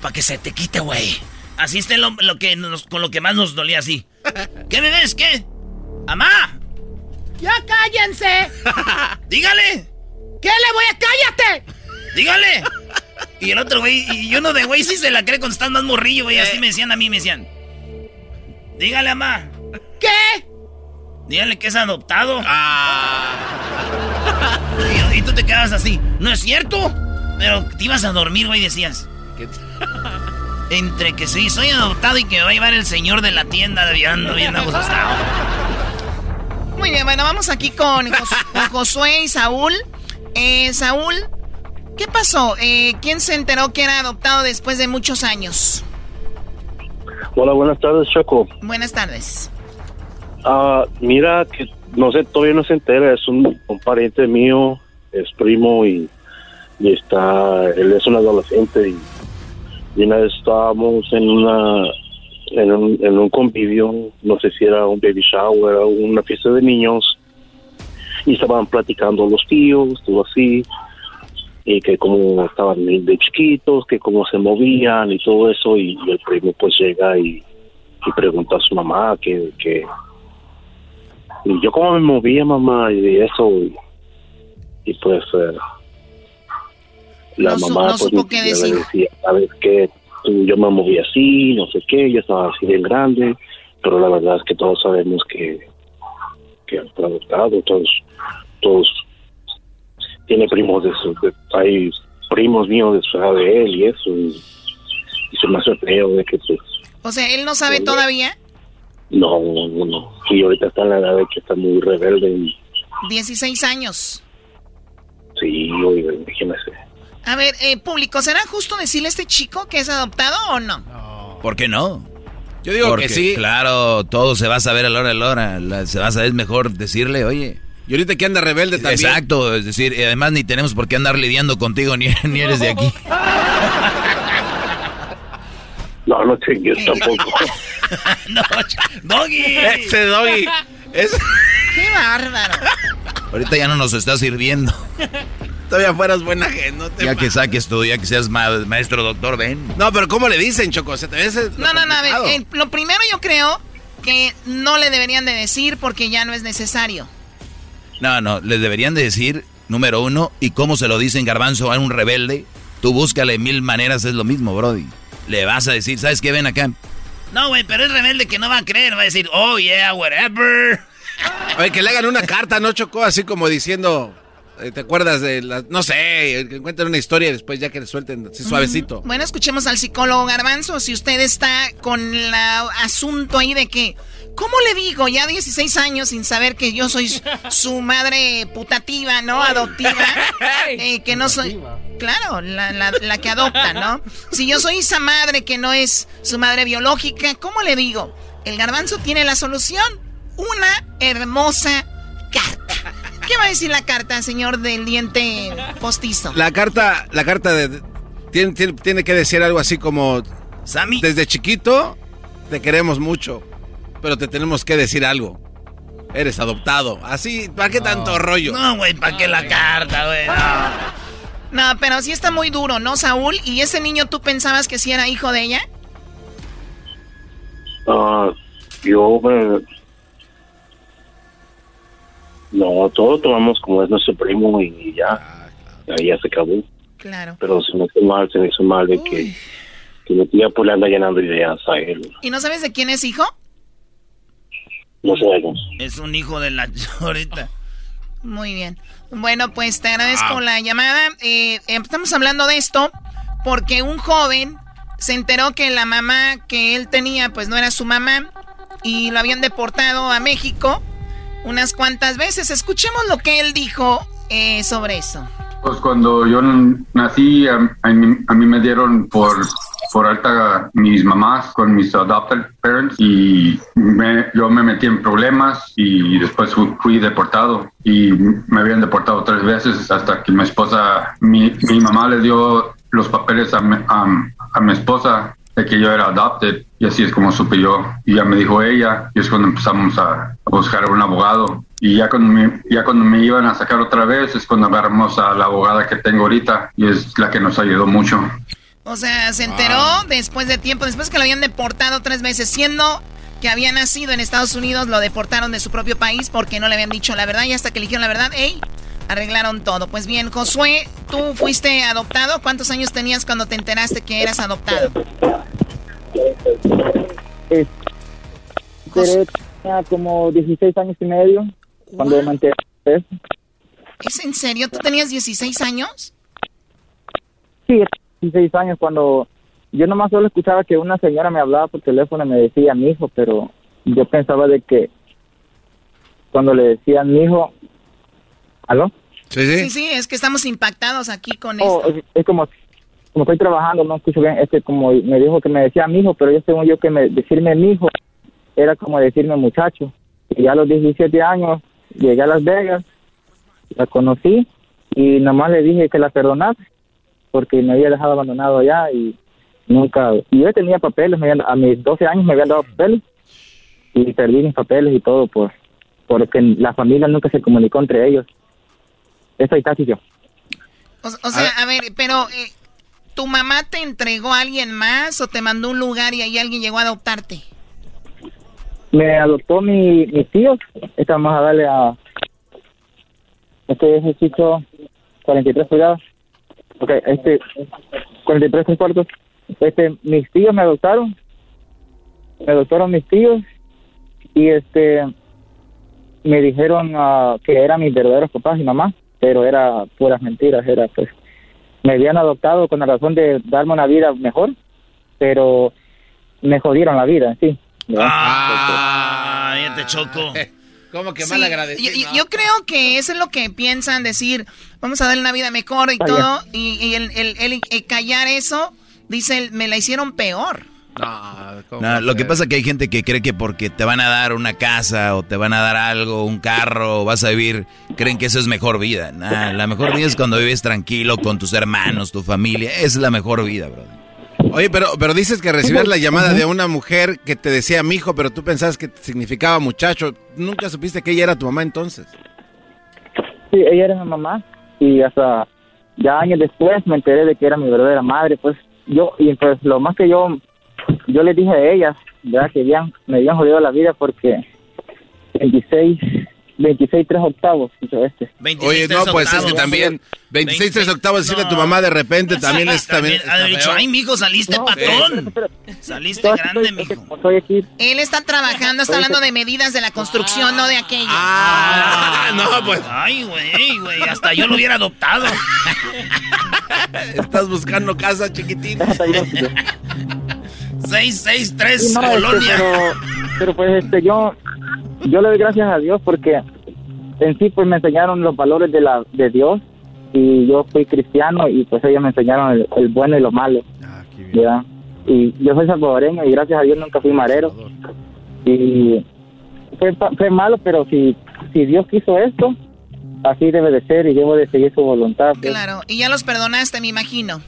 Para que se te quite, güey. Así está lo, que con lo que más nos dolía así. ¿Qué me ves? ¿Qué? ¡Amá! ¡Ya cállense! ¡Dígale! ¿Qué le voy a cállate? ¡Dígale! Y el otro güey, y uno de güey sí se la cree cuando están más morrillo, güey. Así me decían a mí, me decían. Dígale, amá. ¿Qué? Dígale que es adoptado. Ah. Y, y, tú te quedabas así. No es cierto. Pero te ibas a dormir, güey, decías. ¿Qué? Entre que sí, soy adoptado y que me va a llevar el señor de la tienda de ando bien ajustado. Muy bien, bueno, vamos aquí con, Josué y Saúl. Eh, Saúl, ¿qué pasó? Eh, ¿Quién se enteró que era adoptado después de muchos años? Hola, buenas tardes, Choco. Buenas tardes. Ah, mira, que no sé, todavía no se entera, es un, pariente mío, es primo y, y, está, él es un adolescente y y una vez estábamos en una en un, en un convivio, no sé si era un baby shower o una fiesta de niños, y estaban platicando los tíos, todo así, y que como estaban de chiquitos, que cómo se movían y todo eso, y, el primo pues llega y, y pregunta a su mamá que, que y yo cómo me movía mamá y eso, y, pues... Eh, la mamá pues, decía, sabes que yo me moví así, no sé qué, yo estaba así bien grande, pero la verdad es que todos sabemos que que ha adoptado, todos, todos tiene primos de su, hay primos míos de su edad de él y eso, y, se me hace feo de que pues, O sea, ¿él no sabe todavía? No, no, no, y ahorita está en la edad de que está muy rebelde. Y... 16 años. Sí, oiga, imagínese. A ver, eh, público, ¿será justo decirle a este chico que es adoptado o no? ¿Por qué no? Yo digo que sí. Claro, todo se va a saber a la hora a la hora. se va a saber, es mejor decirle, oye. Y ahorita que anda rebelde también. Exacto, es decir, además ni tenemos por qué andar lidiando contigo ni, ni eres de aquí. No, no chingues tampoco. no, Doggy. Ese Doggy. Es... Qué bárbaro. Ahorita ya no nos está sirviendo. Todavía fueras buena gente. ya que saques tú, ya que seas maestro doctor, ven. No, pero ¿cómo le dicen, Choco? ¿Se te no, no, no, eh, lo primero yo creo que no le deberían de decir porque ya no es necesario. No, no, le deberían de decir, número uno, y cómo se lo dicen Garbanzo a un rebelde. Tú búscale mil maneras, es lo mismo, Brody. Le vas a decir, ¿sabes qué? Ven acá. No, güey, pero es rebelde que no va a creer, va a decir, oh, yeah, whatever. Oye, que le hagan una carta, ¿no, Choco? Así como diciendo, ¿Te acuerdas de la, no sé, que encuentren una historia y después ya que le suelten así suavecito? Bueno, escuchemos al psicólogo Garbanzo. Si usted está con el asunto ahí de que, ¿cómo le digo? Ya 16 años sin saber que yo soy su madre putativa, ¿no? Adoptiva. Eh, que no soy. Claro, la, la, que adopta, ¿no? Si yo soy esa madre que no es su madre biológica, ¿cómo le digo? El garbanzo tiene la solución. Una hermosa carta. ¿Qué va a decir la carta, señor del diente postizo? La carta, la carta de, tiene, tiene, que decir algo así como... Sammy. Desde chiquito te queremos mucho, pero te tenemos que decir algo. Eres adoptado. Así, ¿para qué tanto rollo? No, güey, ¿para qué la carta, güey? No. pero sí está muy duro, ¿no, Saúl? ¿Y ese niño tú pensabas que sí era hijo de ella? Ah, yo me no, todo tomamos como es nuestro primo y ya, ahí ya se acabó. Claro. Pero se me hizo mal, se me hizo mal de que, que mi tía pues le anda llenando ideas a él. ¿Y no sabes de quién es hijo? No sabemos. Es un hijo de la ahorita. Muy bien. Bueno, pues te agradezco la llamada. Eh, estamos hablando de esto porque un joven se enteró que la mamá que él tenía pues no era su mamá y lo habían deportado a México unas cuantas veces. Escuchemos lo que él dijo eh, sobre eso. Pues cuando yo nací, a, mí, me dieron por, por alta mis mamás con mis adopted parents y yo me metí en problemas y después fui, deportado y me habían deportado tres veces hasta que mi esposa, mi, mi mamá le dio los papeles a, a mi esposa que yo era adopted y así es como supe yo. Y ya me dijo ella y es cuando empezamos a, buscar a un abogado. Y ya cuando, me, ya cuando me iban a sacar otra vez es cuando agarramos a la abogada que tengo ahorita y es la que nos ayudó mucho. O sea, se enteró después de tiempo, después que lo habían deportado tres veces, siendo que había nacido en Estados Unidos, lo deportaron de su propio país porque no le habían dicho la verdad y hasta que le dijeron la verdad, ¡ey! Arreglaron todo. Pues bien, Josué, tú fuiste adoptado. ¿Cuántos años tenías cuando te enteraste que eras adoptado? Tenía como 16 años y medio cuando me enteré. ¿Es en serio? ¿Tú tenías 16 años? Sí, 16 años cuando yo nomás solo escuchaba que una señora me hablaba por teléfono y me decía mi hijo, pero yo pensaba de que cuando le decían mi hijo, ¿aló? Sí, sí. Sí, es que estamos impactados aquí con oh, esto. Es, como, como estoy trabajando, no escucho bien, este como me dijo que me decía mi hijo, pero yo según yo que me, decirme mi hijo era como decirme muchacho. Y ya a los 17 años llegué a Las Vegas, la conocí y nomás le dije que la perdonara porque me había dejado abandonado allá y nunca, y yo tenía papeles, a mis 12 años me habían dado papeles y perdí mis papeles y todo por porque la familia nunca se comunicó entre ellos Estoy casi yo. O, sea, a ver, pero eh, ¿tu mamá te entregó a alguien más o te mandó un lugar y ahí alguien llegó a adoptarte? Me adoptó mi, mis tíos. Esta vamos a darle a... Este ejercicio 43 pulgadas. Ok, este 43 cuartos. Este, mis tíos me adoptaron. Me adoptaron mis tíos. Y este, me dijeron uh, que eran mis verdaderos papás y mamá pero era puras mentiras, era pues me habían adoptado con la razón de darme una vida mejor, pero me jodieron la vida, sí. Ah, ya te choco. ¿Cómo que mal agradecido? Yo, creo que eso es lo que piensan, decir, vamos a darle una vida mejor y todo, y, el, el, callar eso, dice, me la hicieron peor. No, lo que pasa es que hay gente que cree que porque te van a dar una casa o te van a dar algo, un carro, o vas a vivir, creen que eso es mejor vida. la mejor vida es cuando vives tranquilo con tus hermanos, tu familia. Es la mejor vida, brother. Oye, pero, pero dices que recibías la llamada de una mujer que te decía mi hijo, pero tú pensabas que significaba muchacho. ¿Nunca supiste que ella era tu mamá entonces? Sí, ella era mi mamá y hasta ya años después me enteré de que era mi verdadera madre. Pues yo, y pues lo más que yo yo les dije a ellas, ya que ya me habían jodido la vida porque 26, 26 3 octavos, este. Oye, no, pues es que también 26 3 octavos decirle a tu mamá de repente también es también. Ha dicho, ay, mijo, saliste patón. saliste grande, mijo. Él está trabajando, está hablando de medidas de la construcción, no de aquello. Ah, no, pues. Ay, güey, güey, hasta yo lo hubiera adoptado. Estás buscando casa, chiquitín. 663 no, Colonia. Este, pero, pero pues este yo yo le doy gracias a Dios porque en sí pues me enseñaron los valores de la de Dios y yo fui cristiano y pues ellos me enseñaron el, bueno y lo malo. Ah, ¿ya? Y yo soy salvadoreño y gracias a Dios nunca fui marero. Y fue, fue malo, pero si, si Dios quiso esto, así debe de ser y debo de seguir su voluntad. Pues. Claro, y ya los perdonaste, me imagino.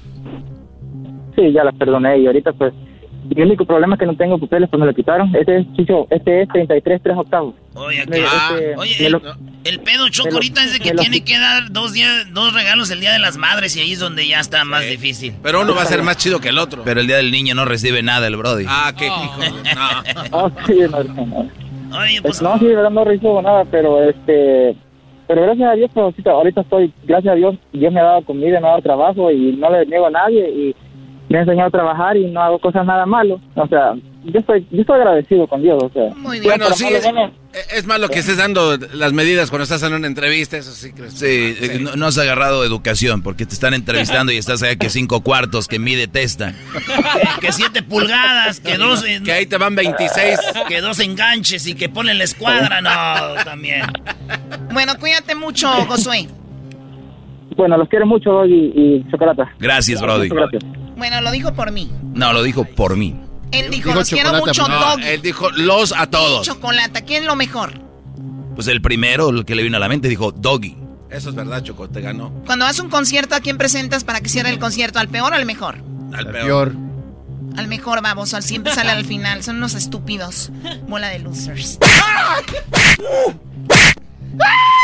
Sí, ya los perdoné y ahorita pues el único problema es que no tengo papeles, pues me lo quitaron. Este es, Chicho, este es 33, 3 octavos. Oye, este, oye el, pedo choco ahorita es de que tiene que dar dos, días, dos regalos el Día de las Madres y ahí es donde ya está más difícil. Pero uno va a ser más chido que el otro. Pero el Día del Niño no recibe nada el Brody. Ah, qué hijo. No. Oh, sí, no, no. Oye, pues... No, sí, no recibo nada, pero este... Pero gracias a Dios, pues, ahorita estoy, gracias a Dios, Dios me ha dado comida, me ha dado trabajo y no le niego a nadie y me ha enseñado a trabajar y no hago cosas nada malo. O sea, yo estoy, yo estoy agradecido con Dios. O sea, Muy bien. Bueno, sí, es, malo que estés dando las medidas cuando estás en una entrevista, eso sí. Sí, sí. No, has agarrado educación porque te están entrevistando y estás allá que cinco cuartos, que mide testa. que siete pulgadas, que dos... que ahí te van 26. Que dos enganches y que ponen la escuadra, no, también. Bueno, cuídate mucho, Josué. Bueno, los quiero mucho y, y chocolate. Gracias, Brody. Gracias. Bueno, lo dijo por mí. No, lo dijo por mí. Él dijo, los quiero mucho, no, Él dijo los a todos. Chocolate, ¿quién es lo mejor? Pues el primero, el que le vino a la mente, dijo Doggy. Eso es verdad, Choco, te ganó. Cuando haces un concierto, ¿a quién presentas para que cierre el concierto? ¿Al peor o al mejor? Al peor. Al mejor, vamos, al siempre sale al final. Son unos estúpidos. Bola de losers.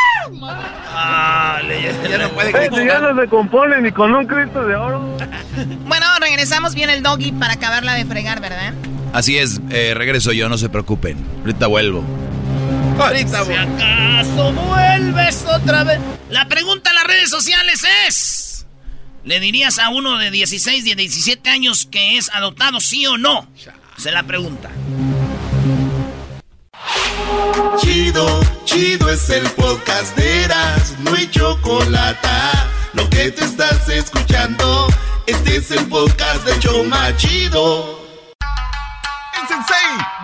Ah, ya, no puede ya no se compone ni con un Cristo de oro. Bueno, regresamos bien el doggy para acabarla de fregar, ¿verdad? Así es, eh, regreso yo, no se preocupen. Ahorita vuelvo. Ahorita Si acaso vuelves otra vez. La pregunta en las redes sociales es: ¿Le dirías a uno de 16, de 17 años que es adoptado, sí o no? Se la pregunta. Chido, chido es el podcast de Eras, no hay chocolate. Lo que te estás escuchando, este es el podcast de Choma Chido. El sensei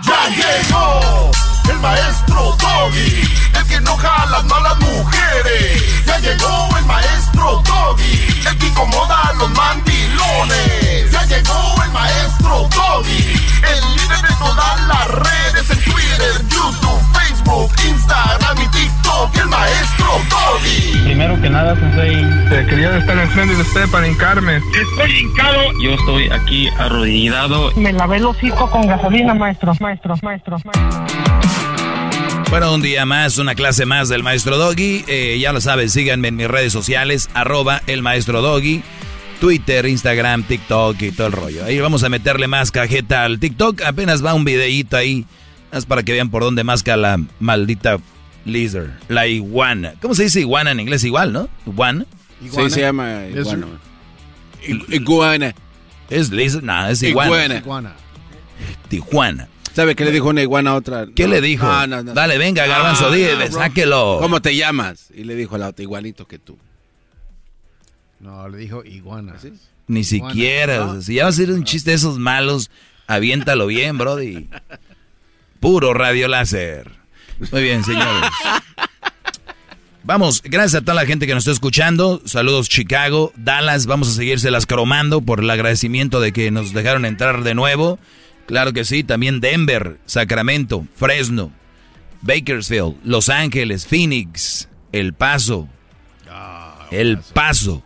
ya llegó, el maestro Doggy, el que enoja a las malas mujeres. Ya llegó el maestro Doggy, el que incomoda a los mandilones. Ya llegó el maestro Doggy, el líder de todas las redes en Twitter, YouTube Instagram y TikTok, el maestro Doggy. Primero que nada, Sensei, te quería estar enfrente de usted para hincarme. Estoy hincado. Yo estoy aquí arrodillado. Me lavé el hocico con gasolina, maestro, maestro, maestro, maestro. Bueno, un día más, una clase más del Maestro Doggy. Eh, ya lo saben, síganme en mis redes sociales, arroba el Maestro Doggy. Twitter, Instagram, TikTok y todo el rollo. Ahí vamos a meterle más cajeta al TikTok. Apenas va un videíto ahí es para que vean por dónde masca la maldita lizard, la iguana. ¿Cómo se dice iguana en inglés? Igual, ¿no? Iguana. Sí, se llama iguana. Iguana. ¿Es lizard? No, es iguana. Iguana. Tijuana. ¿Sabe qué le dijo una iguana a otra? ¿Qué le dijo? Dale, venga, garbanzo, dile, sáquelo. ¿Cómo te llamas? Y le dijo la otra, igualito que tú. No, le dijo iguana. ¿Sí? Ni siquiera. Si ya va a ser un chiste de esos malos, aviéntalo bien, brody. Puro radio láser. Muy bien, señores. Vamos, gracias a toda la gente que nos está escuchando. Saludos Chicago, Dallas. Vamos a seguírselas cromando por el agradecimiento de que nos dejaron entrar de nuevo. Claro que sí, también Denver, Sacramento, Fresno, Bakersfield, Los Ángeles, Phoenix, El Paso. Ah, el Paso.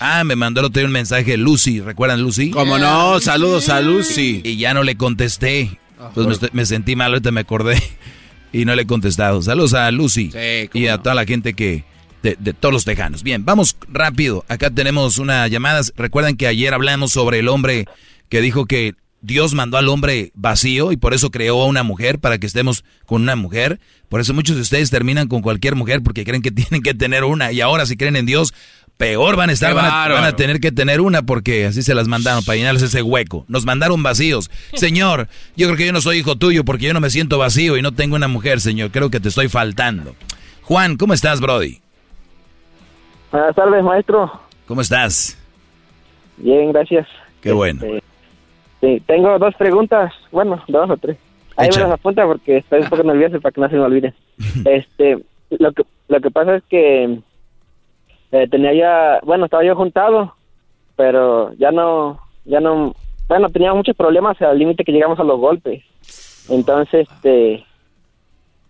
Ah, me mandó el otro día un mensaje Lucy, ¿recuerdan Lucy? Como no, saludos a Lucy. Y ya no le contesté. Pues me, sentí mal, ahorita me acordé y no le he contestado. Saludos a Lucy y a toda la gente que de, todos los tejanos. Bien, vamos rápido. Acá tenemos una llamada. Recuerdan que ayer hablamos sobre el hombre que dijo que Dios mandó al hombre vacío y por eso creó a una mujer para que estemos con una mujer. Por eso muchos de ustedes terminan con cualquier mujer porque creen que tienen que tener una. Y ahora si creen en Dios, peor van a estar, van a, tener que tener una porque así se las mandaron para llenarles ese hueco. Nos mandaron vacíos. Señor, yo creo que yo no soy hijo tuyo porque yo no me siento vacío y no tengo una mujer, Señor. Creo que te estoy faltando. Juan, ¿cómo estás, Brody? Buenas tardes, maestro. ¿Cómo estás? Bien, gracias. Qué bueno. Este, sí, tengo dos preguntas, bueno, dos o tres. Ahí me las apunta porque estoy un poco nervioso para que no se me olvide. este, lo que, lo que pasa es que eh, tenía ya, bueno, estaba yo juntado, pero ya no, ya no, bueno, tenía muchos problemas al límite que llegamos a los golpes. Entonces, este,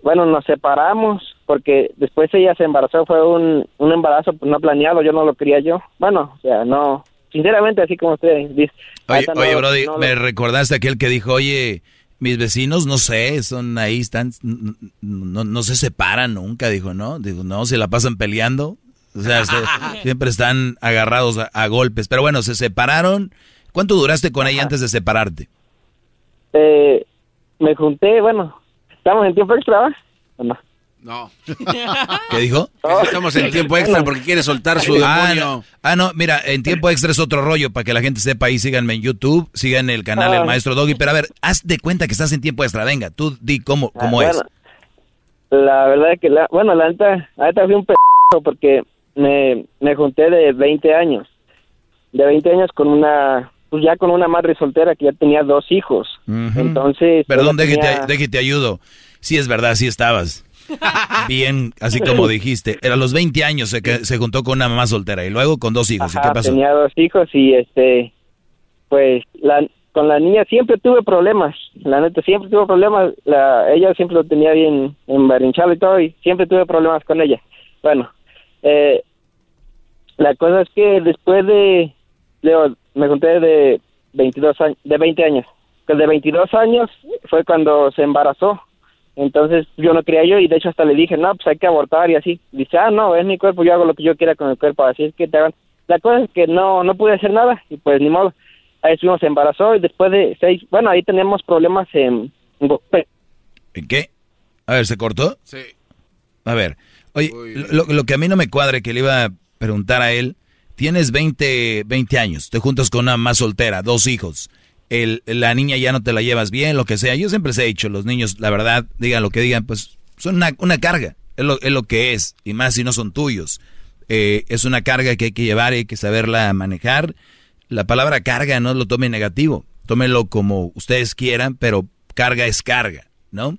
bueno, nos separamos porque después ella se embarazó, fue un, un embarazo no planeado, yo no lo quería yo. Bueno, o sea, no, sinceramente, así como usted dice. Oye, Brody, me recordaste aquel que dijo, oye, mis vecinos, no sé, son ahí, están, no, no, se separan nunca, dijo, ¿no? Digo, no, se la pasan peleando. O sea, siempre están agarrados a, golpes. Pero bueno, se separaron. ¿Cuánto duraste con ella antes de separarte? Eh, me junté, bueno, ¿estamos en tiempo extra, no? No. ¿Qué dijo? estamos en tiempo extra porque quiere soltar su ah, demonio. Ah no. mira, en tiempo extra es otro rollo para que la gente sepa ahí. Síganme en YouTube, sigan el canal El ah. Maestro Doggy. Pero a ver, haz de cuenta que estás en tiempo extra. Venga, tú di cómo, ah, cómo es. La verdad es que, la, bueno, la neta, ahorita fui un p porque me, me junté de 20 años. De 20 años con una, pues ya con una madre soltera que ya tenía dos hijos. Entonces. Perdón, déjate, te ayudo. Sí, es verdad, sí estabas. Bien, así como dijiste. Era a los 20 años se, se juntó con una mamá soltera y luego con dos hijos. ¿Y qué pasó? Tenía dos hijos y este, pues la, con la niña siempre tuve problemas. La neta, siempre tuve problemas. La, ella siempre lo tenía bien embarinchado y todo y siempre tuve problemas con ella. Bueno, eh, la cosa es que después de, me junté de 22 años, de 20 años. Que de 22 años fue cuando se embarazó entonces yo no quería yo y de hecho hasta le dije, no, pues hay que abortar y así. Dice, ah, no, es mi cuerpo, yo hago lo que yo quiera con el cuerpo, así es que te hagan. La cosa es que no, no pude hacer nada y pues ni modo. Ahí estuvimos, se embarazó y después de seis, bueno, ahí teníamos problemas en... ¿En qué? A ver, ¿se cortó? Sí. A ver, oye, lo, lo, que a mí no me cuadre que le iba a preguntar a él, tienes 20, 20 años, te juntas con una más soltera, dos hijos la niña ya no te la llevas bien, lo que sea. Yo siempre se he dicho, los niños, la verdad, digan lo que digan, pues son una, una carga, es lo, es lo, que es, y más si no son tuyos. Eh, es una carga que hay que llevar y hay que saberla manejar. La palabra carga no lo tome negativo, tómelo como ustedes quieran, pero carga es carga, ¿no?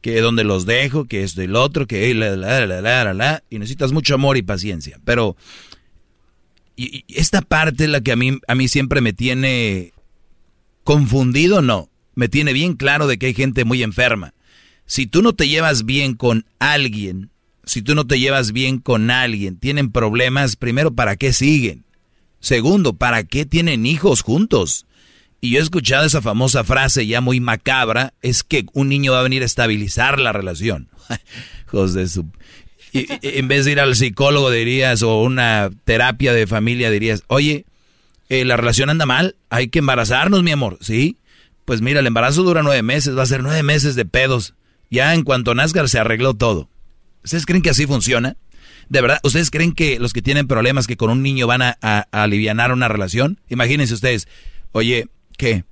Que donde los dejo, que esto y lo otro, que la, la, la, la, la, y necesitas mucho amor y paciencia. Pero y, y esta parte es la que a mí, a mí siempre me tiene Confundido no, me tiene bien claro de que hay gente muy enferma. Si tú no te llevas bien con alguien, si tú no te llevas bien con alguien, tienen problemas, primero, ¿para qué siguen? Segundo, ¿para qué tienen hijos juntos? Y yo he escuchado esa famosa frase ya muy macabra, es que un niño va a venir a estabilizar la relación. José en vez de ir al psicólogo dirías, o una terapia de familia dirías, oye, eh, la relación anda mal, hay que embarazarnos, mi amor, ¿sí? Pues mira, el embarazo dura nueve meses, va a ser nueve meses de pedos. Ya en cuanto nazca se arregló todo. ¿Ustedes creen que así funciona? ¿De verdad? ¿Ustedes creen que los que tienen problemas que con un niño van a, a, aliviar una relación? Imagínense ustedes, oye, ¿qué?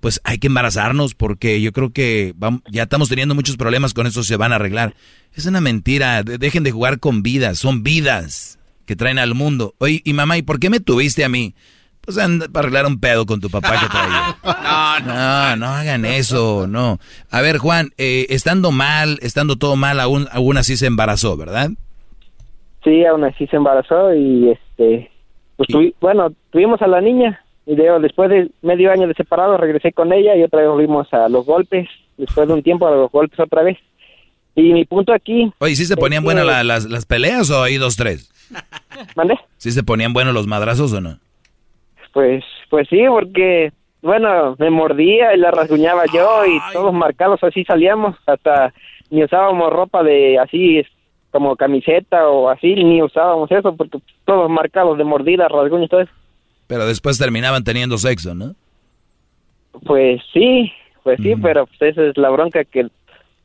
Pues hay que embarazarnos porque yo creo que ya estamos teniendo muchos problemas con eso, se van a arreglar. Es una mentira, dejen de jugar con vidas, son vidas que traen al mundo. Oye, y mamá, ¿y por qué me tuviste a mí? Pues anda para arreglar un pedo con tu papá que traía. no, no, no hagan eso, no. A ver, Juan, eh, estando mal, estando todo mal, aún, aún así se embarazó, ¿verdad? Sí, aún así se embarazó y este, pues bueno, tuvimos a la niña y después de medio año de separado regresé con ella y otra vez volvimos a los golpes, después de un tiempo a los golpes otra vez. Y mi punto aquí... Oye, ¿sí se ponían buenas las, las peleas o ahí dos, tres? ¿Mande? ¿Sí se ponían buenos los madrazos o no? Pues, pues sí, porque, bueno, me mordía y la rasguñaba yo y todos marcados así salíamos, hasta ni usábamos ropa de así como camiseta o así, ni usábamos eso porque todos marcados de mordida, rasguños, todo eso. Pero después terminaban teniendo sexo, ¿no? Pues sí, pues sí, pero pues esa es la bronca que,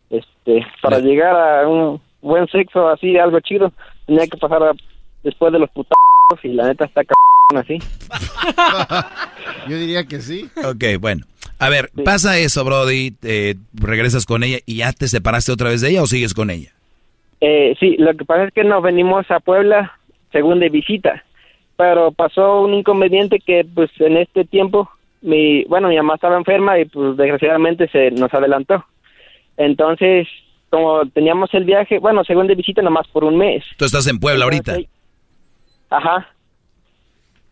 este, para llegar a un buen sexo así, algo chido, tenía que pasar después de los putazos y la neta está así. Yo diría que sí. Ok, bueno. A ver, pasa eso, Brody, regresas con ella y ya te separaste otra vez de ella o sigues con ella? Eh, sí, lo que pasa es que nos venimos a Puebla según de visita, pero pasó un inconveniente que pues en este tiempo mi, bueno, mi mamá estaba enferma y pues desgraciadamente se nos adelantó. Entonces, como teníamos el viaje, bueno, según de visita nomás por un mes. Tú estás en Puebla ahorita. Ajá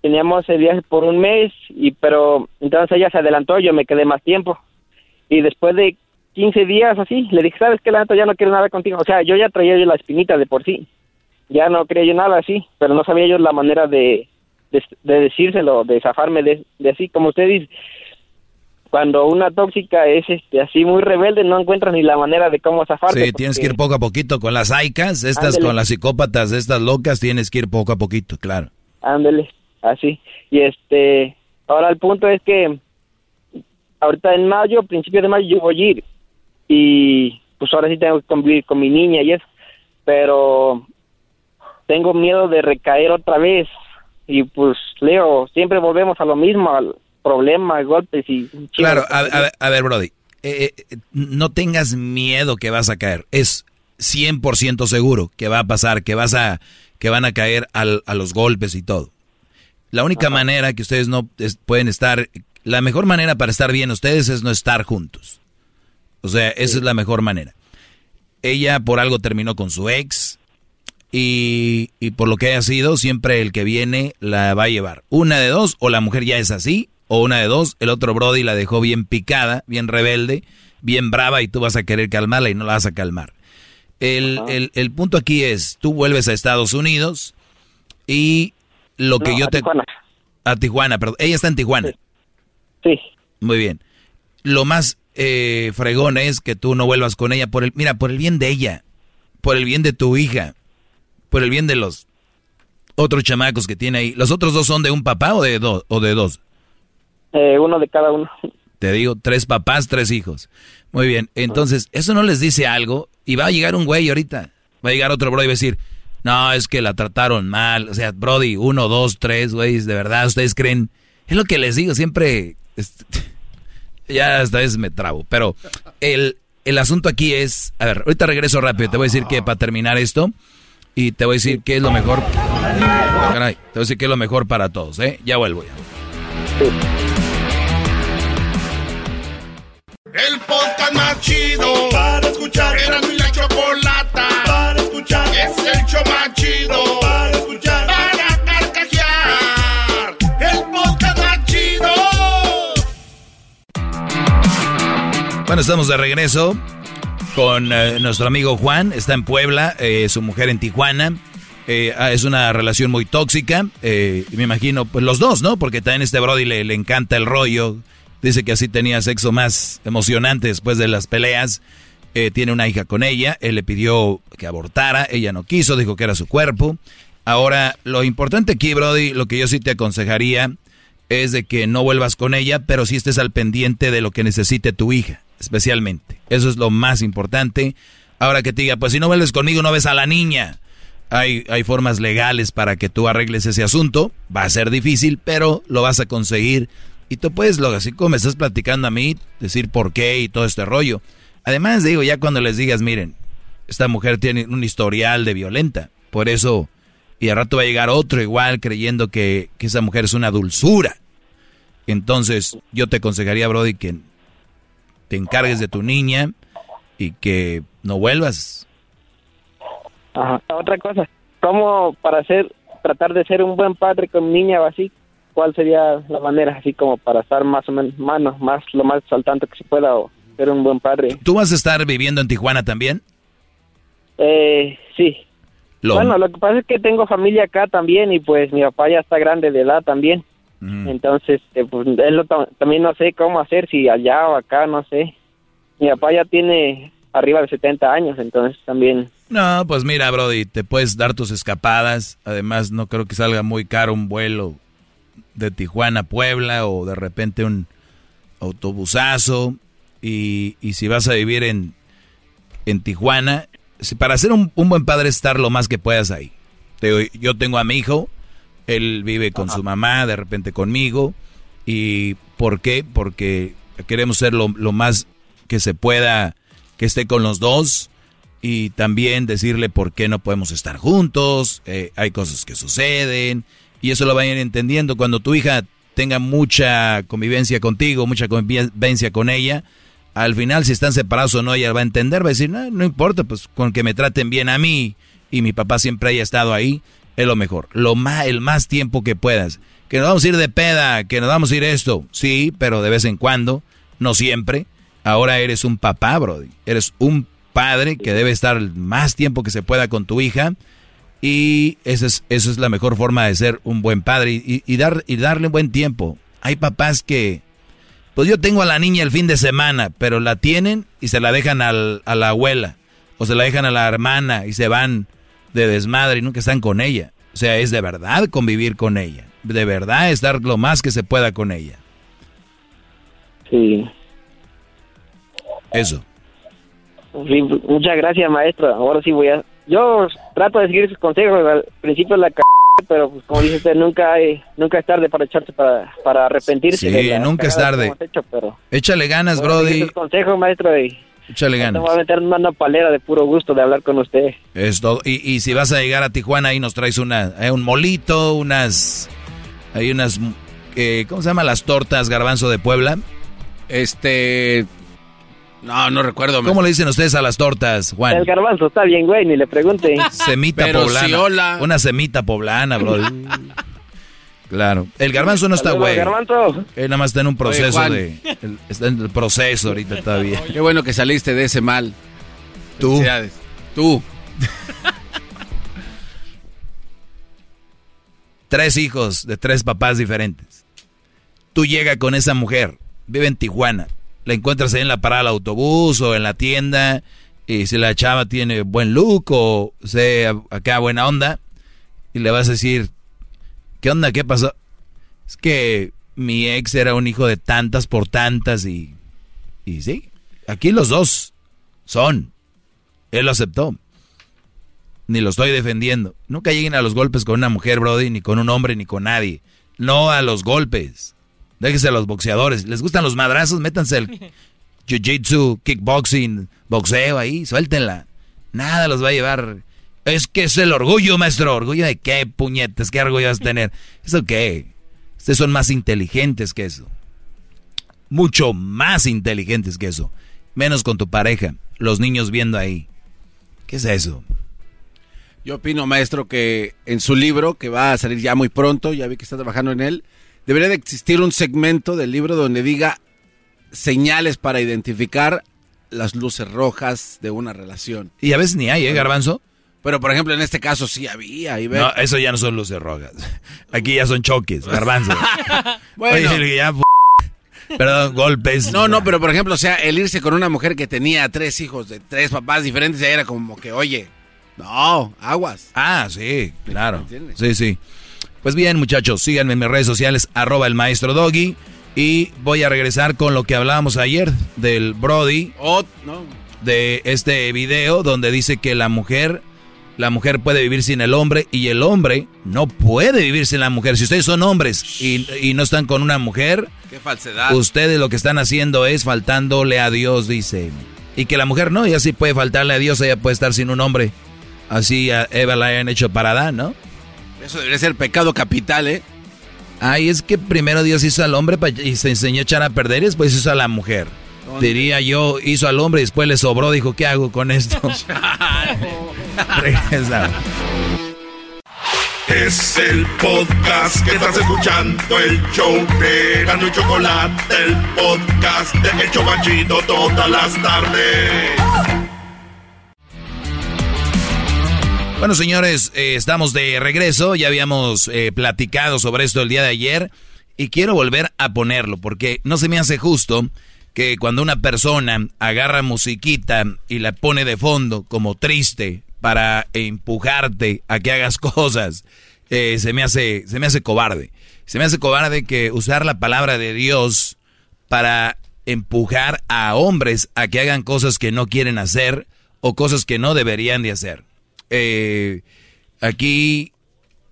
teníamos el viaje por un mes, y pero entonces ella se adelantó, yo me quedé más tiempo. Y después de 15 días así, le dije, ¿sabes qué, la ya no quiero nada contigo? O sea, yo ya traía yo la espinita de por sí. Ya no quería yo nada así, pero no sabía yo la manera de, de, decírselo, de zafarme de, de, así, como usted dice. Cuando una tóxica es este así muy rebelde, no encuentras ni la manera de cómo zafarse. Sí, tienes que ir poco a poquito con las aicas, estas con las psicópatas, estas locas, tienes que ir poco a poquito, claro. Ándele así. Y este, ahora el punto es que ahorita en mayo, principio de mayo, yo voy a ir. Y pues ahora sí tengo que convivir con mi niña y eso. Pero tengo miedo de recaer otra vez. Y pues, Leo, siempre volvemos a lo mismo, al problema, golpes y... Claro, a, ver, Brody, eh, eh, no tengas miedo que vas a caer. Es 100% seguro que va a pasar, que vas a que van a caer al, a los golpes y todo. La única manera que ustedes no pueden estar, la mejor manera para estar bien ustedes es no estar juntos. O sea, esa es la mejor manera. Ella por algo terminó con su ex y, y por lo que haya sido, siempre el que viene la va a llevar. Una de dos, o la mujer ya es así, o una de dos, el otro Brody la dejó bien picada, bien rebelde, bien brava y tú vas a querer calmarla y no la vas a calmar. El, el, el punto aquí es, tú vuelves a Estados Unidos y lo que yo te... Tijuana. A Tijuana, perdón. Ella está en Tijuana. Sí. Muy bien. Lo más eh, fregón es que tú no vuelvas con ella por el... Mira, por el bien de ella, por el bien de tu hija, por el bien de los otros chamacos que tiene ahí. ¿Los otros dos son de un papá o de, dos o de dos? Eh, uno de cada uno. Te digo, tres papás, tres hijos. Muy bien, entonces, ¿eso no les dice algo? Y va a llegar un güey ahorita. Va a llegar otro bro y va a decir, no, es que la trataron mal. O sea, Brody, uno, dos, tres, güey, de verdad, ustedes creen. Es lo que les digo, siempre. ya esta vez me trabo. Pero el, el asunto aquí es. A ver, ahorita regreso rápido. Te voy a decir que para terminar esto. Y te voy a decir qué es lo mejor. Caray, te voy a decir qué es lo mejor para todos, ¿eh? Ya vuelvo ya. El podcast más chido para escuchar. Era mi Estamos de regreso con eh, nuestro amigo Juan. Está en Puebla, eh, su mujer en Tijuana. Eh, ah, es una relación muy tóxica. me imagino, pues los dos, ¿no? Porque también este Brody le, le encanta el rollo Dice que así tenía sexo más emocionante después de las peleas. Eh, tiene una hija con ella. Él le pidió que abortara. Ella no quiso, dijo que era su cuerpo. Ahora, lo importante aquí, Brody, lo que yo sí te aconsejaría es de que no vuelvas con ella, pero sí estés al pendiente de lo que necesite tu hija, especialmente. Eso es lo más importante. Ahora que te diga, pues si no vuelves conmigo, no ves a la niña. Hay, hay formas legales para que tú arregles ese asunto. Va a ser difícil, pero lo vas a conseguir y tú puedes, lo, así como me estás platicando a mí, decir por qué y todo este rollo. Además, digo, ya cuando les digas, miren, esta mujer tiene un historial de violenta, por eso, y al rato va a llegar otro igual creyendo que, que esa mujer es una dulzura. Entonces, yo te aconsejaría, Brody, que te encargues de tu niña y que no vuelvas. Ajá. Otra cosa, ¿cómo para hacer, tratar de ser un buen padre con mi niña o así? cuál sería la manera así como para estar más o menos mano, más lo más saltante que se pueda o ser un buen padre. ¿Tú vas a estar viviendo en Tijuana también? Eh, sí. Bueno, lo que pasa es que tengo familia acá también y pues mi papá ya está grande de edad también. Mm. Entonces, eh, pues él también no sé cómo hacer, si allá o acá, no sé. Mi papá ya tiene arriba de 70 años, entonces también... No, pues mira, Brody, te puedes dar tus escapadas. Además, no creo que salga muy caro un vuelo de Tijuana a Puebla o de repente un, autobusazo, y, y si vas a vivir en, en Tijuana, para ser un, buen padre estar lo más que puedas ahí. Yo tengo a mi hijo, él vive con su mamá, de repente conmigo. ¿Y por qué? Porque queremos ser lo, más que se pueda, que esté con los dos. Y también decirle por qué no podemos estar juntos. Eh, hay cosas que suceden. Y eso lo vayan entendiendo. Cuando tu hija tenga mucha convivencia contigo, mucha convivencia con ella, al final si están separados o no, ella va a entender, va a decir, no, no importa, pues con que me traten bien a mí y mi papá siempre haya estado ahí, es lo mejor. Lo más, el más tiempo que puedas. Que nos vamos a ir de peda, que nos vamos a ir esto. Sí, pero de vez en cuando, no siempre. Ahora eres un papá, Brody. Eres un padre que debe estar el más tiempo que se pueda con tu hija. Y esa es, es la mejor forma de ser un buen padre y, y, dar, y darle buen tiempo. Hay papás que pues yo tengo a la niña el fin de semana, pero la tienen y se la dejan al, a la abuela. O se la dejan a la hermana y se van de desmadre y nunca están con ella. O sea, es de verdad convivir con ella. De verdad estar lo más que se pueda con ella. Sí. Eso. muchas gracias, maestro. Ahora sí voy a... Yo trato de seguir sus consejos. Al principio la pero pues, como dice usted, nunca, hay, nunca es tarde para echarse para, para arrepentirse. Sí, nunca es tarde. Échale ganas, Brody. consejo, maestro. Y Échale ganas. voy a meter una palera de puro gusto de hablar con usted. Es todo. Y, y si vas a llegar a Tijuana, ahí nos traes una, eh, un molito, unas... Hay unas... Eh, ¿Cómo se llama? Las tortas garbanzo de Puebla. Este... No, no recuerdo. ¿Cómo le dicen ustedes a las tortas, Juan? El garbanzo está bien, güey, ni le pregunte. Semita poblana. Una semita poblana, bro. claro. El garbanzo no está güey. El garbanzo. Él nada más está en un proceso de... está en el proceso ahorita todavía. Qué bueno que saliste de ese mal. Tú. Tú. tres hijos de tres papás diferentes. Tú llegas con esa mujer, vive en Tijuana, la encuentras ahí en la parada del autobús o en la tienda y si la chava tiene buen look o sea acá buena onda y le vas a decir, ¿qué onda? ¿Qué pasó? Es que mi ex era un hijo de tantas por tantas y, y sí, aquí los dos son. Él lo aceptó. Ni lo estoy defendiendo. Nunca lleguen a los golpes con una mujer, Brody, ni con un hombre, ni con nadie. No a los golpes. Déjense a los boxeadores. ¿Les gustan los madrazos? Métanse el jiu-jitsu, kickboxing, boxeo ahí, suéltenla. Nada los va a llevar. Es que es el orgullo, maestro. ¿Orgullo de qué, puñetes? ¿Qué orgullo vas a tener? ¿Eso qué? Ustedes son más inteligentes que eso. Mucho más inteligentes que eso. Menos con tu pareja. Los niños viendo ahí. ¿Qué es eso? Yo opino, maestro, que en su libro, que va a salir ya muy pronto, ya vi que está trabajando en él, debería de existir un segmento del libro donde diga señales para identificar las luces rojas de una relación. Y a veces ni hay, ¿eh, Garbanzo? Pero, por ejemplo, en este caso sí había. Y No, eso ya no son luces rojas. Aquí ya son choques, Garbanzo. bueno. Perdón, golpes. No, no, pero por ejemplo, o sea, el irse con una mujer que tenía tres hijos de tres papás diferentes, ya era como que, oye, no, aguas. Ah, sí, claro. Sí, sí. Pues bien, muchachos, síganme en mis redes sociales, arroba el maestro Doggy. Y voy a regresar con lo que hablábamos ayer del Brody. Oh, no. De este video donde dice que la mujer, la mujer puede vivir sin el hombre y el hombre no puede vivir sin la mujer. Si ustedes son hombres y, y no están con una mujer, qué falsedad. Ustedes lo que están haciendo es faltándole a Dios, dice. Y que la mujer no, ella sí puede faltarle a Dios, ella puede estar sin un hombre. Así a Eva la hayan hecho para Adán, ¿no? Eso debería ser pecado capital, ¿eh? Ay, es que primero Dios hizo al hombre y se enseñó a echar a perder y después hizo a la mujer. Diría yo, hizo al hombre y después le sobró, dijo, ¿qué hago con esto? es el podcast que estás escuchando, el show de Gano y Chocolate, el podcast de El Chocachito todas las tardes. Bueno, señores, eh, estamos de regreso. Ya habíamos eh, platicado sobre esto el día de ayer y quiero volver a ponerlo porque no se me hace justo que cuando una persona agarra musiquita y la pone de fondo como triste para empujarte a que hagas cosas, eh, se me hace se me hace cobarde. Se me hace cobarde que usar la palabra de Dios para empujar a hombres a que hagan cosas que no quieren hacer o cosas que no deberían de hacer. Eh, aquí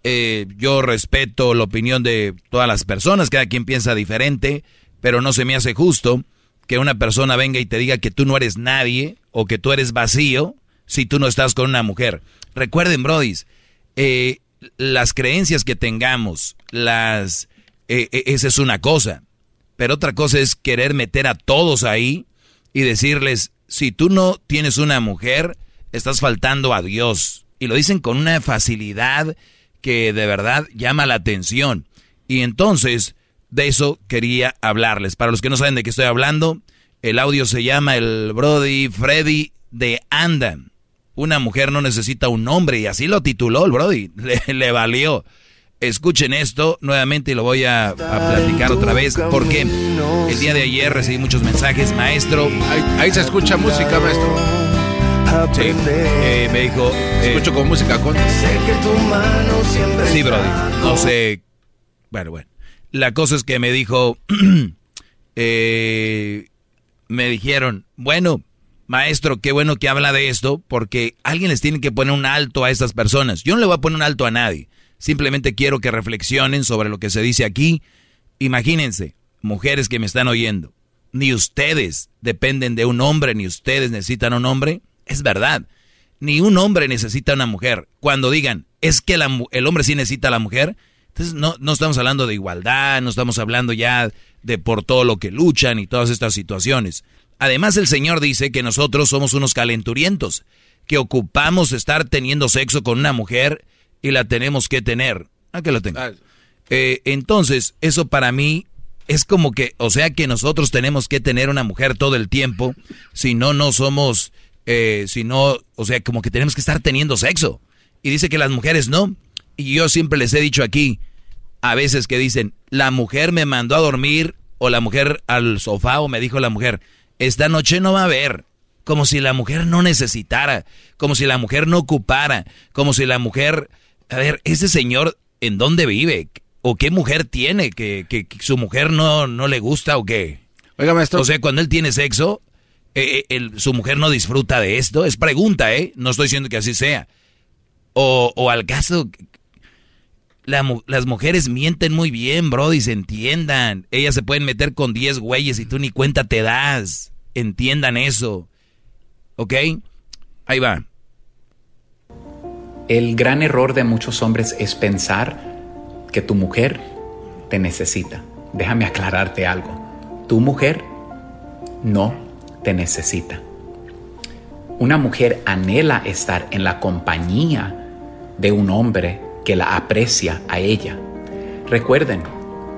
eh, yo respeto la opinión de todas las personas, cada quien piensa diferente, pero no se me hace justo que una persona venga y te diga que tú no eres nadie o que tú eres vacío si tú no estás con una mujer. Recuerden, brodis, eh, las creencias que tengamos, las, esa es una cosa. Pero otra cosa es querer meter a todos ahí y decirles, si tú no tienes una mujer, estás faltando a Dios. Y lo dicen con una facilidad que de verdad llama la atención. Y entonces, de eso quería hablarles. Para los que no saben de qué estoy hablando, el audio se llama el Brody Freddy de Anda. Una mujer no necesita un hombre y así lo tituló el Brody. le valió. Escuchen esto nuevamente y lo voy a, platicar otra vez porque el día de ayer recibí muchos mensajes, maestro. Ahí, se escucha música, maestro. Sí, eh, me dijo. Eh, Escucho con música con. Sí, Brody. No sé. Bueno, bueno. La cosa es que me dijo. eh, me dijeron, bueno, maestro, qué bueno que habla de esto porque alguien les tiene que poner un alto a estas personas. Yo no le voy a poner un alto a nadie. Simplemente quiero que reflexionen sobre lo que se dice aquí. Imagínense, mujeres que me están oyendo, ni ustedes dependen de un hombre, ni ustedes necesitan un hombre. Es verdad, ni un hombre necesita una mujer. Cuando digan, es que el hombre sí necesita a la mujer, entonces no, no estamos hablando de igualdad, no estamos hablando ya de por todo lo que luchan y todas estas situaciones. Además, el Señor dice que nosotros somos unos calenturientos, que ocupamos estar teniendo sexo con una mujer y la tenemos que tener. ¿A que la tengo? Ah. Eh, entonces, eso para mí es como que, o sea que nosotros tenemos que tener una mujer todo el tiempo, si no, no somos, eh, si no, o sea, como que tenemos que estar teniendo sexo. Y dice que las mujeres no. Y yo siempre les he dicho aquí, a veces que dicen, la mujer me mandó a dormir, o la mujer al sofá, o me dijo la mujer, esta noche no va a haber. Como si la mujer no necesitara, como si la mujer no ocupara, como si la mujer a ver, ese señor, ¿en dónde vive? ¿O qué mujer tiene? ¿Que, su mujer no, no le gusta o qué? Oiga, maestro. O sea, cuando él tiene sexo, eh, eh, su mujer no disfruta de esto. Es pregunta, ¿eh? No estoy diciendo que así sea. O, o al caso, las mujeres mienten muy bien, bro, y se entiendan. Ellas se pueden meter con 10 güeyes y tú ni cuenta te das. Entiendan eso. ¿Ok? Ahí va. El gran error de muchos hombres es pensar que tu mujer te necesita. Déjame aclararte algo. Tu mujer no te necesita. Una mujer anhela estar en la compañía de un hombre que la aprecia a ella. Recuerden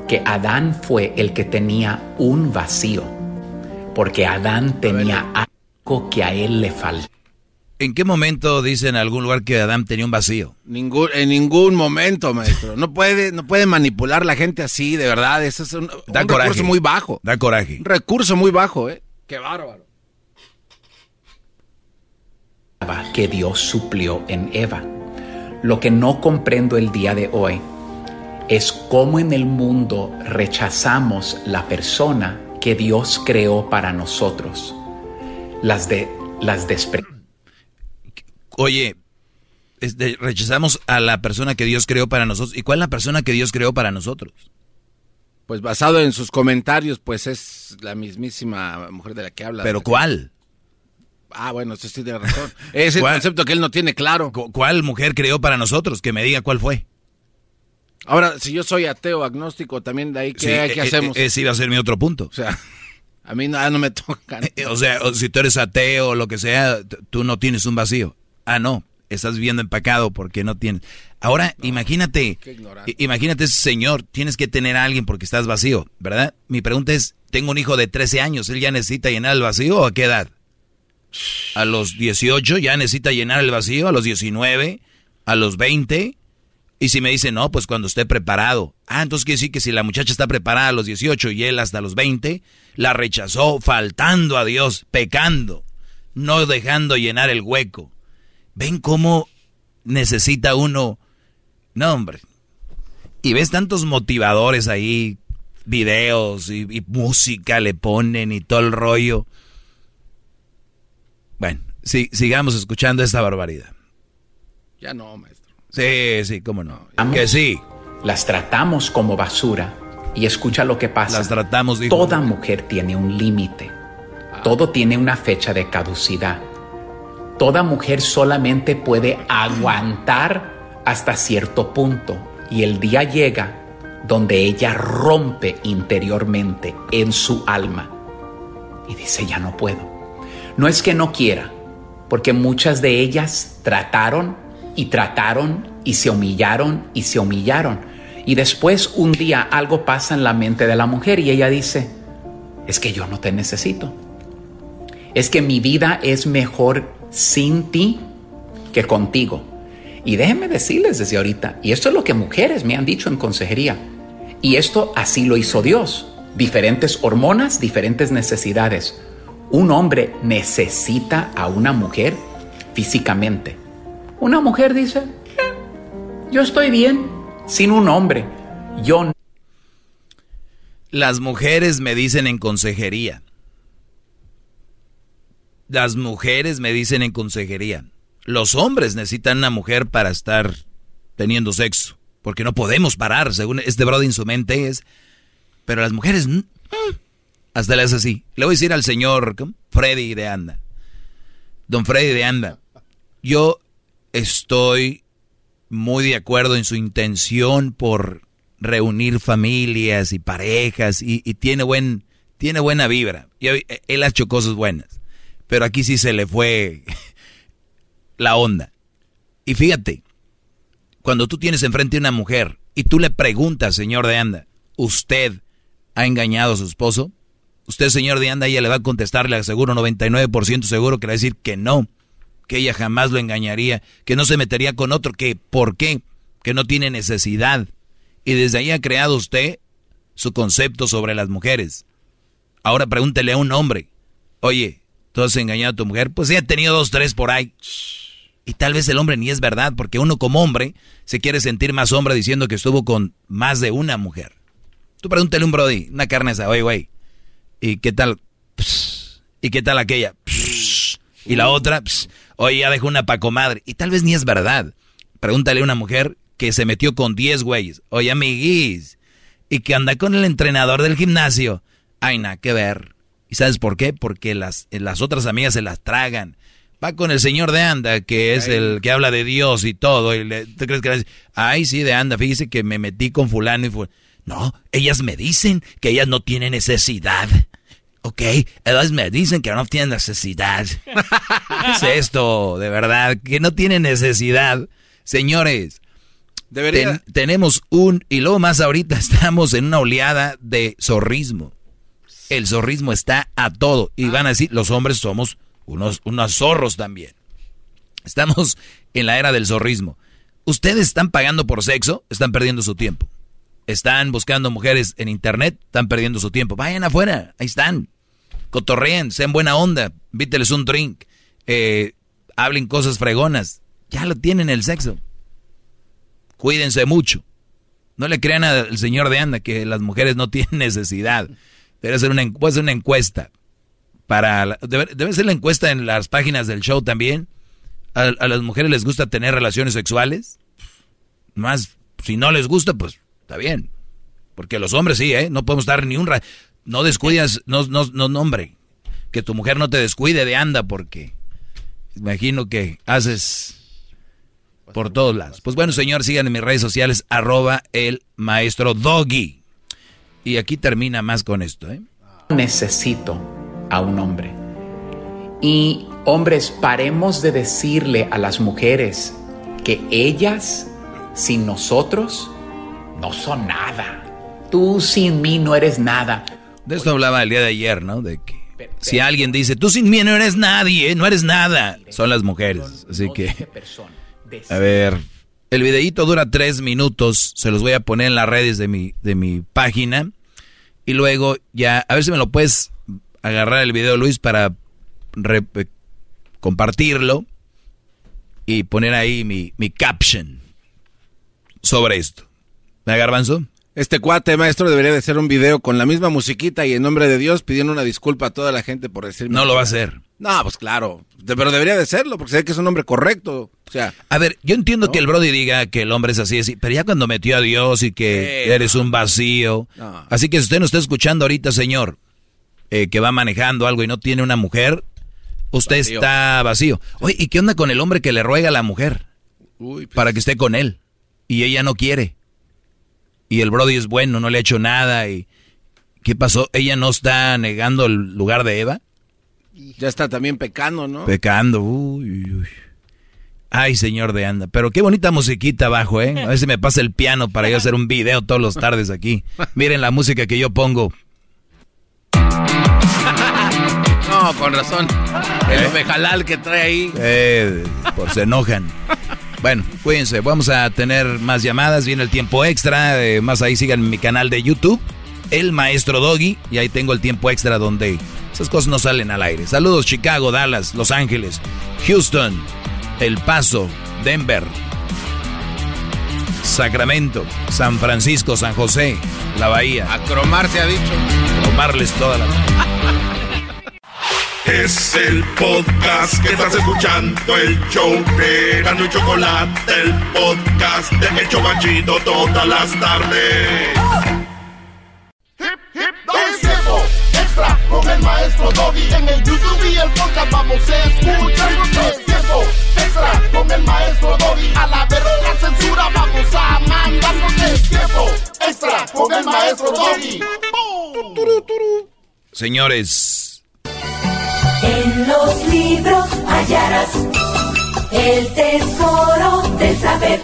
que Adán fue el que tenía un vacío, porque Adán tenía algo que a él le faltaba. ¿En qué momento dice en algún lugar que Adán tenía un vacío? Ningún, en ningún momento, maestro. No puede, no puede manipular la gente así, de verdad. Eso es un, recurso muy bajo. Da coraje. Un recurso muy bajo, ¿eh? Qué bárbaro. Que Dios suplió en Eva. Lo que no comprendo el día de hoy es cómo en el mundo rechazamos la persona que Dios creó para nosotros. Las de las despreciamos Oye, rechazamos a la persona que Dios creó para nosotros. ¿Y cuál es la persona que Dios creó para nosotros? Pues basado en sus comentarios, pues es la mismísima mujer de la que habla. ¿Pero cuál? Ah, bueno, eso sí tiene razón. Es el concepto que él no tiene claro. ¿Cuál mujer creó para nosotros? Que me diga cuál fue. Ahora, si yo soy ateo, agnóstico, también de ahí, ¿qué, eh, hacemos? Eh, ese iba a ser mi otro punto. O sea, a mí nada no me toca. o sea, si tú eres ateo o lo que sea, tú no tienes un vacío. Ah, no, estás viviendo empacado porque no tienes. Ahora, imagínate, imagínate ese señor, tienes que tener a alguien porque estás vacío, ¿verdad? Mi pregunta es, tengo un hijo de 13 años, ¿él ya necesita llenar el vacío o a qué edad? A los 18 ya necesita llenar el vacío, a los 19, a los 20. Y si me dice, no, pues cuando esté preparado. Ah, entonces quiere decir que si la muchacha está preparada a los 18 y él hasta los 20, la rechazó faltando a Dios, pecando, no dejando llenar el hueco. ¿Ven cómo necesita uno? No, hombre. Y ves tantos motivadores ahí videos y, música le ponen y todo el rollo. Bueno, sí, sigamos escuchando esta barbaridad. Ya no, maestro. Sí, sí, cómo no. Que sí. Las tratamos como basura y escucha lo que pasa. Las tratamos. Toda mujer tiene un límite. Todo tiene una fecha de caducidad. Toda mujer solamente puede aguantar hasta cierto punto y el día llega donde ella rompe interiormente en su alma y dice ya no puedo. No es que no quiera, porque muchas de ellas trataron y trataron y se humillaron y se humillaron. Y después un día algo pasa en la mente de la mujer y ella dice, es que yo no te necesito. Es que mi vida es mejor sin ti que contigo. Y déjenme decirles desde ahorita, y esto es lo que mujeres me han dicho en consejería, y esto así lo hizo Dios. Diferentes hormonas, diferentes necesidades. Un hombre necesita a una mujer físicamente. Una mujer dice, eh, yo estoy bien sin un hombre. Yo Las mujeres me dicen en consejería. Las mujeres me dicen en consejería. Los hombres necesitan una mujer para estar teniendo sexo. Porque no podemos parar, según este brother en su mente es. Pero las mujeres, mm, hasta le hace así. Le voy a decir al señor Freddy de Anda. Don Freddy de Anda, yo estoy muy de acuerdo en su intención por reunir familias y parejas y, tiene, buen, tiene buena vibra. Y él ha hecho cosas buenas. Pero aquí sí se le fue la onda. Y fíjate, cuando tú tienes enfrente a una mujer y tú le preguntas, señor de Anda, ¿usted ha engañado a su esposo? Usted, señor de Anda, ella le va a contestar, le aseguro 99% seguro que va a decir que no, que ella jamás lo engañaría, que no se metería con otro, que ¿por qué? Que no tiene necesidad. Y desde ahí ha creado usted su concepto sobre las mujeres. Ahora pregúntele a un hombre, oye, ¿tú has engañado a tu mujer? Pues ella ha tenido dos, tres por ahí. Y tal vez el hombre ni es verdad, porque uno como hombre se quiere sentir más hombre diciendo que estuvo con más de una mujer. Tú pregúntale a un brody, una carne esa, oye, güey, ¿y qué tal? ¿Y qué tal aquella? y la otra, oye, ya dejó una pacomadre. Y tal vez ni es verdad. Pregúntale a una mujer que se metió con 10 güeyes. Oye, amiguis. Y que anda con el entrenador del gimnasio. Ay, nada que ver. ¿Y sabes por qué? Porque las, las otras amigas se las tragan va con el señor de Anda, que es el que habla de Dios y todo, y le, ¿tú crees que le ay, sí, de Anda, fíjese que me metí con fulano y fue... No, ellas me dicen que ellas no tienen necesidad. Ok, ellas me dicen que no tienen necesidad. ¿Qué es esto, de verdad? Que no tienen necesidad. Señores, tenemos un... Y luego más ahorita estamos en una oleada de zorrismo. El zorrismo está a todo. Y van a decir, los hombres somos unos, unos zorros también. Estamos en la era del zorrismo. Ustedes están pagando por sexo, están perdiendo su tiempo. Están buscando mujeres en internet, están perdiendo su tiempo. Vayan afuera, ahí están. Cotorreen, sean buena onda, víteles un drink, eh, hablen cosas fregonas. Ya lo tienen el sexo. Cuídense mucho. No le crean al señor de Anda que las mujeres no tienen necesidad. Debe ser una, encuesta para debe, ser la encuesta en las páginas del show también. A, las mujeres les gusta tener relaciones sexuales. Más, si no les gusta, pues está bien. Porque los hombres sí, ¿eh? No podemos dar ni un... no descuidas, no, no, no, hombre. Que tu mujer no te descuide de anda porque imagino que haces por todos lados. Pues bueno, señor, sigan en mis redes sociales, arroba el maestro Doggy. Y aquí termina más con esto, ¿eh? Necesito a un hombre. Y hombres, paremos de decirle a las mujeres que ellas sin nosotros no son nada. Tú sin mí no eres nada. De esto hablaba el día de ayer, ¿no? De que si alguien dice, tú sin mí no eres nadie, no eres nada, son las mujeres. Así que, a ver, el videíto dura tres minutos, se los voy a poner en las redes de mi, de mi página. Y luego ya, a ver si me lo puedes agarrar el video, Luis, para eh, compartirlo y poner ahí mi, mi caption sobre esto. ¿Me garbanzo? Este cuate, maestro, debería de hacer un video con la misma musiquita y en nombre de Dios pidiendo una disculpa a toda la gente por decirme. No lo va a hacer. No, pues claro. pero debería de serlo, porque sé que es un hombre correcto. O sea. A ver, yo entiendo que el Brody diga que el hombre es así, así, pero ya cuando metió a Dios y que eres un vacío. Así que si usted no está escuchando ahorita, señor, eh, que va manejando algo y no tiene una mujer, usted está vacío. Oye, ¿y qué onda con el hombre que le ruega a la mujer? Pues para que esté con él. Y ella no quiere. Y el Brody es bueno, no le ha hecho nada. y ¿Qué pasó? ¿Ella no está negando el lugar de Eva? Ya está también pecando, ¿no? Pecando, uy, uy. Ay, señor de anda. Pero qué bonita musiquita abajo, ¿eh? A ver si me pasa el piano para yo hacer un video todos los tardes aquí. Miren la música que yo pongo. No, con razón. El ¿Eh? que trae ahí. Eh, por se enojan. Bueno, cuídense, vamos a tener más llamadas, viene el tiempo extra, eh, más ahí sigan mi canal de YouTube, El Maestro Doggy, y ahí tengo el tiempo extra donde esas cosas no salen al aire. Saludos Chicago, Dallas, Los Ángeles, Houston, El Paso, Denver, Sacramento, San Francisco, San José, La Bahía. A cromar se ha dicho. Cromarles toda la... Es el podcast que estás escuchando, el show de Gano y Chocolate, el podcast de El Chobachito todas las tardes. Hip, hip, es tiempo extra con el maestro Doggy. En el YouTube y el podcast vamos a escuchar. Es tiempo extra con el maestro Doggy. A la verga la censura vamos a mandar. Es tiempo extra con el maestro Doggy. Señores en los libros hallarás el tesoro del saber.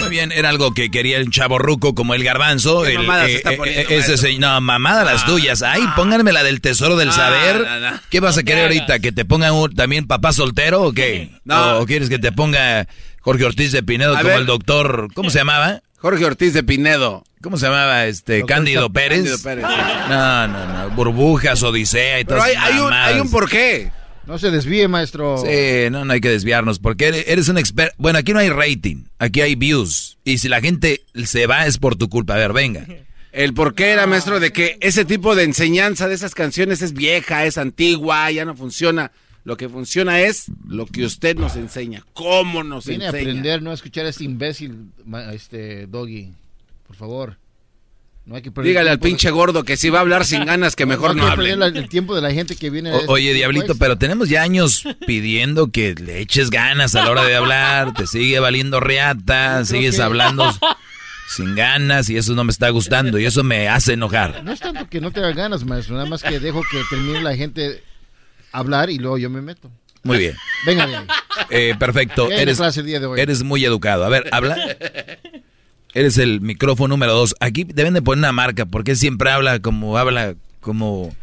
Muy bien, era algo que quería el chavo ruco como el garbanzo. El, eh, eh, ese no, mamada las ah. tuyas. Ay, pónganme la del tesoro del ah, saber. ¿Qué vas a querer ahorita? ¿Que te pongan también papá soltero o qué? No. ¿O quieres que te ponga Jorge Ortiz de Pinedo como el doctor? ¿Cómo se llamaba? Jorge Ortiz de Pinedo. ¿Cómo se llamaba este? Cándido Pérez. No, no, no. Burbujas, Odisea y todo eso. Hay, un, hay un porqué. No se desvíe, maestro. Sí, no, no hay que desviarnos, porque eres un experto. Bueno, aquí no hay rating, aquí hay views. Y si la gente se va es por tu culpa. A ver, venga. El porqué era, maestro, de que ese tipo de enseñanza de esas canciones es vieja, es antigua, ya no funciona. Lo que funciona es lo que usted nos enseña. ¿Cómo nos Viene enseña? a aprender, no a escuchar a este imbécil, este Doggy. Por favor. No hay que Dígale al pinche gordo que si va a hablar sin ganas, que mejor no, hable. el tiempo de la gente que viene. Este oye, Diablito, pero tenemos ya años pidiendo que le eches ganas a la hora de hablar. Te sigue valiendo reata, sigues hablando sin ganas y eso no me está gustando y eso me hace enojar. No es tanto que no te haga ganas, maestro, nada más que dejo que termine la gente hablar y luego yo me meto. Muy bien. Venga bien. Eh, perfecto. Eres, eres muy educado. A ver, habla. Eres el micrófono número dos. Aquí deben de poner una marca, porque siempre habla como habla, como,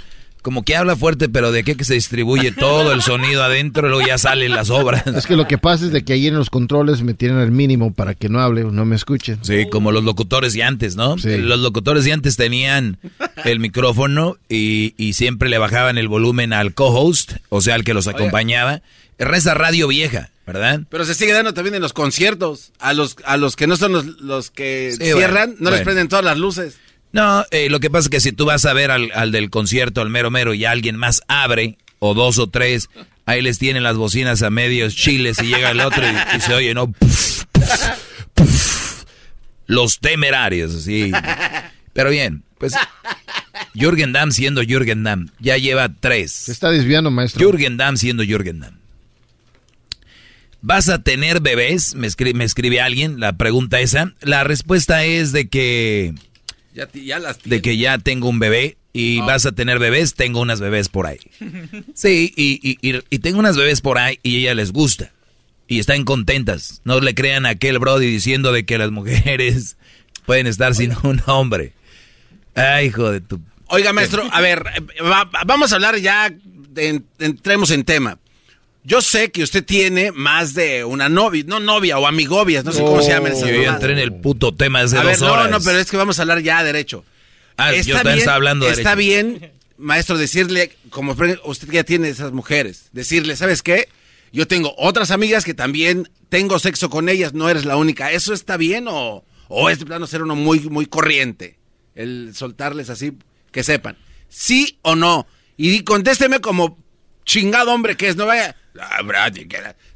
como que habla fuerte, pero de qué que se distribuye todo el sonido adentro y luego ya salen las obras. Es que lo que pasa es de que ahí en los controles me tienen al mínimo para que no hable o no me escuchen. Sí, como los locutores de antes, ¿no? Los locutores de antes tenían el micrófono y, y siempre le bajaban el volumen al co-host, o sea, al que los acompañaba. Reza radio vieja. ¿verdad? Pero se sigue dando también en los conciertos. A los, a los que no son los, que cierran, no les prenden todas las luces. No, eh, lo que pasa es que si tú vas a ver al, del concierto, al mero mero, y alguien más abre, o dos o tres, ahí les tienen las bocinas a medios chiles y llega el otro y, se oye, ¿no? los temerarios, así. Pero bien, pues Jürgen Damm siendo Jürgen Damm, ya lleva tres. Se está desviando, maestro. Jürgen Damm siendo Jürgen Damm. ¿Vas a tener bebés? Me escribe, me escribe alguien la pregunta esa. La respuesta es de que... Ya, ya las de que ya tengo un bebé y ah. vas a tener bebés, tengo unas bebés por ahí. Sí, y, y, tengo unas bebés por ahí y a ella les gusta. Y están contentas. No le crean a aquel Brody diciendo de que las mujeres pueden estar sin un hombre. Ay, hijo de tu... Oiga, maestro, a ver, vamos a hablar ya, entremos en tema. Yo sé que usted tiene más de una novia, no novia o amigobias, no sé cómo se llama. Yo ya entré en el puto tema desde a ver, No, no, pero es que vamos a hablar ya derecho. Ah, está yo también hablando derecho. Está bien, maestro, decirle, como usted ya tiene esas mujeres, decirle, ¿sabes qué? Yo tengo otras amigas que también tengo sexo con ellas, no eres la única. ¿Eso está bien o, o este plano ser uno muy, muy corriente. El soltarles así, que sepan. ¿Sí o no? Y contésteme como chingado hombre que es, no vaya... Ah, Brady,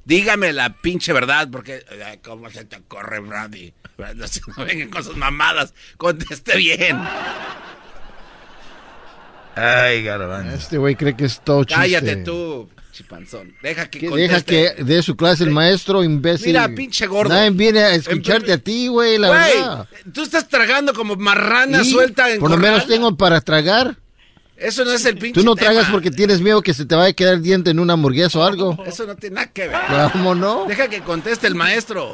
dígame la pinche verdad, porque... ¿Cómo se te corre, Brady? No, vengan con sus mamadas, conteste bien. Ay, garbanzo. Este güey cree que es todo chiste. Cállate tú, chipanzón. Deja que, Deja que dé su clase el maestro, imbécil. Mira, pinche gordo. Nadie viene a escucharte a ti, güey, la verdad. Tú estás tragando como marrana suelta en Por lo menos tengo para tragar. Eso no es el pinche Tú no tragas porque tienes miedo que se te vaya a quedar diente en una hamburguesa o algo. Eso no tiene nada que ver. ¿Cómo no? Deja que conteste el maestro.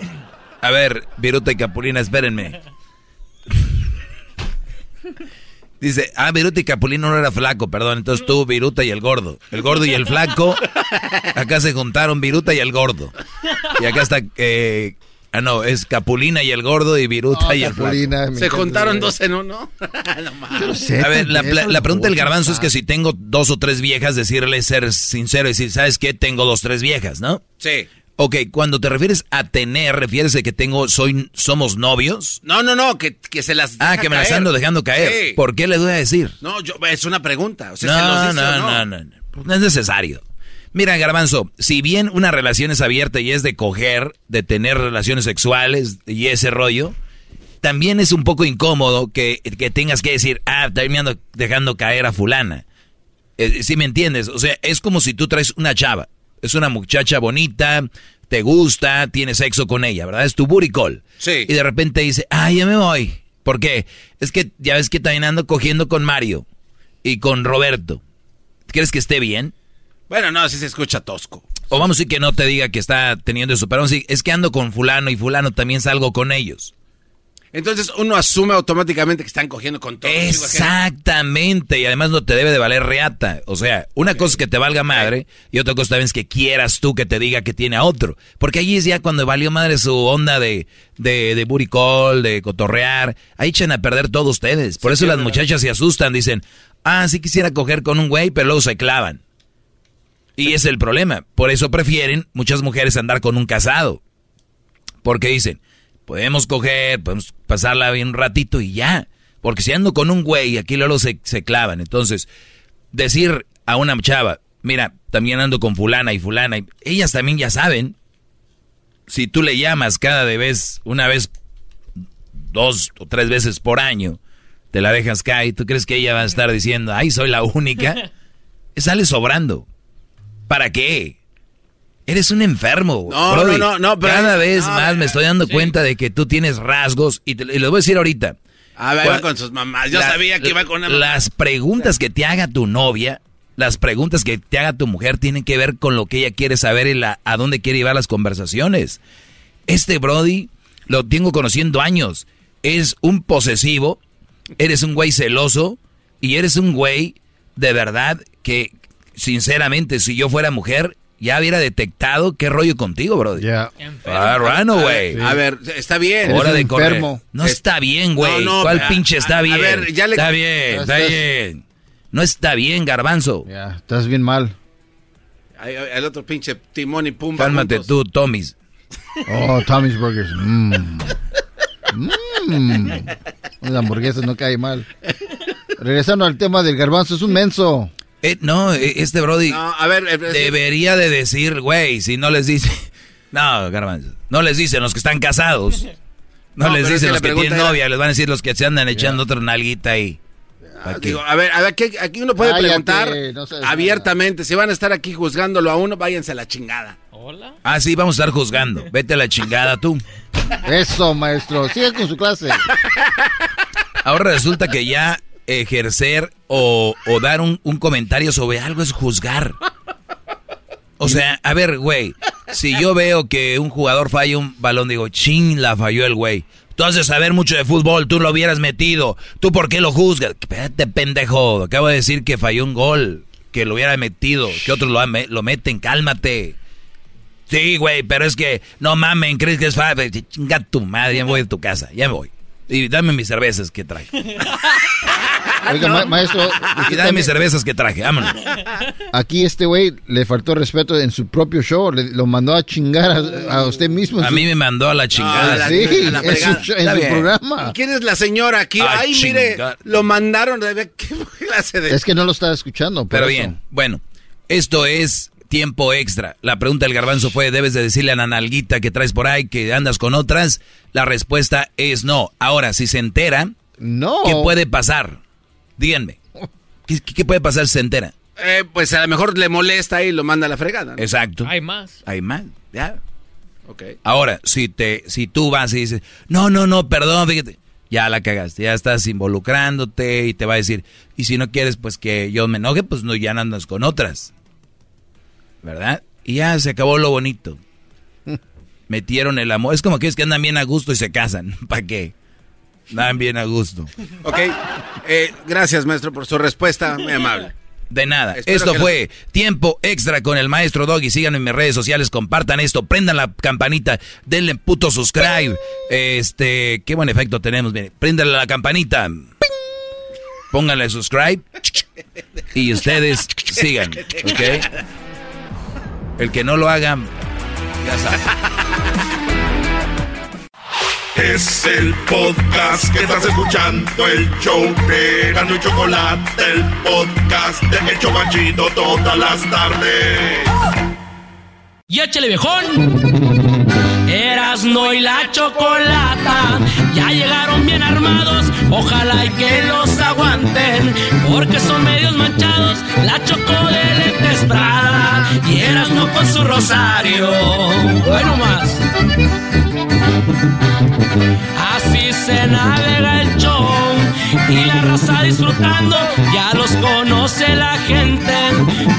A ver, Viruta y Capulina, espérenme. Dice, ah, Viruta y Capulina no era flaco, perdón. Entonces tú, Viruta y el gordo. El gordo y el flaco. Acá se juntaron Viruta y el gordo. Y acá está, eh, ah, no, es Capulina y el gordo y Viruta y el flaco. Se juntaron dos en uno. a ver, la, la pregunta del garbanzo es que si tengo dos o tres viejas, decirle ser sincero y decir, ¿sabes qué? Tengo dos, tres viejas, ¿no? Sí. Ok, cuando te refieres a tener, ¿refieres a que tengo, soy, somos novios? No, no, no, que, que se las Ah, que me las ando dejando caer. ¿Por qué le voy a decir? No, yo, es una pregunta. O sea, no, no, no, no, no, no es necesario. Mira, Garbanzo, si bien una relación es abierta y es de coger, de tener relaciones sexuales y ese rollo, también es un poco incómodo que, que tengas que decir, ah, estoy dejando caer a fulana. Eh, si me entiendes? O sea, es como si tú traes una chava es una muchacha bonita, te gusta, tienes sexo con ella, ¿verdad? Es tu buricol. Sí. Y de repente dice, ay, ya me voy. ¿Por qué? Es que ya ves que también ando cogiendo con Mario y con Roberto. ¿Crees que esté bien? Bueno, no, así se escucha tosco. O vamos a decir que no te diga que está teniendo eso, pero vamos es que ando con fulano y fulano también salgo con ellos. Entonces uno asume automáticamente que están cogiendo con todo. Exactamente, y además no te debe de valer reata. O sea, una cosa es que te valga madre y otra cosa también es que quieras tú que te diga que tiene a otro. Porque allí es ya cuando valió madre su onda de, de, de buricol, de cotorrear. Ahí echan a perder todos ustedes. Por eso las muchachas se asustan, dicen, ah, sí quisiera coger con un güey, pero luego se clavan. Y es el problema. Por eso prefieren muchas mujeres andar con un casado. Porque dicen, podemos coger, podemos pasarla bien un ratito y ya. Porque si ando con un güey, aquí luego se, se clavan. Entonces, decir a una chava, mira, también ando con fulana y fulana, y ellas también ya saben. Si tú le llamas cada vez, una vez, dos o tres veces por año, te la dejas caer, ¿tú crees que ella va a estar diciendo, ay, soy la única? Sale sobrando. ¿Para qué? Eres un enfermo. No, no, no, Cada vez más me estoy dando cuenta de que tú tienes rasgos y, te, lo voy a decir ahorita. A ver, con sus mamás. Yo sabía que iba con una Las preguntas que te haga tu novia, las preguntas que te haga tu mujer tienen que ver con lo que ella quiere saber y la, a dónde quiere llevar las conversaciones. Este Brody lo tengo conociendo años. Es un posesivo, eres un güey celoso y eres un güey de verdad que, sinceramente, si yo fuera mujer, ya hubiera detectado qué rollo contigo, bro. Ya. Ah, güey. A ver, está bien. Hora de enfermo. No está bien, güey. ¿Cuál pinche está bien? A ver, ya le... Está bien, está bien. No está bien, garbanzo. Ya, estás bien mal. El otro pinche timón y pumba. Cálmate tú, Tommy's. Oh, Tommy's Burgers. Mmm. Mmm. Las hamburguesas no cae mal. Regresando al tema del garbanzo, es un menso. Eh, no, eh, este Brody a ver, eh, debería de decir, güey, si no les dice... No, garbanzo. No les dicen los que están casados. No, les dicen los que tienen novia, les van a decir los que se andan echando otra nalguita ahí. Ah, a ver, a ver, aquí, uno puede preguntar abiertamente. Si van a estar aquí juzgándolo a uno, váyanse a la chingada. ¿Hola? Ah, sí, vamos a estar juzgando. Vete a la chingada tú. Eso, maestro. Sigue con su clase. Ahora resulta que ya ejercer o, dar un, comentario sobre algo es juzgar. O sea, a ver, güey, si yo veo que un jugador falla un balón, digo, ching, la falló el güey. Tú de saber mucho de fútbol, tú lo hubieras metido. ¿Tú por qué lo juzgas? Espérate, pendejo. Acabo de decir que falló un gol, que lo hubiera metido, que otros lo, lo meten, cálmate. Sí, güey, pero es que no mamen, crees que es fácil. Chinga tu madre, ya me voy de tu casa, ya me voy. Y dame mis cervezas que traje. Oiga, maestro. Y dame mis cervezas que traje, vámonos. Aquí este güey le faltó respeto en su propio show. Le, lo mandó a chingar a, usted mismo. A mí me mandó a la chingada. Ah, sí, en su, programa. ¿Quién es la señora aquí? Ay, mire, lo mandaron. ¿Qué clase de.? Es que no lo estaba escuchando. Pero bien, bueno, esto es tiempo extra. La pregunta del garbanzo fue, ¿debes de decirle a la nalguita que traes por ahí que andas con otras? La respuesta es no. Ahora, si se entera, no. ¿qué puede pasar? Díganme. ¿Qué, puede pasar si se entera? Eh, pues a lo mejor le molesta y lo manda a la fregada. Exacto. Hay más. Hay más, ya. Okay. Ahora, si te, si tú vas y dices, no, no, no, perdón, fíjate, ya la cagaste, ya estás involucrándote y te va a decir, y si no quieres pues que yo me enoje, pues no, ya no andas con otras. ¿Verdad? Y ya se acabó lo bonito. Metieron el amor. Es como que es que andan bien a gusto y se casan. ¿Para qué? Andan bien a gusto. Ok. Eh, gracias, maestro, por su respuesta. Muy amable. De nada. esto fue tiempo extra con el maestro Doggy. Síganme en mis redes sociales, compartan esto, prendan la campanita, denle puto subscribe. Este, qué buen efecto tenemos. Miren, prendan la campanita. Pónganle subscribe. Y ustedes sigan, ¿ok? El que no lo haga, ya sabe. Es el podcast que estás escuchando, el show de Gano y Chocolate, el podcast de El Chocachito todas las tardes. ¡Y échale viejón! Eras no y la chocolata, ya llegaron bien armados, ojalá y que los aguanten, porque son medios manchados, la choco de lentes y eras no con su rosario. Bueno más. Así se navega el show y la raza disfrutando, ya los conoce la gente,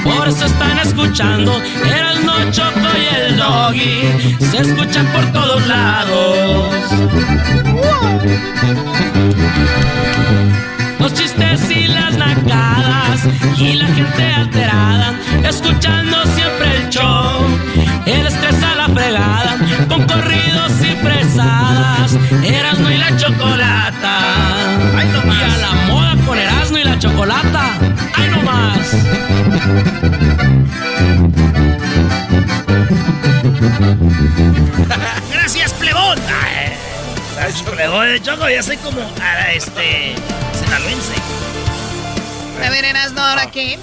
por eso están escuchando. Eras no choco y el doggy se escuchan por todos lados. Los chistes y las nacadas y la gente alterada, escuchando siempre el show. El estrés a la fregada, con corridos y fresadas, Erasmo y la chocolata. Y a la moda con Erasmo y la chocolata. ¡Ay, no más! Gracias, plebón. Plebón de Choco, ya soy como a este sinaloense. A ver, Erasmo, ¿ahora qué?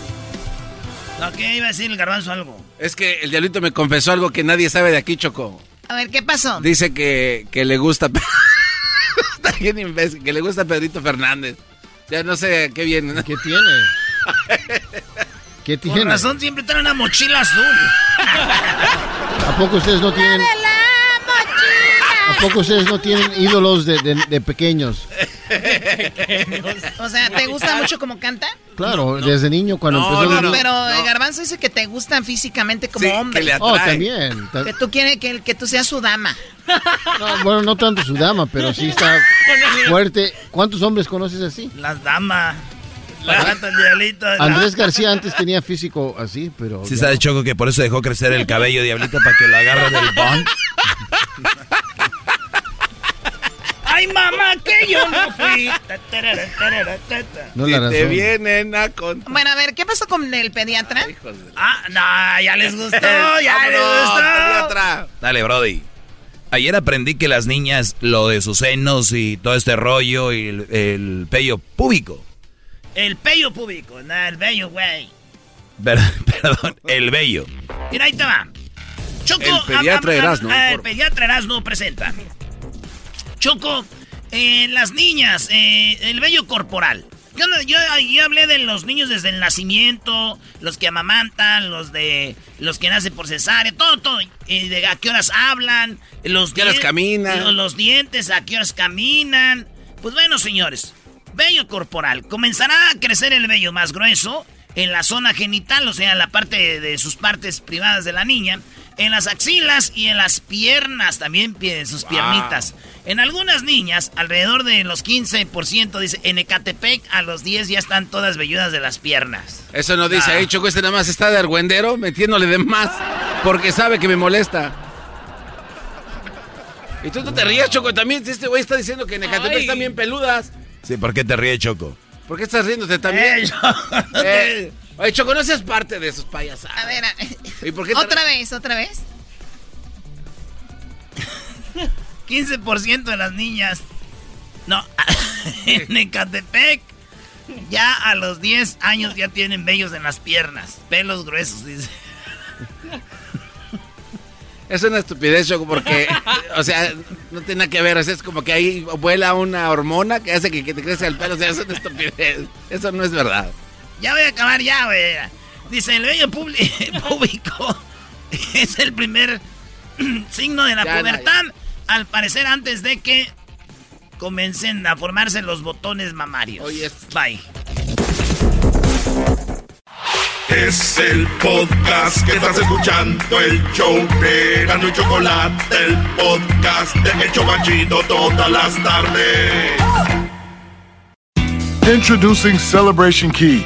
No, ¿qué iba a decir el garbanzo algo? Es que el diablito me confesó algo que nadie sabe de aquí, Choco. A ver, ¿qué pasó? Dice que, que le gusta... Está bien imbécil, que le gusta Pedrito Fernández. Ya no sé qué viene. ¿Qué tiene? ¿Qué tiene? Por razón siempre trae una mochila azul. ¿A poco ustedes no tienen... ¿A poco ustedes no tienen ídolos de, de, pequeños? o sea, ¿te gusta mucho como canta? Claro, desde niño cuando empezó. pero el Garbanzo dice que te gustan físicamente como hombre. Que le oh, también. Que tú quieres que, que tú seas su dama. bueno, no tanto su dama, pero sí está fuerte. ¿Cuántos hombres conoces así? Las damas. La gata, diablito. Andrés García antes tenía físico así, pero. Sí, sabe Choco que por eso dejó crecer el cabello, diablito, para que lo agarre del bond. ¡Ay, mamá, que yo no fui! No la te vienen a contar. Bueno, a ver, ¿qué pasó con el pediatra? Ah, no, ya les gustó, ya les gustó. Pediatra. Dale, Brody. Ayer aprendí que las niñas, lo de sus senos y todo este rollo y el, el pello púbico. El pello púbico, no, el bello, güey. Perdón, el bello. Mira, ahí te va. Choco, el pediatra Erasmo. El pediatra Erasmo presenta. Choco, eh, las niñas, eh, el vello corporal. Yo, yo, hablé de los niños desde el nacimiento, los que amamantan, los de los que nacen por cesárea, todo, todo. Y de a qué horas hablan, los ¿Qué horas caminan? Los, los, dientes, a qué horas caminan. Pues bueno, señores, vello corporal. Comenzará a crecer el vello más grueso en la zona genital, o sea, en la parte de sus partes privadas de la niña en las axilas y en las piernas, también sus piernitas. En algunas niñas, alrededor de los 15%, dice, en Ecatepec a los 10 ya están todas velludas de las piernas. Eso no dice, ahí Choco, este nada más está de argüendero metiéndole de más, porque sabe que me molesta. Y tú no te rías, Choco, también este güey está diciendo que en Ecatepec están bien peludas. Sí, ¿por qué te ríes, Choco? ¿Por qué estás riéndote también? Eh, yo- Eh, Oye, Choco, no seas parte de esos payasados. A ver, a- ¿Y por qué te- otra vez, otra vez. 15% de las niñas. No, en Ecatepec. Ya a los 10 años ya tienen vellos en las piernas. Pelos gruesos, dice. Es una estupidez, Choco, porque, o sea, no tiene nada que ver. o sea, es como que ahí vuela una hormona que hace que, que te crezca el pelo. O sea, es una estupidez. Eso no es verdad. Ya voy a acabar ya, güey. Dice, el publi- público es el primer signo de la Ya, pubertad. Al parecer antes de que comiencen a formarse los botones mamarios. Oye, Bye. Es el podcast que estás escuchando, el show de Erasmo y Chocolate, el podcast de El Chobachito todas las tardes. Introducing Celebration Key,